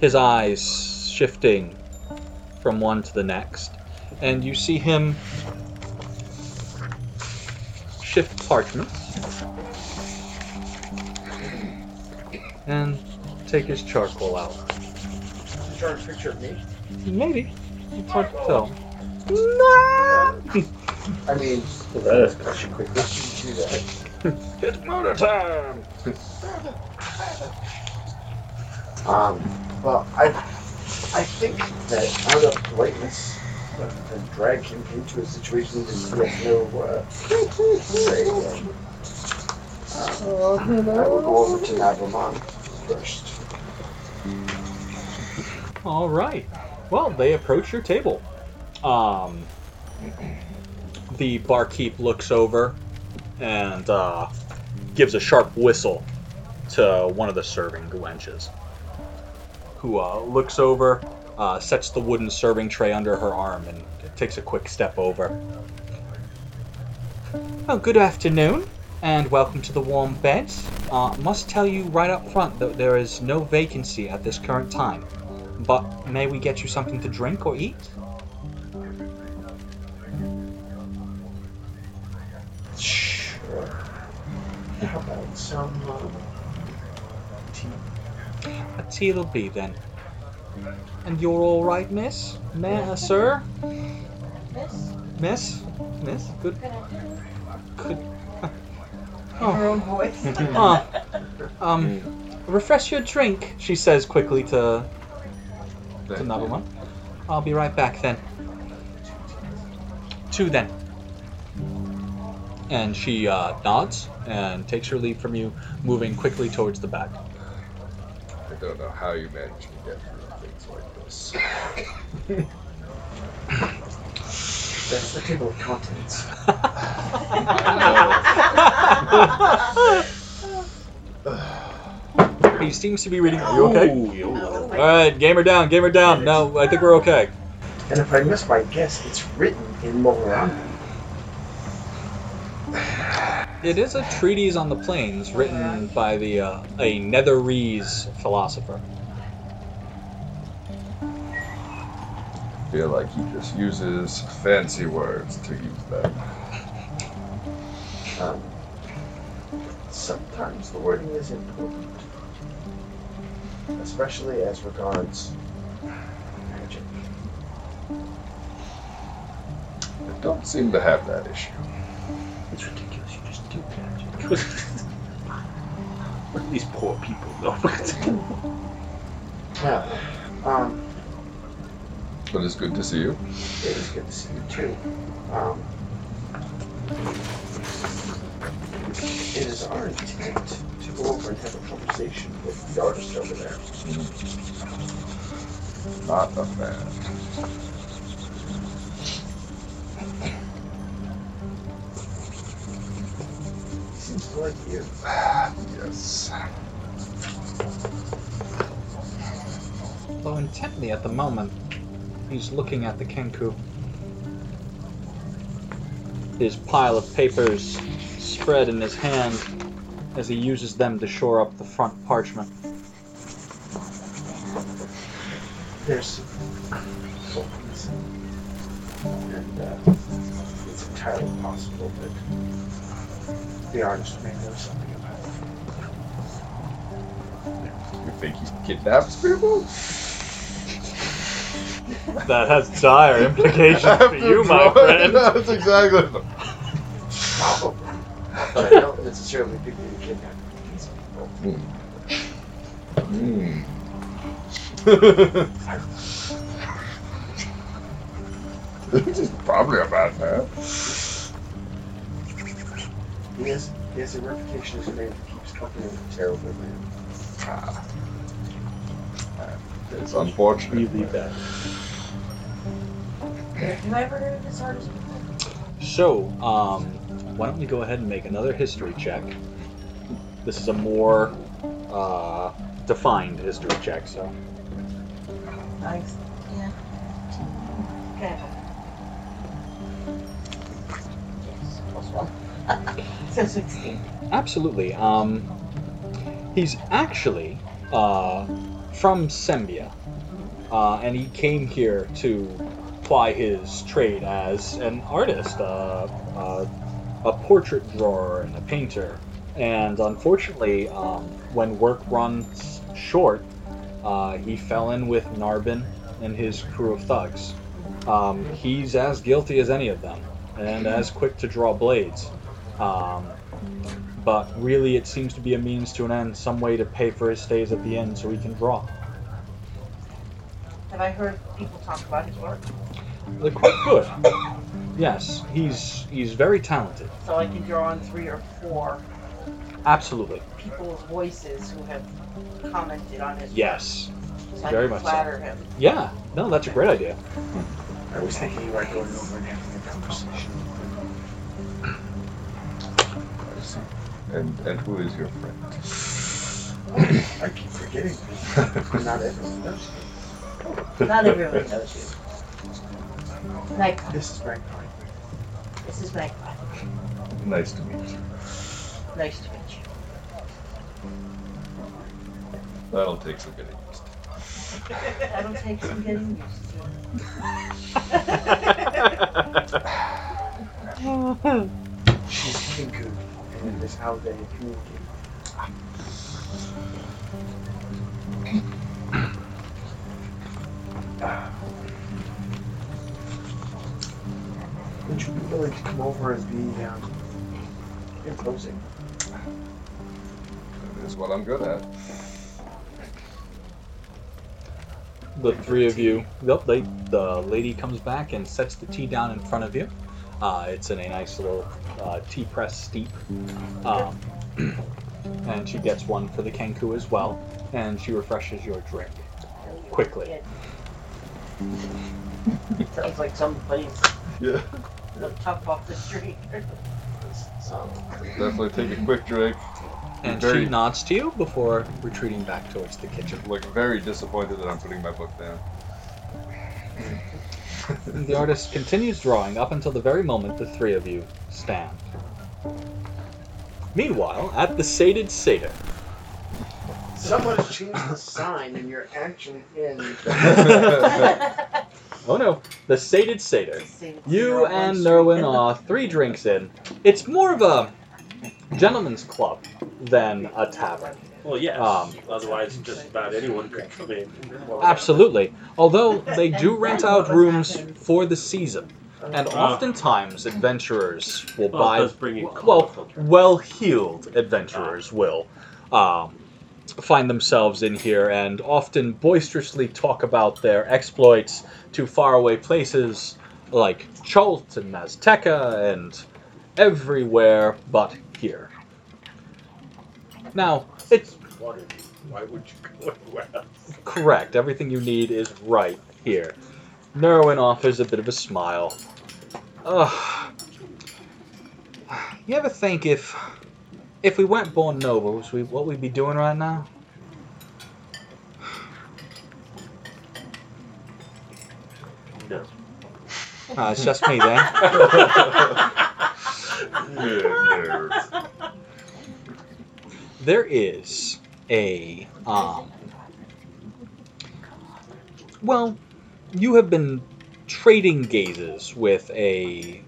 his eyes shifting from one to the next, and you see him shift parchments and take his charcoal out. Drawing a picture of me. Maybe. It's hard to tell. No! I mean, Let us crush you quickly. do that. It's murder time! Um, well, I, I think that out of politeness, rather than drag him into a situation that he has no uh, say in, um, I will go over to Navamon first. All right. Well, they approach your table. Um, the barkeep looks over and uh, gives a sharp whistle to one of the serving wenches, who uh, looks over, uh, sets the wooden serving tray under her arm, and takes a quick step over. Oh, good afternoon, and welcome to the warm beds. Uh, must tell you right up front that there is no vacancy at this current time. But may we get you something to drink or eat? Sure. How about some uh, tea? A tea it'll be then. And you're all right, miss? Ma- uh, sir? Miss, Miss? Miss? Good. can I Good. Her own voice. Uh, um, refresh your drink, she says quickly to, to Thank Nabuma. I'll be right back then. Two then. And she uh, nods and takes her leave from you, moving quickly towards the back. I don't know how you manage to get through things. That's the table of contents. he seems to be reading. Are you okay? All right, gamer down, gamer down. No, I think we're okay. And if I miss my guess, it's written in Mulhorandi. It is a treatise on the planes written by the uh, a Netherese philosopher. Feel like he just uses fancy words to use them. Um, sometimes the wording is important, especially as regards magic. I don't seem to have that issue. It's ridiculous. You just do magic. what do these poor people know? Yeah. Um, But it's good to see you. it is good to see you too. Um, it is our intent to go over and have a conversation with the artist over there. Not a fan. Seems to like you. yes. Though intently at the moment, he's looking at the Kenku. His pile of papers spread in his hand as he uses them to shore up the front parchment. There's and uh, it's entirely possible that the artist may know something about it. You think he kidnaps people? That has dire implications for you, my friend. That's exactly. Probably. But I don't necessarily think that he kidnapped these people. Hmm. this is probably a bad man. He has, he has a reputation as a man who keeps company with a terrible man. Ah. It's unfortunate. Really bad. Have I ever heard of this artist before? So, um, why don't we go ahead and make another history check? This is a more uh, defined history check, so. Nice. Yeah. Okay. Yes, plus one. so 16. Absolutely. Um, he's actually uh, from Sembia, uh, and he came here to ply his trade as an artist, uh, uh, a portrait drawer, and a painter. And unfortunately, um, when work runs short, uh, he fell in with Narbin and his crew of thugs. Um, he's as guilty as any of them, and as quick to draw blades. Um, but really, it seems to be a means to an end, some way to pay for his stays at the inn so he can draw. Have I heard people talk about his work? They're quite good. Yes, he's he's very talented. So I can draw on three or four Absolutely. people's voices who have commented on his Yes. work. So I very can much so. flatter him. Yeah. No, that's a great idea. I was thinking you were going over and having a conversation. And and who is your friend? I keep forgetting. Not everyone knows. Not everyone knows you. Magpie. This is Magpie. This is Magpie. nice to meet you. Nice to meet you. That'll take some getting used to. That'll take some getting used to. She's Kenku, and it is how they communicate. Would you be willing to come over and be um, imposing? That is what I'm good at. The three of you. Yep. They, the lady comes back and sets the tea down in front of you. Uh, it's in a nice little uh, tea press steep. Um, and she gets one for the Kenku as well. And she refreshes your drink quickly. It sounds like somebody Yeah. looked tough off the street. So definitely take a quick drink. And Very- she nods to you before retreating back towards the kitchen. Look very disappointed that I'm putting my book down. The artist continues drawing up until the very moment the three of you stand. Meanwhile, at the Sated Seder, Someone has changed the sign, and you're actually in. oh no, the Sated Seder. You and Nerwin are three drinks in. It's more of a gentleman's club than a tavern. Well, yes. Um, Otherwise, just about anyone could come in. Absolutely. Although they do rent out rooms for the season. And Ah. oftentimes adventurers will Well, it buy does bring in well well-heeled adventurers will um, find themselves in here and often boisterously talk about their exploits to faraway places like Chult and Maztica and everywhere but here. Now, it's Why would you go anywhere else? correct. Everything you need is right here. Nerwin offers a bit of a smile. Ugh. You ever think if if we weren't born nobles, we what we'd be doing right now? No. Ah, it's just me then. Yeah, there is a um well you have been trading gazes with a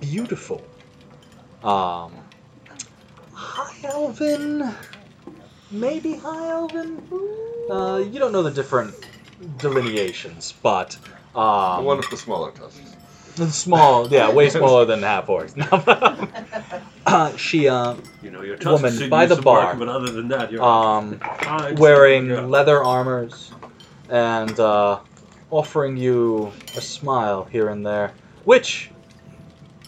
beautiful um high elven maybe high elven uh you don't know the different delineations but The um one with the smaller tusks. small yeah way smaller than half orcs uh, she uh You know, your Woman tusks by by the the bar. but other than that, you're um wearing Yeah. leather armors and uh, offering you a smile here and there, which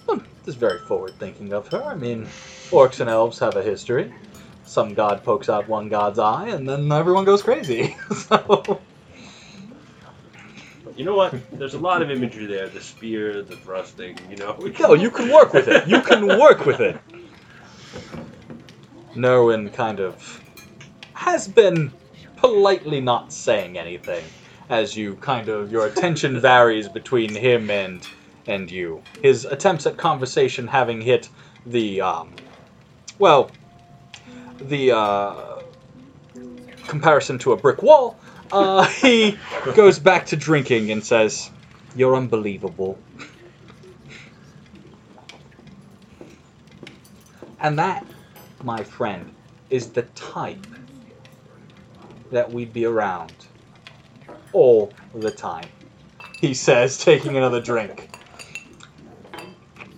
hmm, is very forward thinking of her. I mean, orcs and elves have a history. Some god pokes out one god's eye, and then everyone goes crazy. so, you know what? There's a lot of imagery there. The spear, the thrusting. You know. no, you can work with it. You can work with it. Nerwin kind of has been politely not saying anything as you kind of your attention varies between him and and you. His attempts at conversation having hit the um well the uh comparison to a brick wall, uh he goes back to drinking and says, "You're unbelievable." And that, my friend, is the type that we'd be around. all the time. He says, taking another drink.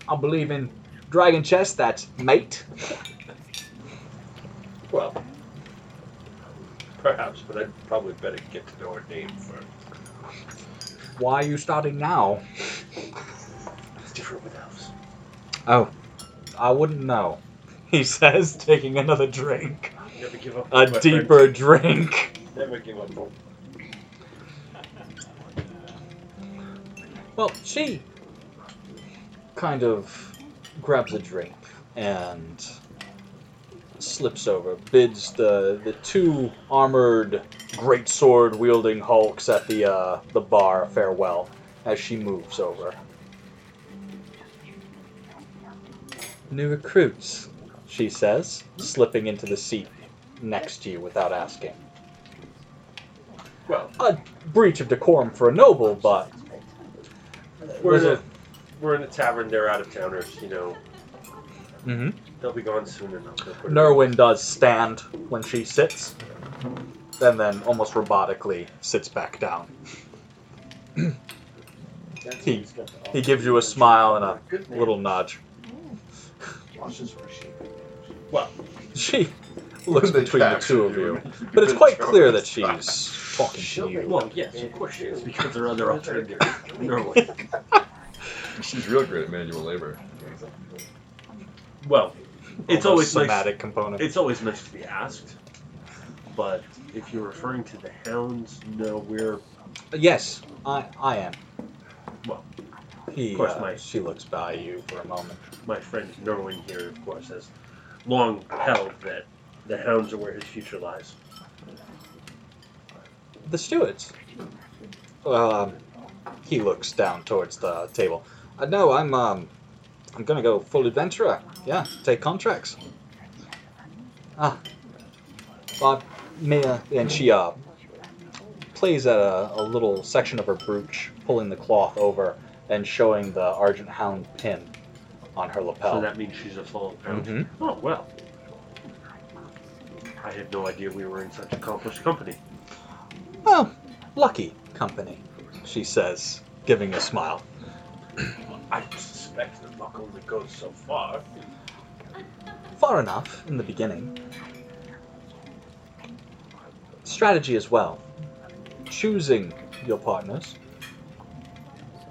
I believe in dragonchess, that's mate. Well, perhaps, but I'd probably better get to know her name first. Why are you starting now? It's different with elves. Oh, I wouldn't know. He says, taking another drink. Never give up. A my deeper drink. Never give up. Well, she kind of grabs a drink and slips over, bids the the two armored great sword wielding hulks at the uh, the bar farewell as she moves over. New recruits, she says, slipping into the seat next to you without asking. Well, A breach of decorum for a noble, but we're a, it- we're in a tavern. They're out of towners. You know, Mhm. they'll be gone soon enough. They'll put it- Nerwin does stand when she sits, and then almost robotically sits back down. He- He gives you a smile and a Good name. little nudge. Watches for sheep. Well, She looks between the two of you, but it's quite clear that she's talking to you. well, yes, of course she is, because there are other alternatives. Norway. She's real great at manual labor. Well, it's always nice. somatic component. It's always nice to be asked. But if you're referring to the hounds, no, we're Yes, I I am. Well, he, of course, uh, my- she looks by you for a moment. my friend Norwin here, of course, has long held that the hounds are where his future lies. The stewards. Um, he looks down towards the table. Uh, no, I'm um, I'm gonna go full adventurer. Yeah, take contracts. Ah, but Mia and she uh plays at a, a little section of her brooch, pulling the cloth over and showing the Argent Hound pin on her lapel. So that means she's a full hound. Mhm. Oh well. I had no idea we were in such accomplished company. Well, lucky company, she says, giving a smile. I suspect that luck only goes so far. Far enough in the beginning. Strategy as well. Choosing your partners.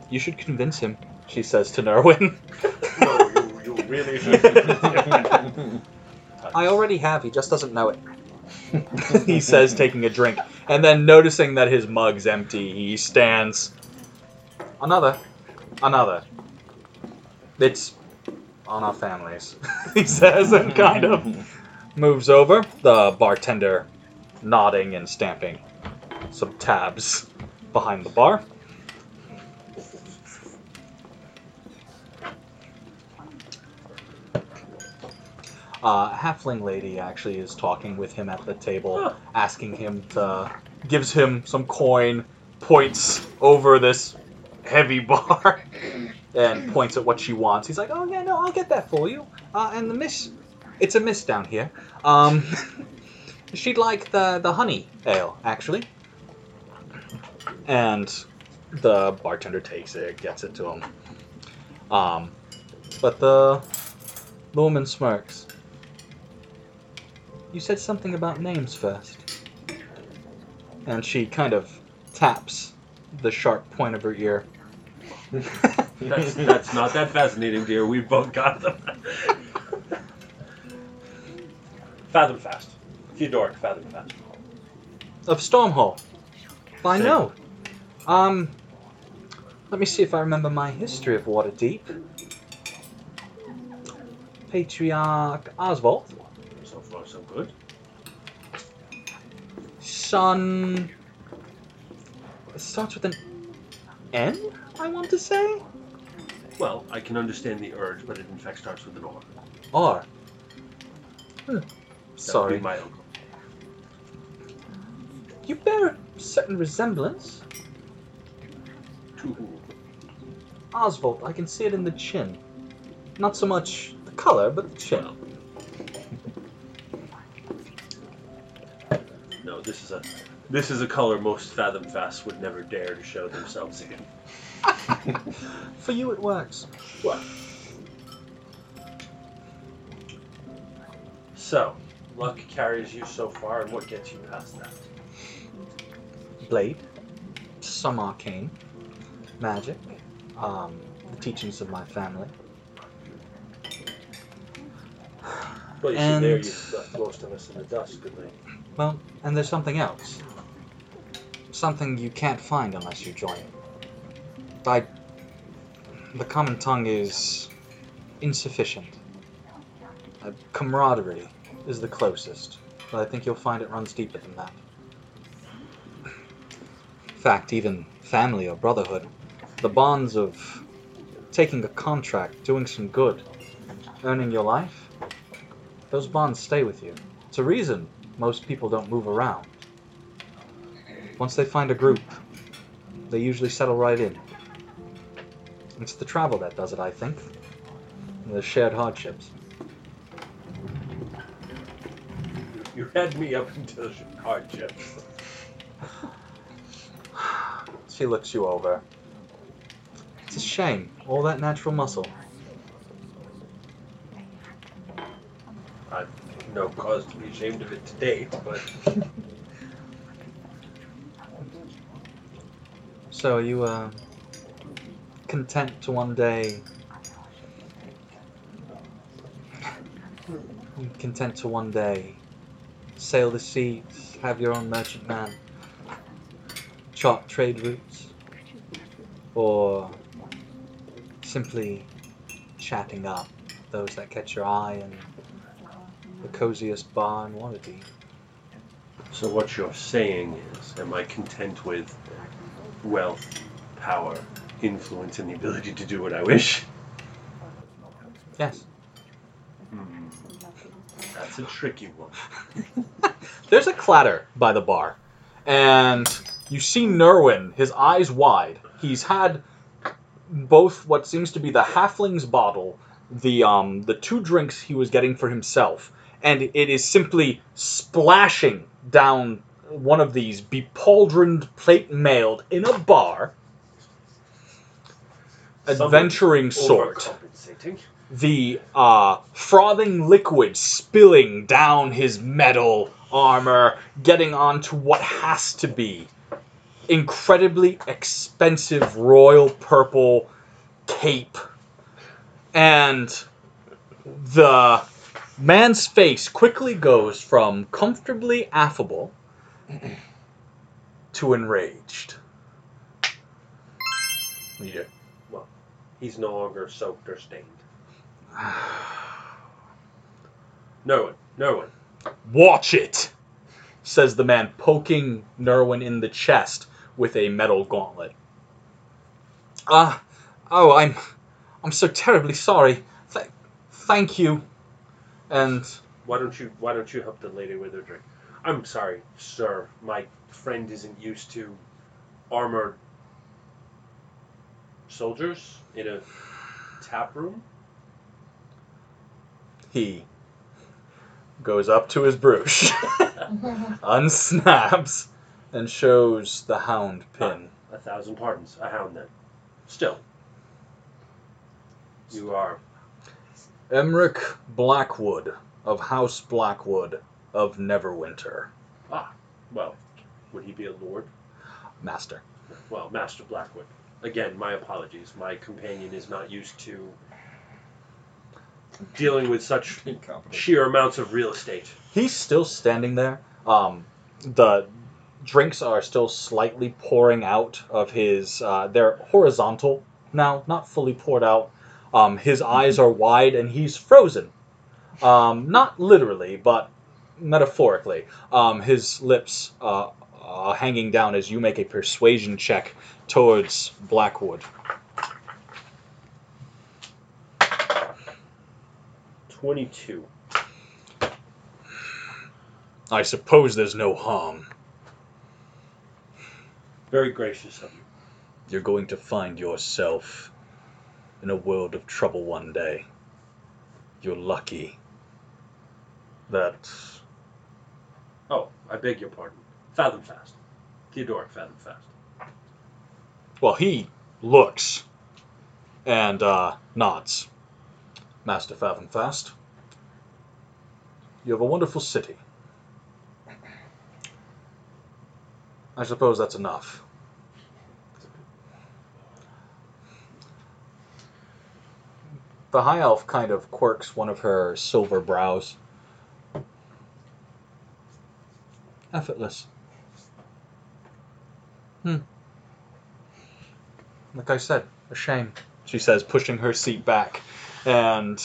You should convince him, she says to Nerwin. no, you, you really should. I already have, he just doesn't know it. he says, taking a drink. And then noticing that his mug's empty, he stands. Another. Another. It's on our families, he says, and kind of moves over. The bartender nodding and stamping some tabs behind the bar. Uh, halfling lady actually is talking with him at the table, asking him to gives him some coin, points over this heavy bar, and points at what she wants. He's like, "Oh yeah, no, I'll get that for you." Uh, and the miss, it's a miss down here. Um, she'd like the the honey ale actually, and the bartender takes it, gets it to him. Um, but the the woman smirks. You said something about names first. And she kind of taps the sharp point of her ear. That's, that's not that fascinating, dear. We've both got them. Fathom fast. Theodoric, fathom fast. of Stormhole. By Same. note. Um, let me see if I remember my history of Waterdeep. Patriarch Oswald, So far, so good. son. It starts with an N, I want to say? Well, I can understand the urge, but it in fact starts with an R. R. Hmm. Sorry. my uncle. You bear a certain resemblance. To who? Oswald, I can see it in the chin. Not so much the color, but the chin. No, this is a This is a color most Fathom Fast would never dare to show themselves in. For you, it works. What? So, luck carries you so far, and what gets you past that? Blade, some arcane, magic, um, the teachings of my family. Well, you see, there you've left most of us in the dust, good night. Well, and there's something else. Something you can't find unless you join it. I. The common tongue is insufficient. Camaraderie is the closest, but I think you'll find it runs deeper than that. In fact, even family or brotherhood, the bonds of taking a contract, doing some good, earning your life, those bonds stay with you. It's a reason most people don't move around. Once they find a group, they usually settle right in. It's the travel that does it, I think. The shared hardships. You had me up until hardships. She looks you over. It's a shame. All that natural muscle. I've no cause to be ashamed of it to date, but So are you uh, content to one day? Content to one day? Sail the seas, have your own merchantman, chart trade routes, or simply chatting up those that catch your eye in the coziest bar in Waterdeep? So what you're saying is, am I content with wealth, power, influence, and the ability to do what I wish? Yes. Hmm. That's a tricky one. There's a clatter by the bar, and you see Nerwin, his eyes wide. He's had both what seems to be the halfling's bottle, the um, the two drinks he was getting for himself, and it is simply splashing down one of these bepauldroned plate mailed in a bar. Adventuring sort the uh, frothing liquid spilling down his metal armor, getting onto what has to be incredibly expensive royal purple cape. And the man's face quickly goes from comfortably affable to enraged. You do? He's no longer soaked or stained. No one. No one. Watch it, says the man, poking Nerwin in the chest with a metal gauntlet. Ah, oh, I'm, I'm so terribly sorry. Th- thank you. And Why don't you Why don't you help the lady with her drink? I'm sorry, sir. My friend isn't used to armored soldiers in a tap room. he goes up to his brooch, unsnaps, and shows the hound pin. A thousand pardons. A hound then. Still. You are Emric Blackwood of House Blackwood of Neverwinter, Ah, well. Would he be a lord? master. Well, Master Blackwood. Again, my apologies. My companion is not used to dealing with such Incompetent. sheer amounts of real estate. He's still standing there. Um, the drinks are still slightly pouring out of his. Uh, they're horizontal now, not fully poured out. Um, his eyes are wide and he's frozen. Um, not literally, but metaphorically. Um, his lips uh, uh, hanging down as you make a persuasion check towards Blackwood. Twenty-two. I suppose there's no harm. Very gracious of you. You're going to find yourself in a world of trouble one day. You're lucky that Oh, I beg your pardon. Fathom fast. Theodoric Fathomfast. Well, he looks and uh, nods. Master Fathomfast, you have a wonderful city. I suppose that's enough. The High Elf kind of quirks one of her silver brows. Effortless. Hmm. Like I said, a shame. She says, pushing her seat back and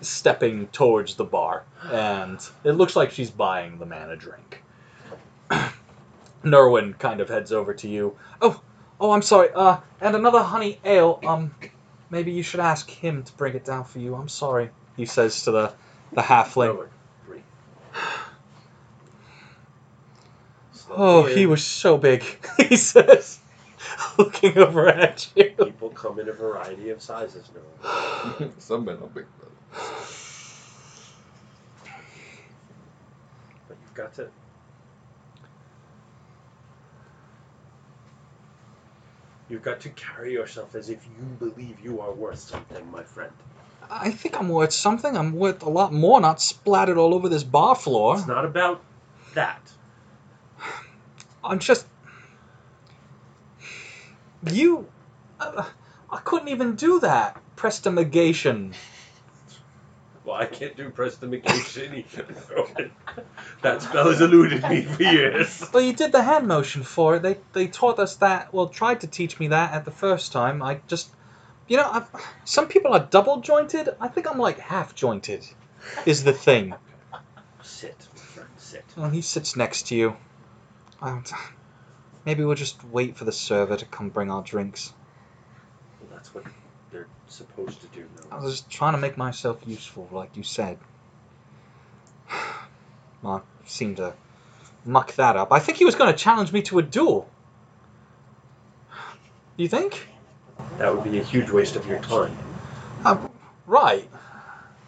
stepping towards the bar. And it looks like she's buying the man a drink. Nerwin kind of heads over to you. Oh, oh, I'm sorry. Uh, and another honey ale. Um, maybe you should ask him to bring it down for you. I'm sorry. He says to the the halfling. Nerwin, breathe. Oh, Slowly he was so big. he says, looking over at you. People come in a variety of sizes, now. Some men are big brothers. But you've got to. You've got to carry yourself as if you believe you are worth something, my friend. I think I'm worth something. I'm worth a lot more, not splattered all over this bar floor. It's not about that. I'm just. You. Uh, I couldn't even do that. Prestamigation. Well, I can't do prestidigitation either. That spell has eluded me for years. Well, you did the hand motion for it. They they taught us that. Well, tried to teach me that at the first time. I just, you know, I've, some people are double jointed. I think I'm like half jointed. Is the thing. Sit, my friend, sit. Well, he sits next to you. I don't- Maybe we'll just wait for the server to come bring our drinks. Well, that's what they're supposed to do, Though. I was just trying to make myself useful, like you said. I seemed to muck that up. I think he was going to challenge me to a duel. You think? That would be a huge waste of your time. Uh, right.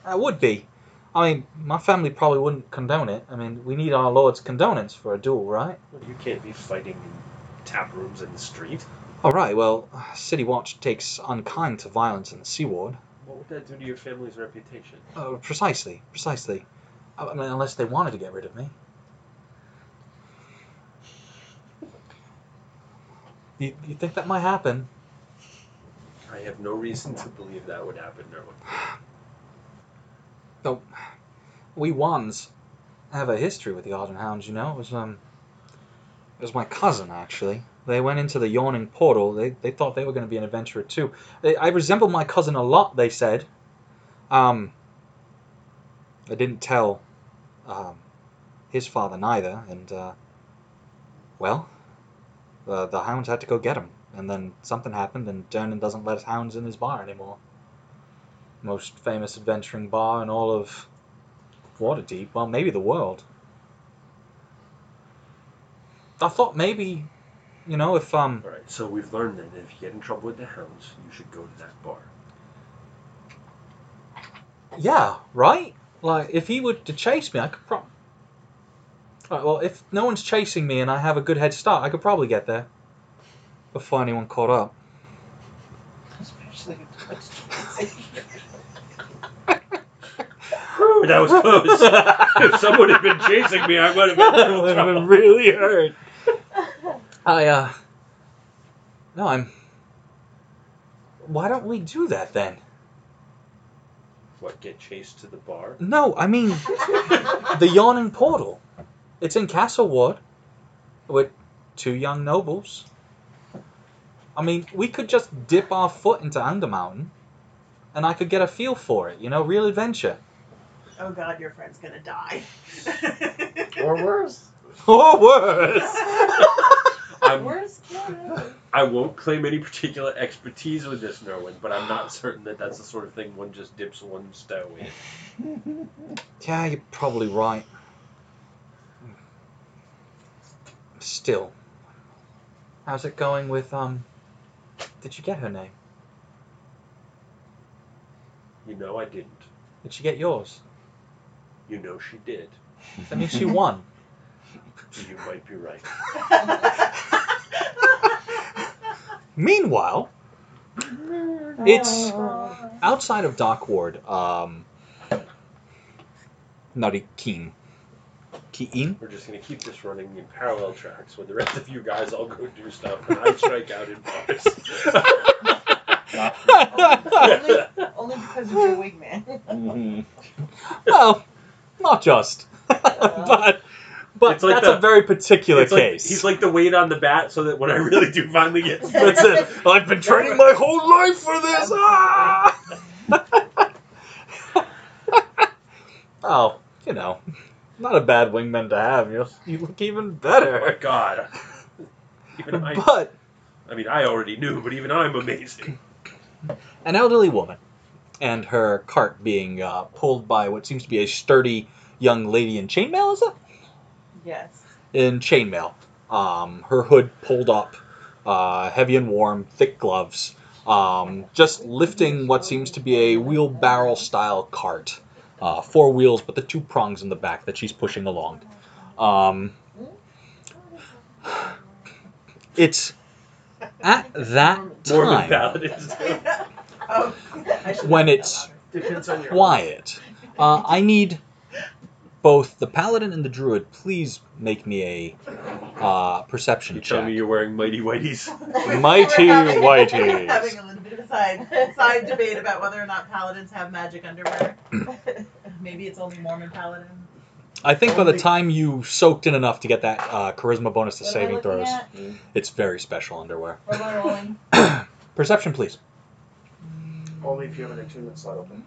That would be. I mean, my family probably wouldn't condone it. I mean, we need our Lord's condonance for a duel, right? Well, you can't be fighting in tap rooms in the street. All right. Well, City Watch takes unkind to violence in the Sea Ward. What would that do to your family's reputation? Uh, precisely, precisely. I mean, unless they wanted to get rid of me. You, you think that might happen? I have no reason to believe that would happen, Nerwin. No, we ones have a history with the Arden Hounds. You know, it was um, it was my cousin actually. They went into the yawning portal. They they thought they were going to be an adventurer too. They, I resembled my cousin a lot. They said. Um. I didn't tell, um, his father neither, and uh, well, the the hounds had to go get him, and then something happened, and Durnan doesn't let hounds in his bar anymore most famous adventuring bar in all of Waterdeep. Well, maybe the world. I thought maybe, you know, if um, All right, so we've learned then that if you get in trouble with the hounds, you should go to that bar. yeah, right. Like if he were to chase me, I could probably. Right, well, if no one's chasing me and I have a good head start, I could probably get there before anyone caught up. Especially Whew, that was close. if someone had been chasing me, I would have been in Would have been really hurt. I uh. No, I'm. Why don't we do that then? What, get chased to the bar? No, I mean the yawning portal. It's in Castle Ward with two young nobles. I mean, we could just dip our foot into Undermountain, and I could get a feel for it. You know, real adventure. Oh god, your friend's gonna die. or worse. Or worse. I'm, Worst case. I won't claim any particular expertise with this, Nerwin, but I'm not certain that that's the sort of thing one just dips one's toe in. yeah, you're probably right. Still, how's it going with um? Did you get her name? You know I didn't. Did she get yours? You know she did. That means she won. You might be right. Meanwhile, it's outside of Dockward. Um, Nutty Keen. Keen? We're just gonna keep this running in parallel tracks where the rest of you guys all go do stuff and I strike out in bars. only, only because of your wingman. Mhm. well, not just. but but It's like that's the- a very particular It's like, case. he's like the weight on the bat so that when I really do finally get That's it. I've been training my whole life for this. Ah! oh, you know, not a bad wingman to have. You you look even Oh my better. god. Even I, But I mean, I already knew, but even I'm amazing. an elderly woman and her cart being uh, pulled by what seems to be a sturdy young lady in chainmail. Is it? Yes. in chainmail. Um, her hood pulled up, uh, heavy and warm, thick gloves, um, just lifting what seems to be a wheelbarrow style cart. Uh, four wheels, but the two prongs in the back that she's pushing along. Um, it's at that Mormon time paladins. Oh, when it's that Depends on your. quiet. Uh, I need both the paladin and the druid. Please make me a uh, perception You tell me you're wearing mighty whiteys. Mighty We're having- whiteys. Having a little bit of a side side debate about whether or not paladins have magic underwear. Maybe it's only Mormon paladins. I think by the time you soaked in enough to get that uh, charisma bonus to What saving throws, at? it's very special underwear. What am I rolling? Perception, please. Only if you have an attunement slot open.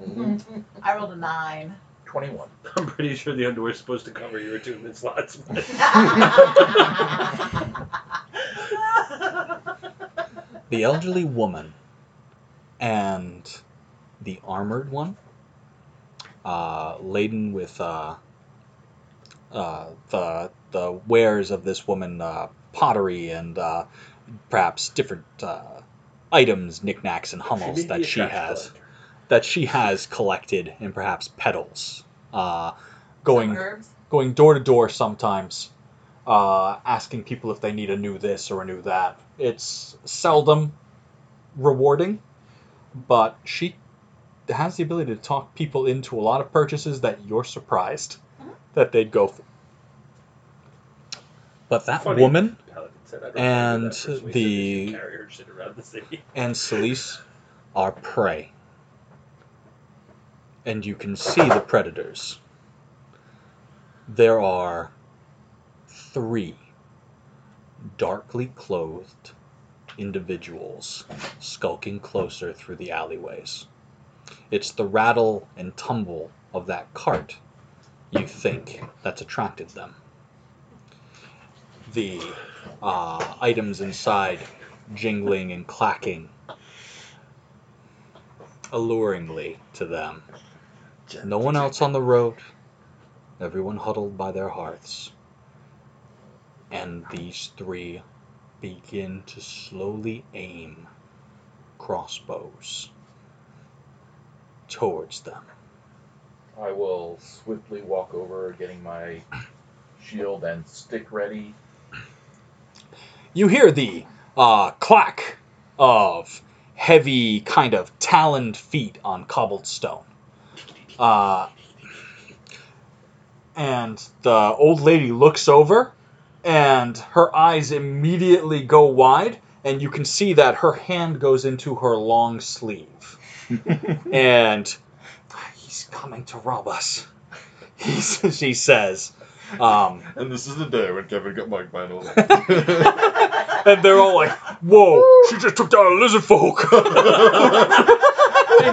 Mhm. I rolled a nine. 21. I'm pretty sure the underwear's supposed to cover your attunement slots. but- The elderly woman and the armored one, uh, laden with uh, uh, the the wares of this woman, uh, pottery and uh, perhaps different uh, items, knickknacks, and hummels that she has. collector. that she has collected and perhaps petals, uh, going going door to door sometimes, uh, asking people if they need a new this or a new that. It's seldom rewarding, but she has the ability to talk people into a lot of purchases that you're surprised that they'd go for. But that Funny. woman And find that persuasive if the- you carry her shit around the city. and Celise are prey. And you can see the predators. There are three darkly clothed individuals skulking closer through the alleyways. It's the rattle and tumble of that cart, you think, that's attracted them. The uh, items inside jingling and clacking alluringly to them. No one else on the road, everyone huddled by their hearths. And these three begin to slowly aim crossbows towards them. I will swiftly walk over, getting my shield and stick ready. You hear the uh, clack of heavy, kind of taloned feet on cobbled stone. Uh, and the old lady looks over, and her eyes immediately go wide, and you can see that her hand goes into her long sleeve. and he's coming to rob us, he's, she says. Um, And this is the day when Kevin got Mike finally. and they're all like, "Whoa, she just took down a lizard folk." and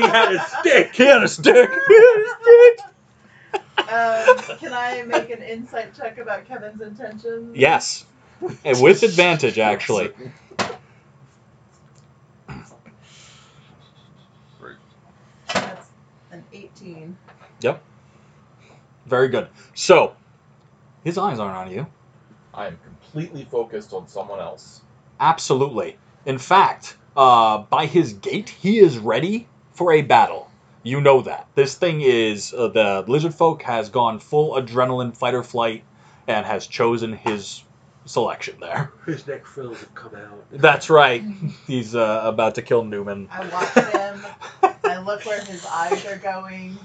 he had a stick. he had a stick. He had a stick. Um, can I make an insight check about Kevin's intentions? Yes, and with advantage, actually. That's an 18. Yep. Very good. So, his eyes aren't on you. I am completely focused on someone else. Absolutely. In fact, uh, by his gait, he is ready for a battle. You know that. This thing is uh, the lizard folk has gone full adrenaline fight or flight, and has chosen his selection there. His neck frills have come out. That's right. He's uh, about to kill Newman. I watch him. I look where his eyes are going.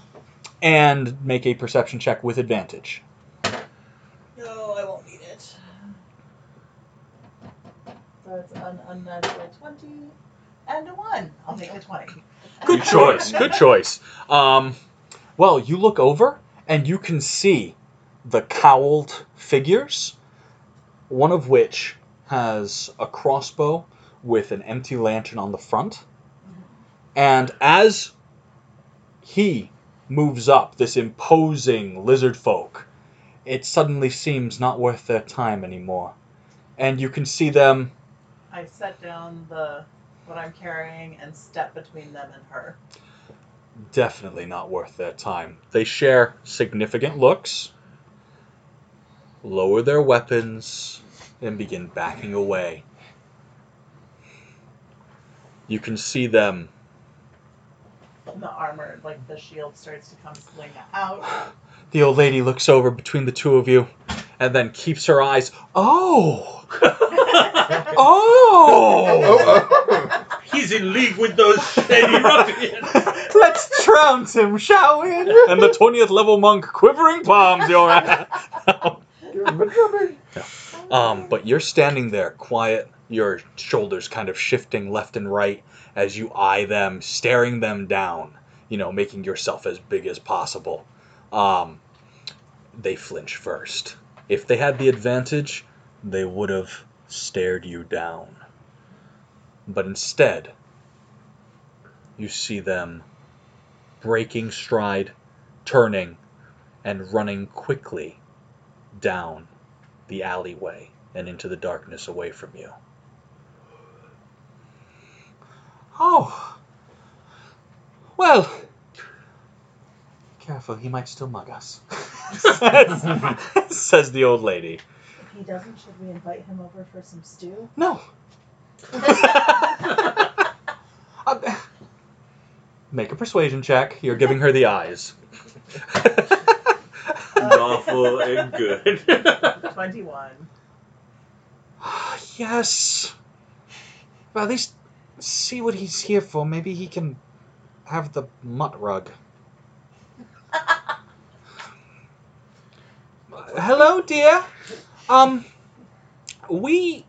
And make a perception check with advantage. No, I won't need it. It's an unnatural 20 and a 1. I'll take the 20. Good choice. Good choice. Um, well, you look over and you can see the cowled figures, one of which has a crossbow with an empty lantern on the front. And as he moves up, this imposing lizard folk, it suddenly seems not worth their time anymore. And you can see them I set down the what I'm carrying and step between them and her. definitely not worth their time. They share significant looks, lower their weapons, and begin backing away. You can see them. The armor, like the shield, starts to come swing out. The old lady looks over between the two of you and then keeps her eyes. Oh! oh! He's in league with those shady ruffians. Let's trounce him, shall we? And the 20th level monk quivering palms your ass. Um, but you're standing there, quiet, your shoulders kind of shifting left and right as you eye them, staring them down, you know, making yourself as big as possible. Um, they flinch first. If they had the advantage, they would have stared you down. But instead, you see them breaking stride, turning, and running quickly down the alleyway and into the darkness away from you. Oh. Well. Careful, he might still mug us. says, says the old lady. If he doesn't, should we invite him over for some stew? No. Uh, make a persuasion check. You're giving her the eyes. Lawful and good. 21. yes. Well, at least see what he's here for. Maybe he can have the mutt rug. Hello, dear. Um, we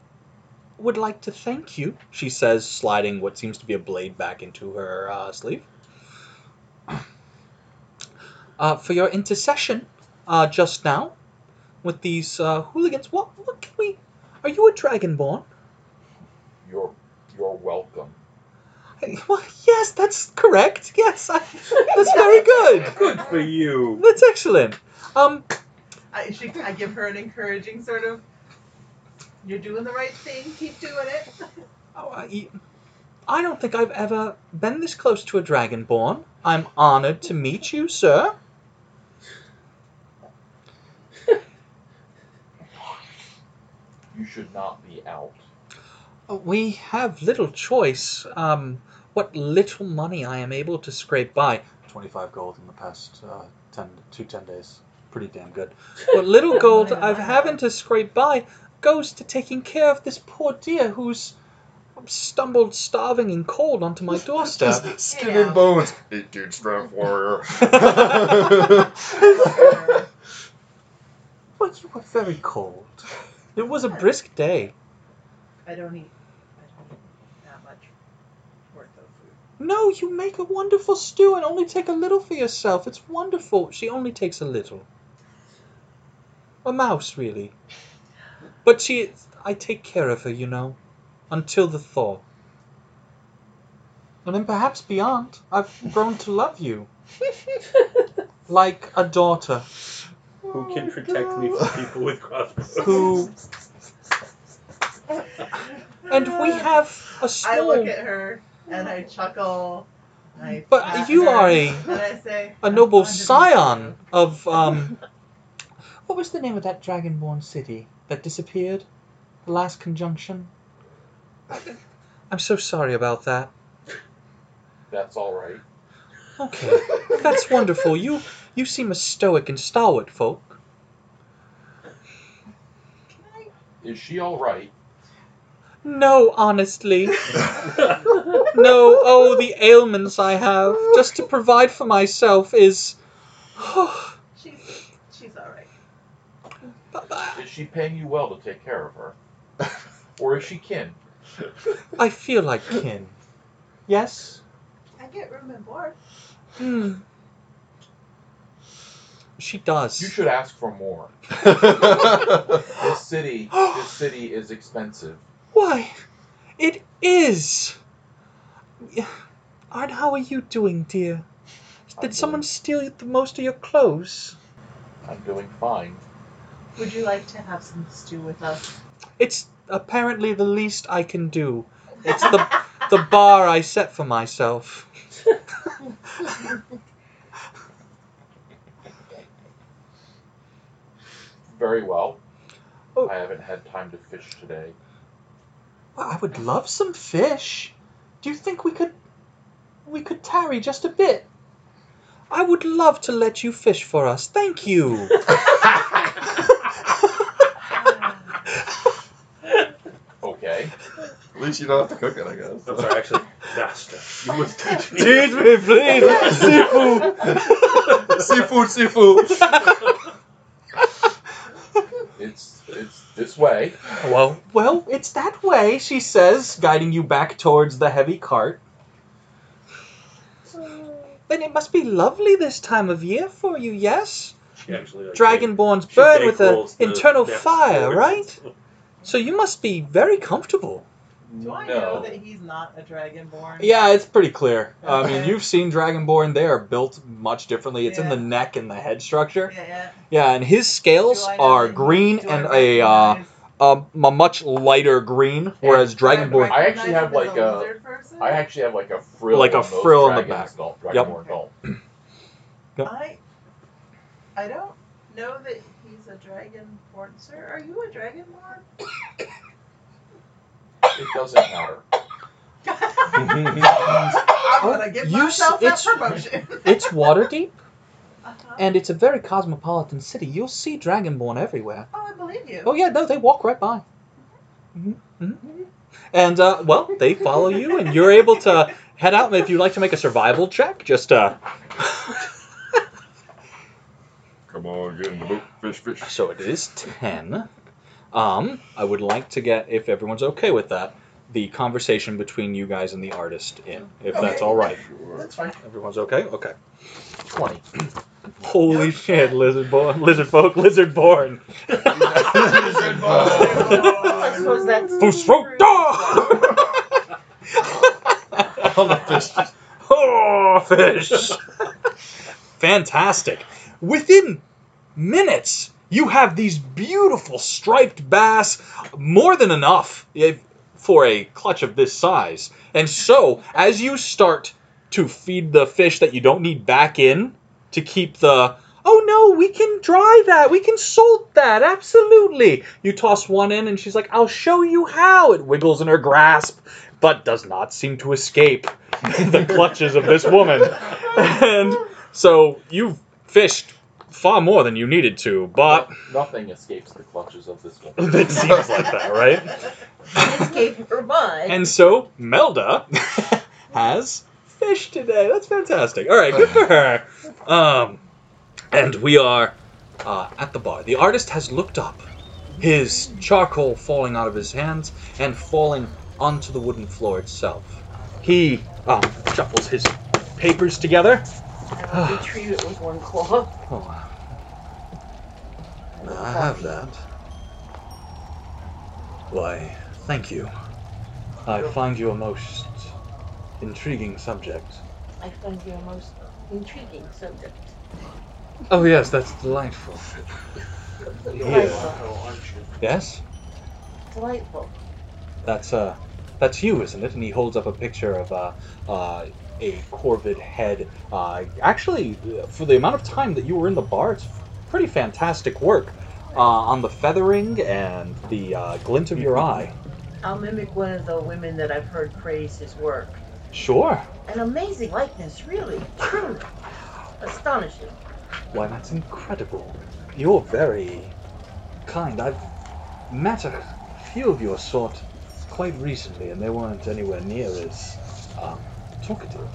would like to thank you, she says, sliding what seems to be a blade back into her uh, sleeve, uh, for your intercession uh, just now with these uh, hooligans. What, what can we. Are you a dragonborn? You're you're welcome. Well, yes, that's correct. Yes, I, that's very good. Good for you. That's excellent. Um, I, she, I give her an encouraging sort of, you're doing the right thing, keep doing it. oh, I, I don't think I've ever been this close to a dragonborn. I'm honored to meet you, sir. You should not be out. Uh, We have little choice. Um, what little money I am able to scrape by. 25 gold in the past uh, 10, two, 10 days. Pretty damn good. What little gold I've having to scrape by goes to taking care of this poor dear who's stumbled starving and cold onto my doorstep. Just skin and bones. 18 strength warrior. Well, you were very cold. It was a brisk day. I don't eat, I don't eat that much worth of food. No, you make a wonderful stew and only take a little for yourself. It's wonderful. She only takes a little. A mouse, really. But she, I take care of her, you know, until the thaw. And then perhaps beyond, I've grown to love you. like a daughter Who can protect me from people with crossbows? who. And we have a I small. look at her and I chuckle. I But pat you her, are a- And I say, a "I'm noble fond of you scion of um what was the name of that dragonborn city that disappeared the last conjunction i'm so sorry about that That's all right. okay that's wonderful you you seem a stoic and stalwart folk Is she all right? No, honestly. no, oh, the ailments I have. Just to provide for myself is. Oh, She's she's all right. Is she paying you well to take care of her? or is she kin? I feel like kin. Yes? I get room and board. Hmm. She does. You should ask for more. this city, this city is expensive. Why, it is. Art, how are you doing, dear? Did I'm someone steal the most of your clothes? I'm doing fine. Would you like to have some stew with us? It's apparently the least I can do. It's the the bar I set for myself. Very well. Oh. I haven't had time to fish today. Well, I would love some fish. Do you think we could we could tarry just a bit? I would love to let you fish for us. Thank you. Okay. At least you don't have to cook it, I guess. I'm sorry, actually, master. You must teach me. Teach me, please. Seafood. seafood, seafood. It's it's this way. Well, well, it's that way, she says, guiding you back towards the heavy cart. Then it must be lovely this time of year for you, yes? She actually, like, Dragonborns she burn with an internal fire, right? So you must be very comfortable. Do I No. know that he's not a dragonborn? Yeah, it's pretty clear. I mean, you've seen Dragonborn. They are built much differently. It's in the neck and the head structure. Yeah, yeah. Yeah, and his scales Do I know are green and a uh, recognize- um, a much lighter green, whereas do I Dragonborn. I actually have, like, a a- lizard person? I actually have like a frill. Like a frill on the back. Don't, Yep. Dragonborn don't. I I don't know that he's a dragonborn. Sir, are you a dragonborn? It doesn't matter. I'm gonna give you s- myself that it's- promotion. It's Waterdeep, Uh-huh. and it's a very cosmopolitan city. You'll see Dragonborn everywhere. Oh, I believe you. Oh yeah, no, they walk right by. hmm And uh, well, they follow you, and you're able to head out. If you'd like to make a survival check, just uh. Come on, get in the boat. Fish, fish. So it is ten. Um, I would like to get, if everyone's okay with that, the conversation between you guys and the artist in, if that's all right. That's fine. Everyone's okay. Okay. Twenty. Holy shit, lizard born, lizard folk, lizard born. I suppose that's. Fusroda! All the fish. Oh, fish! Fantastic. Within minutes, you have these beautiful striped bass, more than enough eh, for a clutch of this size. And so, as you start to feed the fish that you don't need back in to keep the Oh no, we can dry that. We can salt that. Absolutely. You toss one in and she's like, "I'll show you how." It wiggles in her grasp, but does not seem to escape the clutches of this woman. And so you've fished far more than you needed to, but Nothing escapes the clutches of this woman. it seems like that, right? Escape her mind. And so Melda has fish today. That's fantastic. All right, good for her. Um, and we are uh, at the bar. The artist has looked up, his charcoal falling out of his hands and falling onto the wooden floor itself. He um, shuffles his papers together. And retrieve it with one claw. Oh, I have that. Why, thank you. I find you a most intriguing subject. I find you a most intriguing subject. Oh yes, that's delightful. Delightful. Yes, Delightful. that's uh, that's you, isn't it? And he holds up a picture of uh, uh, a corvid head. Uh, actually, uh, for the amount of time that you were in the bar, it's pretty fantastic work uh, on the feathering and the uh, glint of your eye. I'll mimic one of the women that I've heard praise his work. Sure. An amazing likeness, really, truly. Astonishing. Why, that's incredible. You're very kind. I've met a few of your sort quite recently, and they weren't anywhere near as um, talkative.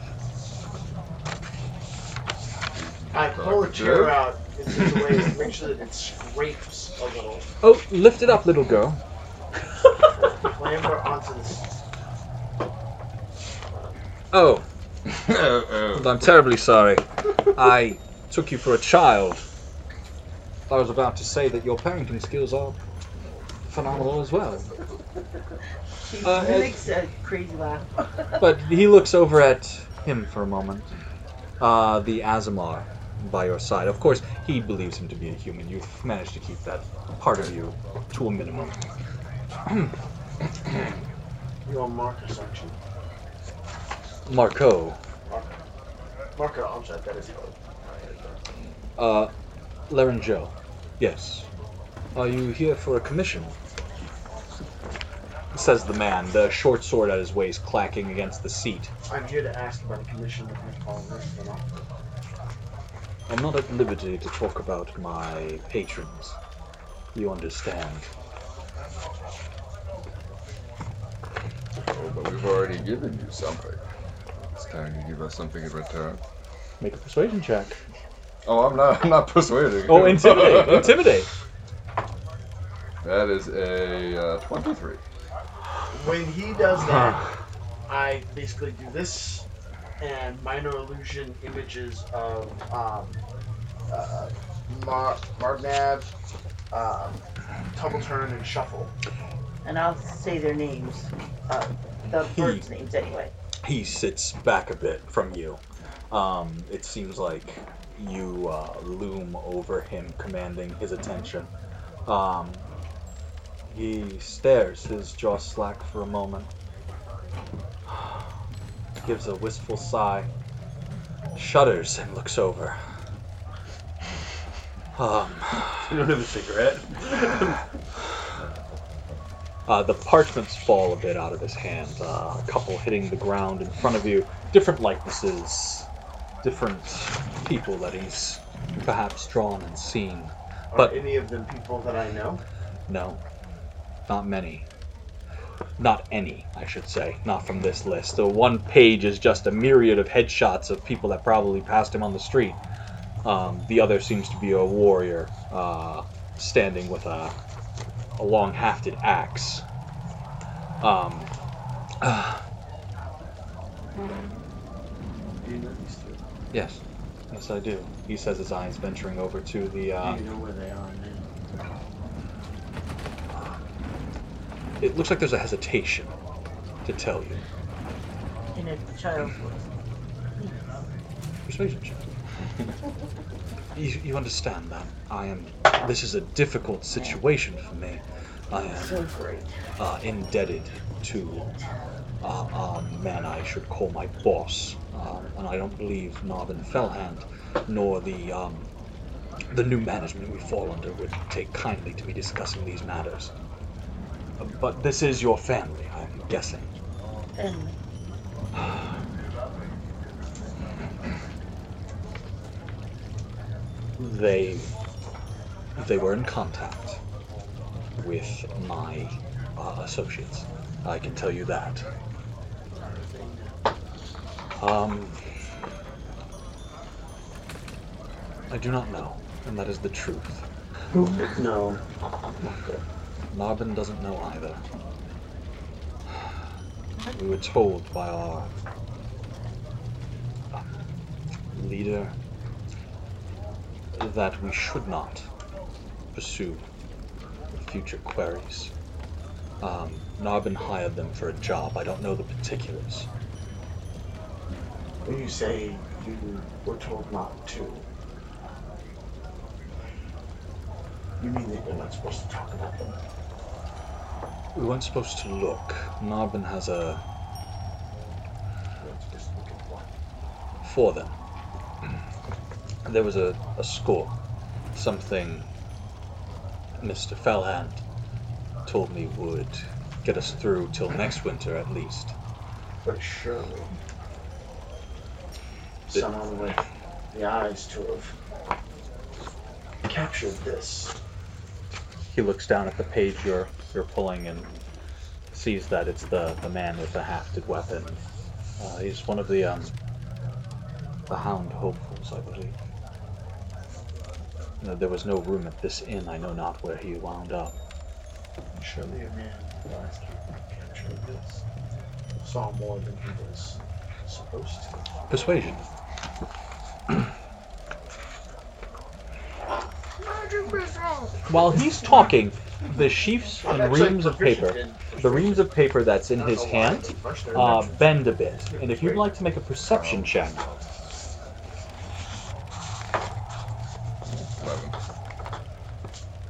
I pull the chair out in such a way to make sure that it scrapes a little. Oh, lift it up, little girl. Clamber onto this. Oh, oh, oh. I'm terribly sorry. I took you for a child. I was about to say that your parenting skills are phenomenal as well. She Uh, makes a crazy laugh. But he looks over at him for a moment. Uh, the Aasimar by your side. Of course, he believes him to be a human. You've managed to keep that part of you to a minimum. You're Marcus, aren't you? Marco, Marco, I'm sorry, that is uh, Larangel, yes. Are you here for a commission? Says the man, the short sword at his waist clacking against the seat. I'm here to ask about a commission with my all. I'm not at liberty to talk about my patrons. You understand. Oh, but we've already given you something. It's time to give us something in return. Make a persuasion check. Oh, I'm not. I'm not persuading. Oh, intimidate! intimidate! That is a uh, 23. When he does that, I basically do this and minor illusion images of um, uh, Mar- Margnav, um, Tumble Turn, and Shuffle. And I'll say their names. Uh, the birds' names, anyway. He sits back a bit from you. Um, it seems like you uh, loom over him, commanding his attention. Um, he stares, his jaw slack for a moment. Gives a wistful sigh, shudders, and looks over. Um, You don't have a cigarette? Uh, the parchments fall a bit out of his hand, uh, a couple hitting the ground in front of you. Different likenesses, different people that he's perhaps drawn and seen. Are But- any of them people that I know? No, not many. Not any, I should say. Not from this list. The one page is just a myriad of headshots of people that probably passed him on the street. Um, the other seems to be a warrior uh, standing with a, a long hafted axe. Um, two? yes, yes, I do. He says his eyes venturing over to the. Uh, you know where they are? It looks like there's a hesitation to tell you. In a child's voice. Persuasion check. you, you understand that I am. This is a difficult situation for me. I am uh, indebted to uh, a man I should call my boss, um, and I don't believe Narvin Fellhand nor the um, the new management we fall under would take kindly to me discussing these matters. But this is your family, I'm guessing. And they they were in contact with my uh, associates. I can tell you that. Um, I do not know, and that is the truth. No. Narbin doesn't know either. We were told by our um, leader that we should not pursue future queries. Um, Narbin hired them for a job. I don't know the particulars. When you say you were told not to, you mean that you're not supposed to talk about them? We weren't supposed to look. Narbin has a You're not supposed to look at what? for them. There was a, a score. Something Mr. Fellhand told me would get us through till next winter at least. But surely, The- someone with the eyes to have captured this. He looks down at the page you're you're pulling and sees that it's the, the man with the hafted weapon. Uh, he's one of the um, the hound hopefuls, I believe. Uh, there was no room at this inn. I know not where he wound up. Surely a man last year captured this. Saw more than he was supposed to. Persuasion. While he's talking, the sheafs and reams of paper, the reams of paper that's in his hand, uh, bend a bit. And if you'd like to make a perception check,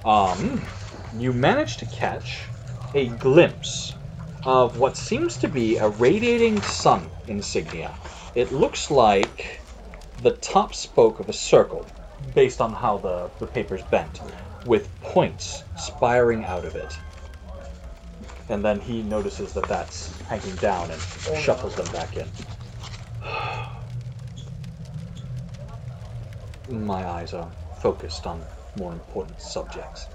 um, you manage to catch a glimpse of what seems to be a radiating sun insignia. It looks like the top spoke of a circle, based on how the, the paper's bent, with points spiring out of it. And then he notices that that's hanging down and shuffles them back in. My eyes are focused on more important subjects.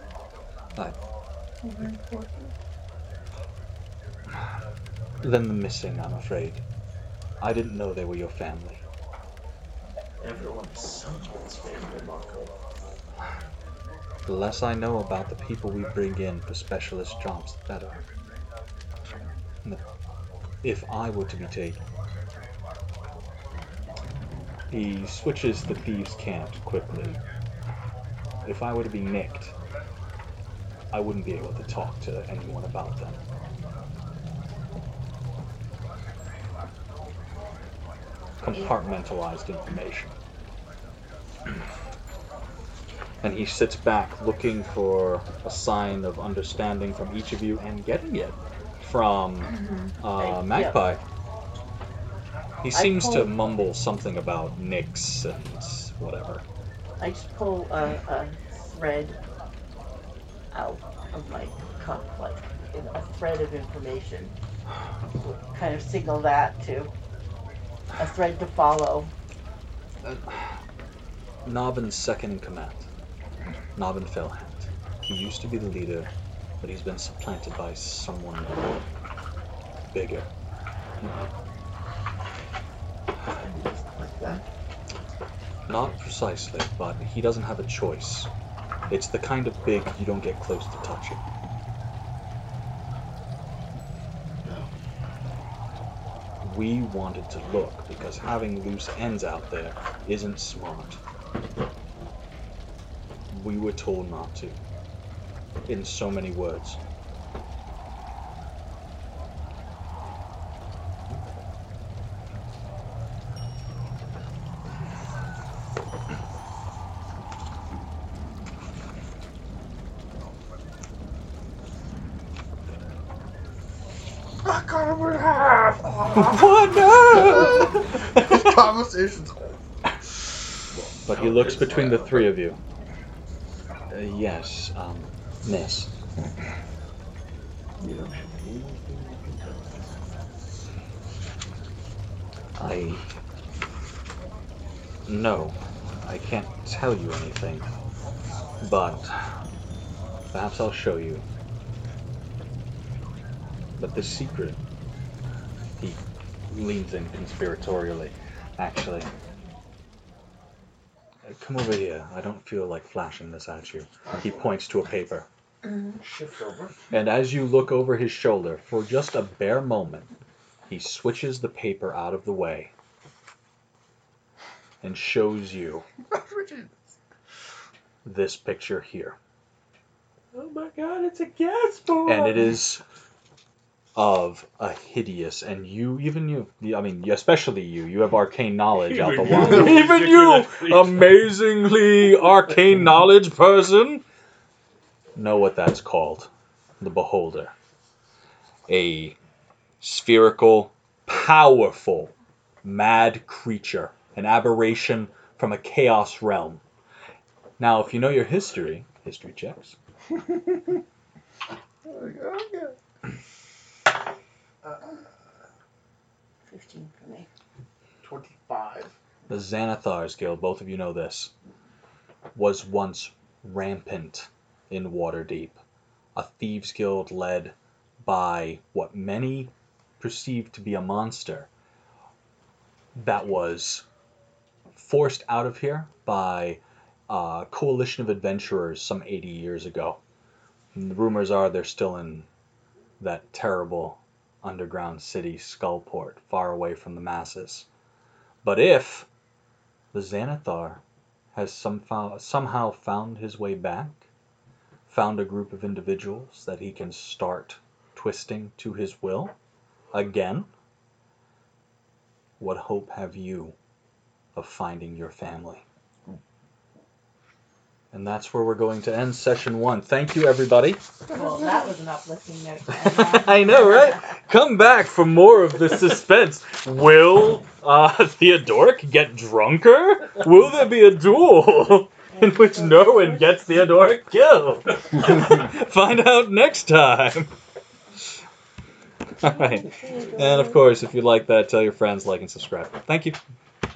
I, than the missing, I'm afraid. I didn't know they were your family. Everyone is someone's family, Marco. The less I know about the people we bring in for specialist jobs, the better. If I were to be taken. He switches the thieves' cant quickly. If I were to be nicked, I wouldn't be able to talk to anyone about them. Compartmentalized information. And he sits back looking for a sign of understanding from each of you and getting it from uh, I- Magpie. He seems to mumble something about Nyx and whatever. I just pull a, a thread out of my cuff, like a thread of information. Kind of signal that to a thread to follow. Nobbin's second in command. Nobbin Fellhand. He used to be the leader, but he's been supplanted by someone bigger. Not precisely, but he doesn't have a choice. It's the kind of big you don't get close to touching. We wanted to look because having loose ends out there isn't smart. We were told not to. In so many words. I cut him in half. what? No! Conversations. But he looks between the three of you. Uh, yes, um, miss. I. No, I can't tell you anything. But. Perhaps I'll show you. But the secret. He leans in conspiratorially. Actually. Come over here. I don't feel like flashing this at you. He points to a paper. Shift over. And as you look over his shoulder, for just a bare moment, he switches the paper out of the way and shows you this picture here. Oh my god, it's a gas bomb! And it is of a hideous, and you, even you, I mean, especially you, you have arcane knowledge out the Even you. wazoo. Even you, amazingly arcane knowledge person, know what that's called. The Beholder. A spherical, powerful, mad creature, an aberration from a chaos realm. Now, if you know your history, history checks, oh, Fifteen for me. 25. the Xanathars Guild, both of you know this, was once rampant in Waterdeep. a thieves guild led by what many perceived to be a monster that was forced out of here by a coalition of adventurers some 80 years ago. And the rumors are they're still in that terrible underground city, Skullport, far away from the masses. But if the Xanathar has somehow, somehow found his way back, found a group of individuals that he can start twisting to his will again, what hope have you of finding your family? And that's where we're going to end session one. Thank you, everybody. Well, that was an uplifting note. I know, right? Come back for more of the suspense. Will uh, Theodoric get drunker? Will there be a duel in which Norwin gets Theodoric killed? Find out next time. All right. And of course, if you like that, tell your friends, like, and subscribe. Thank you.